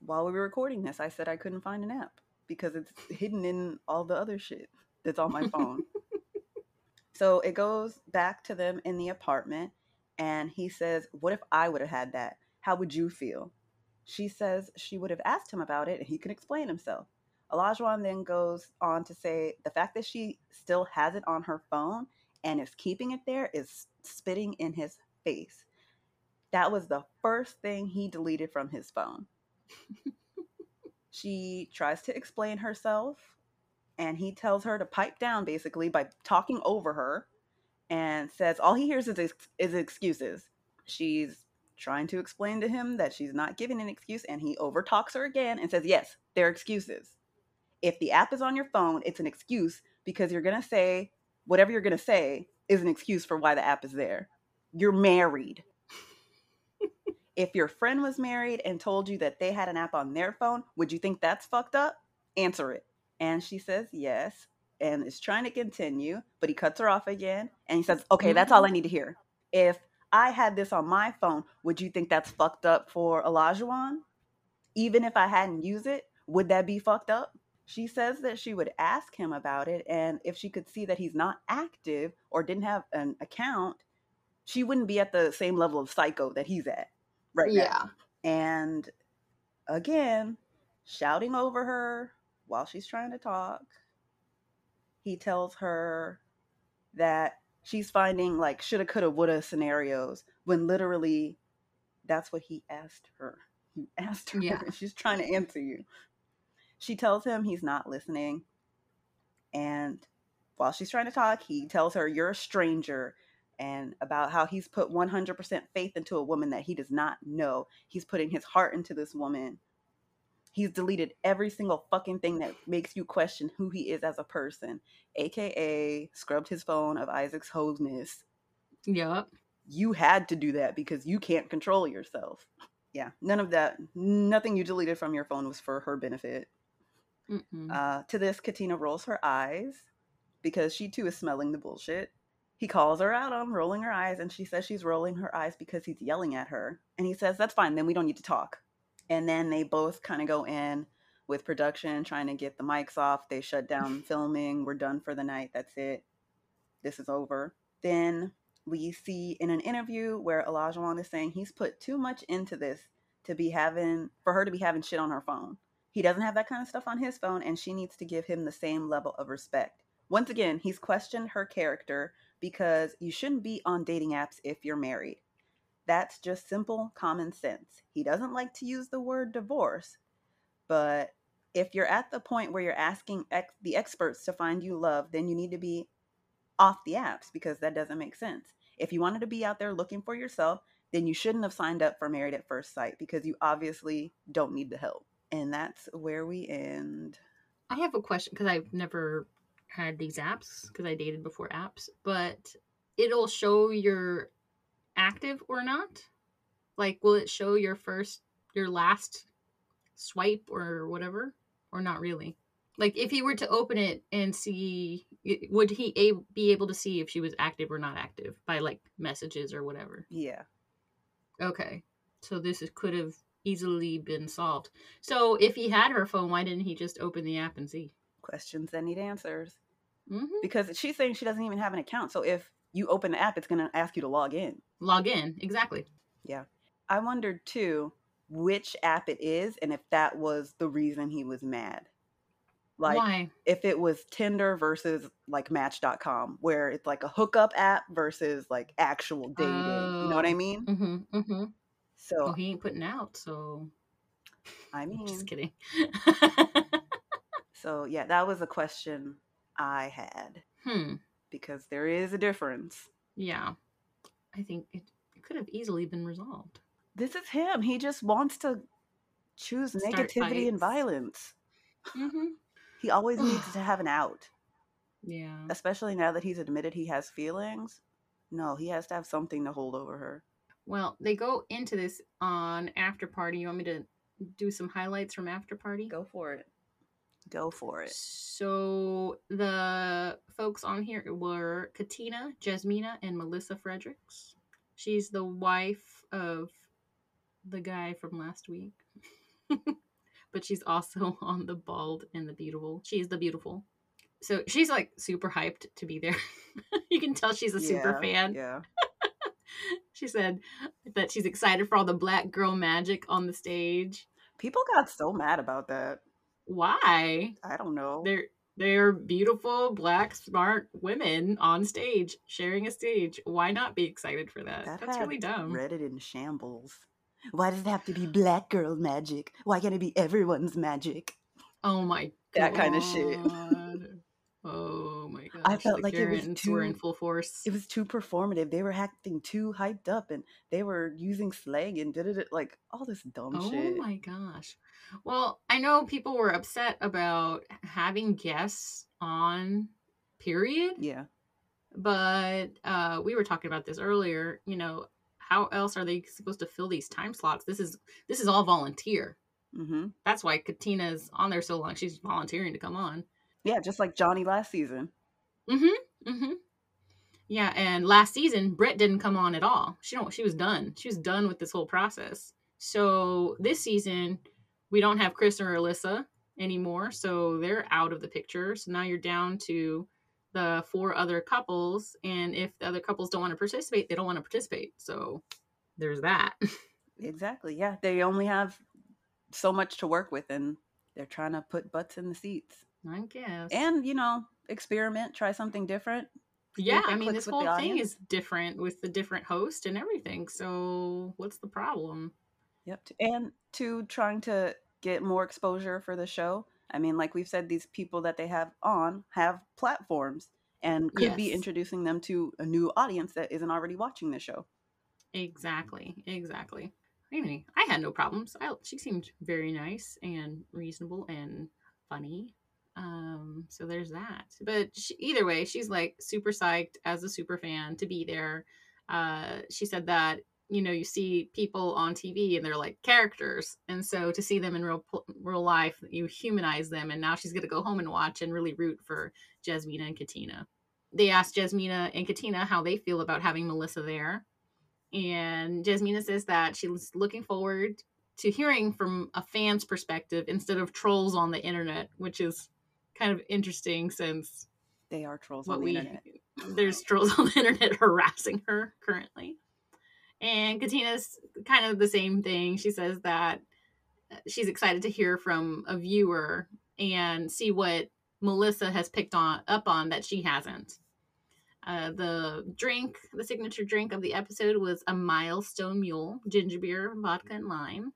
While we were recording this, I said I couldn't find an app because it's hidden in all the other shit that's on my phone. so it goes back to them in the apartment, and he says, What if I would have had that? How would you feel? She says she would have asked him about it and he can explain himself. Olajuwon then goes on to say the fact that she still has it on her phone and is keeping it there is spitting in his face. That was the first thing he deleted from his phone. she tries to explain herself and he tells her to pipe down basically by talking over her and says all he hears is, is excuses. She's trying to explain to him that she's not giving an excuse and he overtalks her again and says, Yes, they're excuses. If the app is on your phone, it's an excuse because you're going to say whatever you're going to say is an excuse for why the app is there. You're married. if your friend was married and told you that they had an app on their phone, would you think that's fucked up? Answer it. And she says yes and is trying to continue, but he cuts her off again and he says, Okay, that's all I mm-hmm. need to hear. If I had this on my phone, would you think that's fucked up for Olajuwon? Even if I hadn't used it, would that be fucked up? She says that she would ask him about it, and if she could see that he's not active or didn't have an account, she wouldn't be at the same level of psycho that he's at right yeah. now. And again, shouting over her while she's trying to talk, he tells her that she's finding like shoulda, coulda, woulda scenarios when literally that's what he asked her. He asked her, yeah. she's trying to answer you. She tells him he's not listening. And while she's trying to talk, he tells her, You're a stranger, and about how he's put 100% faith into a woman that he does not know. He's putting his heart into this woman He's deleted every single fucking thing that makes you question who he is as a person, aka scrubbed his phone of Isaac's hoseness. Yep. You had to do that because you can't control yourself. Yeah, none of that, nothing you deleted from your phone was for her benefit. Uh, to this, Katina rolls her eyes because she too is smelling the bullshit. He calls her out on rolling her eyes, and she says she's rolling her eyes because he's yelling at her. And he says, That's fine, then we don't need to talk. And then they both kind of go in with production, trying to get the mics off. They shut down filming. We're done for the night. That's it. This is over. Then we see in an interview where Olajuwon is saying he's put too much into this to be having for her to be having shit on her phone. He doesn't have that kind of stuff on his phone, and she needs to give him the same level of respect. Once again, he's questioned her character because you shouldn't be on dating apps if you're married. That's just simple common sense. He doesn't like to use the word divorce, but if you're at the point where you're asking ex- the experts to find you love, then you need to be off the apps because that doesn't make sense. If you wanted to be out there looking for yourself, then you shouldn't have signed up for Married at First Sight because you obviously don't need the help. And that's where we end. I have a question because I've never had these apps because I dated before apps, but it'll show you're active or not. Like, will it show your first, your last swipe or whatever, or not really? Like, if he were to open it and see, would he a- be able to see if she was active or not active by like messages or whatever? Yeah. Okay, so this is, could have easily been solved. So, if he had her phone, why didn't he just open the app and see? Questions that need answers. hmm Because she's saying she doesn't even have an account. So if you open the app, it's going to ask you to log in. Log in, exactly. Yeah. I wondered too which app it is and if that was the reason he was mad. Like Why? if it was Tinder versus like Match.com, where it's like a hookup app versus like actual dating. you know what I Oh. mean? Mm-hmm. Mm-hmm. So Well, he ain't putting out, so I mean, just kidding. so yeah, that was a question I had hmm. Because there is a difference. Yeah. I think it, it could have easily been resolved. This is him. He just wants to choose Start negativity and violence. Mm-hmm. He always needs to have an out. Yeah. especially now that he's admitted he has feelings. No, he has to have something to hold over her. Well, they go into this on After Party. You want me to do some highlights from After Party? Go for it. Go for it. So the folks on here were Katina, Jasmina, and Melissa Fredericks. She's the wife of the guy from last week. but she's also on the bald and the beautiful. She's the beautiful. So she's like super hyped to be there. you can tell she's a super Yeah, fan. Yeah. She said that she's excited for all the black girl magic on the stage. People got so mad about that. Why? I don't know. They're they're beautiful, black, smart women on stage, sharing a stage. Why not be excited for that? That That's really dumb. Reddit in shambles. Why does it have to be black girl magic? Why can't it be everyone's magic? Oh my god. That kinda shit. Oh gosh. I felt like it was too, were in full force. It was too performative. They were acting too hyped up and they were using slang and did it like all this dumb Oh shit. Oh my gosh. Well, I know people were upset about having guests on, period. Yeah. But uh, we were talking about this earlier. You know, how else are they supposed to fill these time slots? This is this is all volunteer. Mm-hmm. That's why Katina's on there so long. She's volunteering to come on. Yeah, just like Johnny last season. Mm-hmm. Mm-hmm. Yeah, and last season, Britt didn't come on at all. She don't. She was done. She was done with this whole process. So this season, we don't have Chris or Alyssa anymore. So they're out of the picture. So now you're down to the four other couples, and if the other couples don't want to participate, they don't want to participate. So there's that. Exactly. Yeah. They only have so much to work with and they're trying to put butts in the seats. I guess. And, you know, experiment, try something different. yeah, I mean, this whole thing is different with the different host and everything. So what's the problem? Yep. And to trying to get more exposure for the show. I mean, like we've said, these people that they have on have platforms and could be introducing them to a new audience that isn't already watching the show. Exactly, exactly. Anyway, I had no problems. I, she seemed very nice and reasonable and funny. Um, so there's that. But she, either way, she's like super psyched as a super fan to be there. Uh, she said that you know you see people on TV and they're like characters, and so to see them in real real life, you humanize them. And now she's gonna go home and watch and really root for Jasmina and Katina. They asked Jasmina and Katina how they feel about having Melissa there and Jasmina says that she's looking forward to hearing from a fan's perspective instead of trolls on the internet, which is kind of interesting since They are trolls what on the we internet. there's trolls on the internet harassing her currently. And Katina's kind of the same thing. She says that uh, she's excited to hear from a viewer and see what Melissa has picked on up on that she hasn't. Uh, the drink, the signature drink of the episode was a milestone mule, ginger beer, vodka, and lime.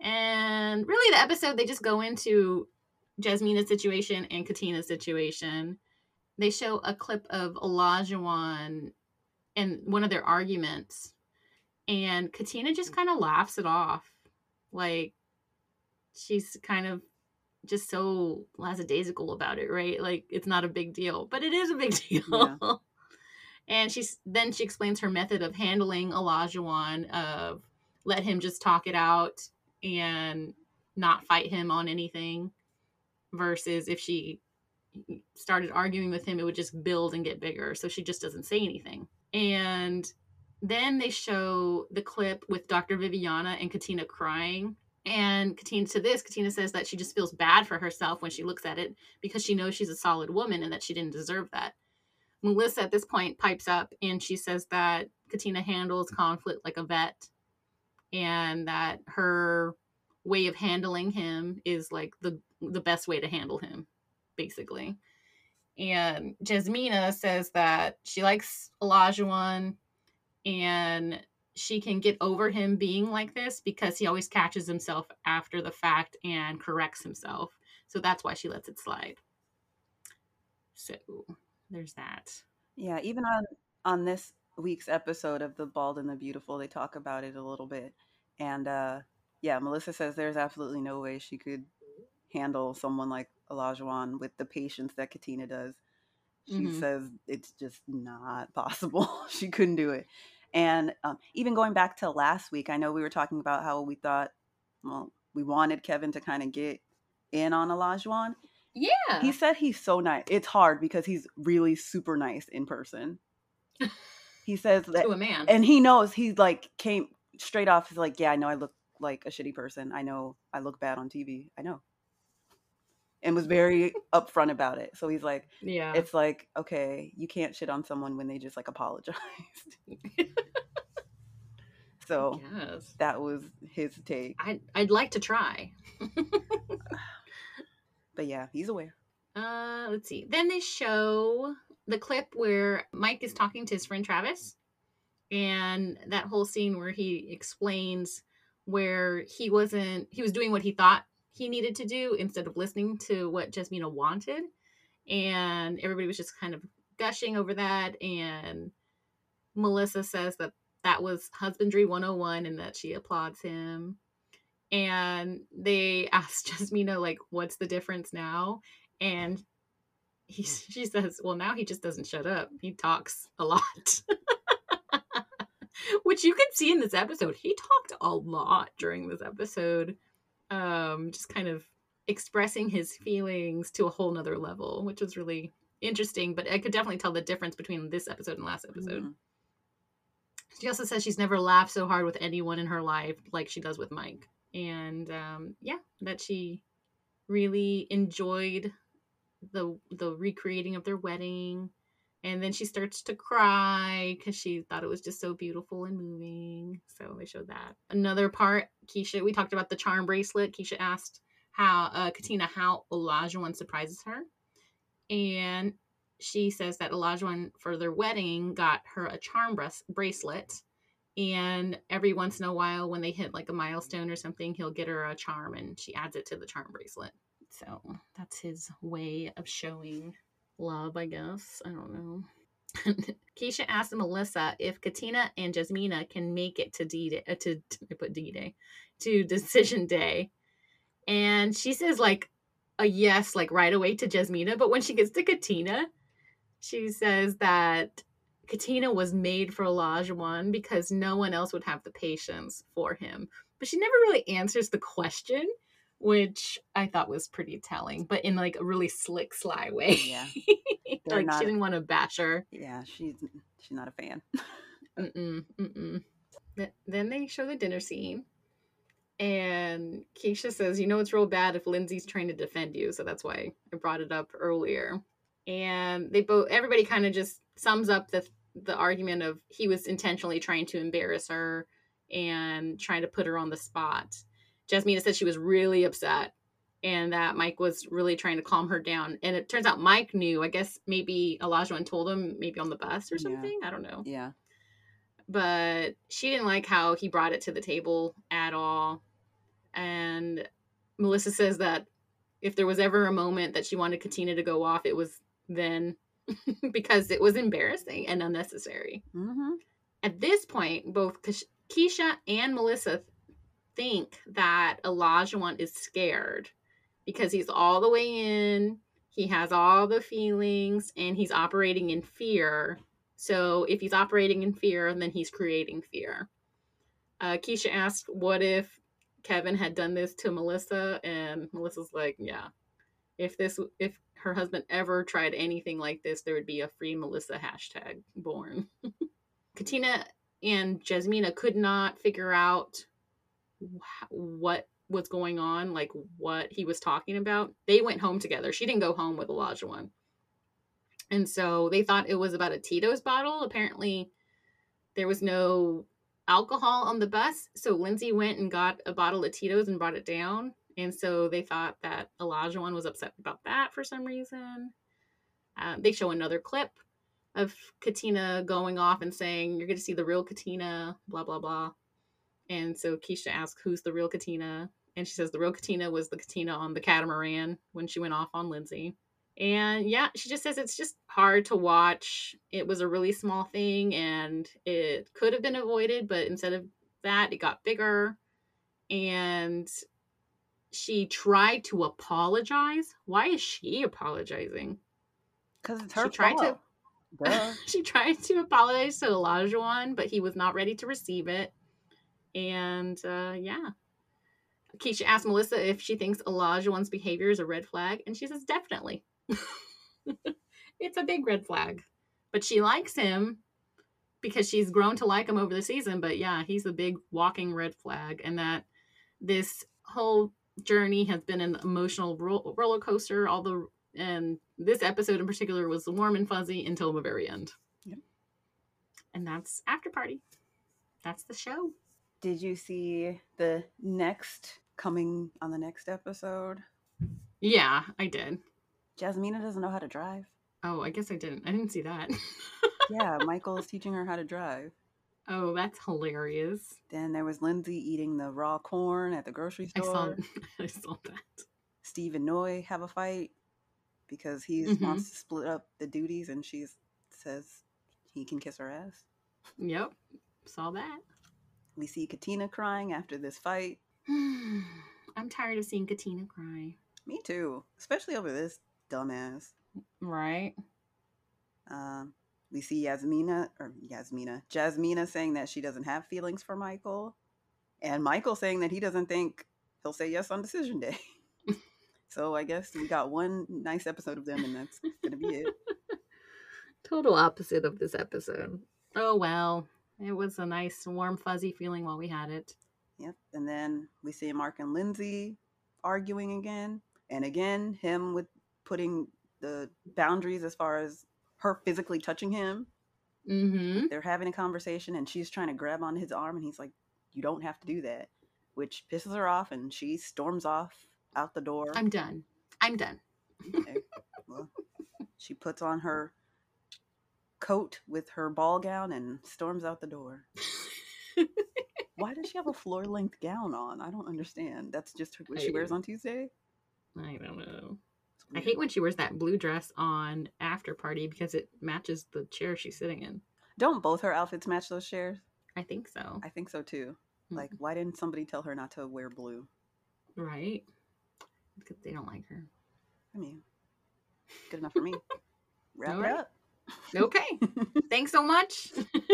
And really, the episode, they just go into Jasmina's situation and Katina's situation. They show a clip of Olajuwon and one of their arguments, and Katina just kind of laughs it off. Like, she's kind of just so lackadaisical about it, right? Like it's not a big deal, but it is a big deal. Yeah. and she's then she explains her method of handling Olajuwon of let him just talk it out and not fight him on anything versus if she started arguing with him it would just build and get bigger. So she just doesn't say anything. And then they show the clip with dr viviana and katina crying. And Katina to this, Katina says that she just feels bad for herself when she looks at it because she knows she's a solid woman and that she didn't deserve that. Melissa at this point pipes up and she says that Katina handles conflict like a vet and that her way of handling him is like the the best way to handle him, basically. And Jasmina says that she likes Olajuwon and she can get over him being like this because he always catches himself after the fact and corrects himself. So that's why she lets it slide. So there's that. Yeah, even on on this week's episode of The Bald and the Beautiful, they talk about it a little bit. And uh yeah, Melissa says there's absolutely no way she could handle someone like Olajuwon with the patience that Katina does. She mm-hmm. says it's just not possible. she couldn't do it. And um, even going back to last week, I know we were talking about how we thought, well, we wanted Kevin to kind of get in on Olajuwon. Yeah. He said he's so nice. It's hard because he's really super nice in person. He says that to a man. And he knows he's like came straight off. He's like, Yeah, I know I look like a shitty person. I know I look bad on TV. I know. And was very upfront about it. So he's like, Yeah. It's like, okay, you can't shit on someone when they just like apologized. So yes. that was his take. I'd, I'd like to try. but yeah, he's aware. Uh, let's see. Then they show the clip where Mike is talking to his friend Travis, and that whole scene where he explains where he wasn't he was doing what he thought he needed to do instead of listening to what Jasmina wanted, and everybody was just kind of gushing over that. And Melissa says that that was husbandry 101 and that she applauds him. And they asked jasmina like what's the difference now? And he, she says well now he just doesn't shut up. He talks a lot which you can see in this episode he talked a lot during this episode um just kind of expressing his feelings to a whole nother level which was really interesting but i could definitely tell the difference between this episode and last episode mm-hmm. She also says she's never laughed so hard with anyone in her life like she does with Mike. And um, yeah, that she really enjoyed the the recreating of their wedding. And then she starts to cry because she thought it was just so beautiful and moving. So they showed that. Another part, Keisha, we talked about the charm bracelet. Keisha asked how uh, Katina how Olajuwon surprises her. And she says that Olajuwon for their wedding got her a charm bracelet and every once in a while when they hit like a milestone or something he'll get her a charm and she adds it to the charm bracelet so that's his way of showing love i guess. I don't know. Keisha asked melissa if katina and jasmina can make it to uh, to, to put d-day to decision day. And she says like a yes like right away to jasmina but when she gets to katina she says that Katina was made for Olajuwon because no one else would have the patience for him. But she never really answers the question, which I thought was pretty telling, but in like a really slick, sly way. Yeah. like not, she didn't want to bash her. Yeah, she's she's not a fan. mm-mm, mm-mm. Then they show the dinner scene. And Keisha says, You know, it's real bad if Lindsay's trying to defend you. So that's why I brought it up earlier and they both everybody kind of just sums up the the argument of he was intentionally trying to embarrass her and trying to put her on the spot. Jasmina said she was really upset and that Mike was really trying to calm her down. And it turns out Mike knew. I guess maybe Olajuwon told him, maybe on the bus or Yeah. something. I don't know. Yeah. But she didn't like how he brought it to the table at all. And Melissa says that if there was ever a moment that she wanted Katina to go off, it was then because it was embarrassing and unnecessary. Mm-hmm. At this point, both Keisha and Melissa think that Olajuwon is scared because he's all the way in, he has all the feelings, and he's operating in fear. So if he's operating in fear, then he's creating fear. Uh, Keisha asked, "What if Kevin had done this to Melissa?" And Melissa's like, "Yeah, if this, if her husband ever tried anything like this, there would be a free Melissa hashtag born." Katina and Jasmina could not figure out what was going on, like what he was talking about. They went home together. She didn't go home with Olajuwon. And so they thought it was about a Tito's bottle. Apparently, there was no alcohol on the bus. So Lindsay went and got a bottle of Tito's and brought it down. And so they thought that Olajuwon was upset about that for some reason. Uh, they show another clip of Katina going off and saying, You're going to see the real Katina, blah, blah, blah. And so Keisha asks, Who's the real Katina? And she says, The real Katina was the Katina on the catamaran when she went off on Lindsay. And yeah, she just says it's just hard to watch. It was a really small thing and it could have been avoided, but instead of that, it got bigger. And she tried to apologize. Why is she apologizing? Because it's her She her tried to- fault. She tried to apologize to Olajuwon, but he was not ready to receive it. And uh, yeah. Keisha asked Melissa if she thinks Elijah Olajuwon's behavior is a red flag, and she says definitely. it's a big red flag. But she likes him because she's grown to like him over the season. But yeah, he's a big walking red flag, and that this whole journey has been an emotional ro- roller coaster. All the and this episode in particular was warm and fuzzy until the very end. Yep. And that's after party. That's the show. Did you see the next coming on the next episode? Yeah, I did. Jasmina doesn't know how to drive. Oh, I guess I didn't. I didn't see that. Yeah, Michael is teaching her how to drive. oh, that's hilarious. Then there was Lindsay eating the raw corn at the grocery I saw store. I saw that. Steve and Noi have a fight because he Mhm. wants to split up the duties, and she says he can kiss her ass. Yep. Saw that. We see Katina crying after this fight. I'm tired of seeing Katina cry. Me too, especially over this dumbass. Right? Um, we see Yasmina or Yasmina, Jasmina saying that she doesn't have feelings for Michael, and Michael saying that he doesn't think he'll say yes on decision day. so I guess we got one nice episode of them, and that's gonna be it. Total opposite of this episode. Oh well. It was a nice, warm, fuzzy feeling while we had it. Yep. And then we see Mark and Lindsay arguing again, and again him with putting the boundaries as far as her physically touching him. Mm-hmm. They're having a conversation, and she's trying to grab on his arm, and he's like, "You don't have to do that," which pisses her off, and she storms off out the door. I'm done. I'm done. Okay. well, she puts on her coat with her ball gown and storms out the door. Why does she have a floor length gown on? I don't understand. That's just what she wears on Tuesday. I don't know. I hate when she wears that blue dress on after party because it matches the chair she's sitting in. Don't both her outfits match those chairs? I think so. I think so too. Mm. Like, why didn't somebody tell her not to wear blue? Right? Because they don't like her. I mean, good enough for me. Wrap All it right. up. Okay. Thanks so much.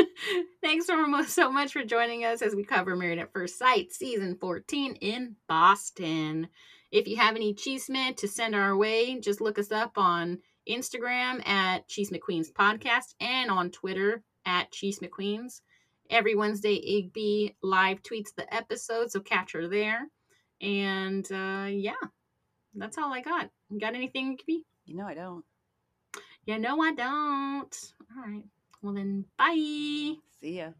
Thanks so so much for joining us as we cover Married at First Sight, season 14 in Boston. If you have any chisme to send our way, just look us up on Instagram at Chisme Queen's Podcast and on Twitter at Chisme Queen's. Every Wednesday, Igby live tweets the episode, so catch her there. And uh, yeah, that's all I got. You got anything, Igby? You know I don't. Yeah, no, I don't. All right. Well, then, bye. See ya.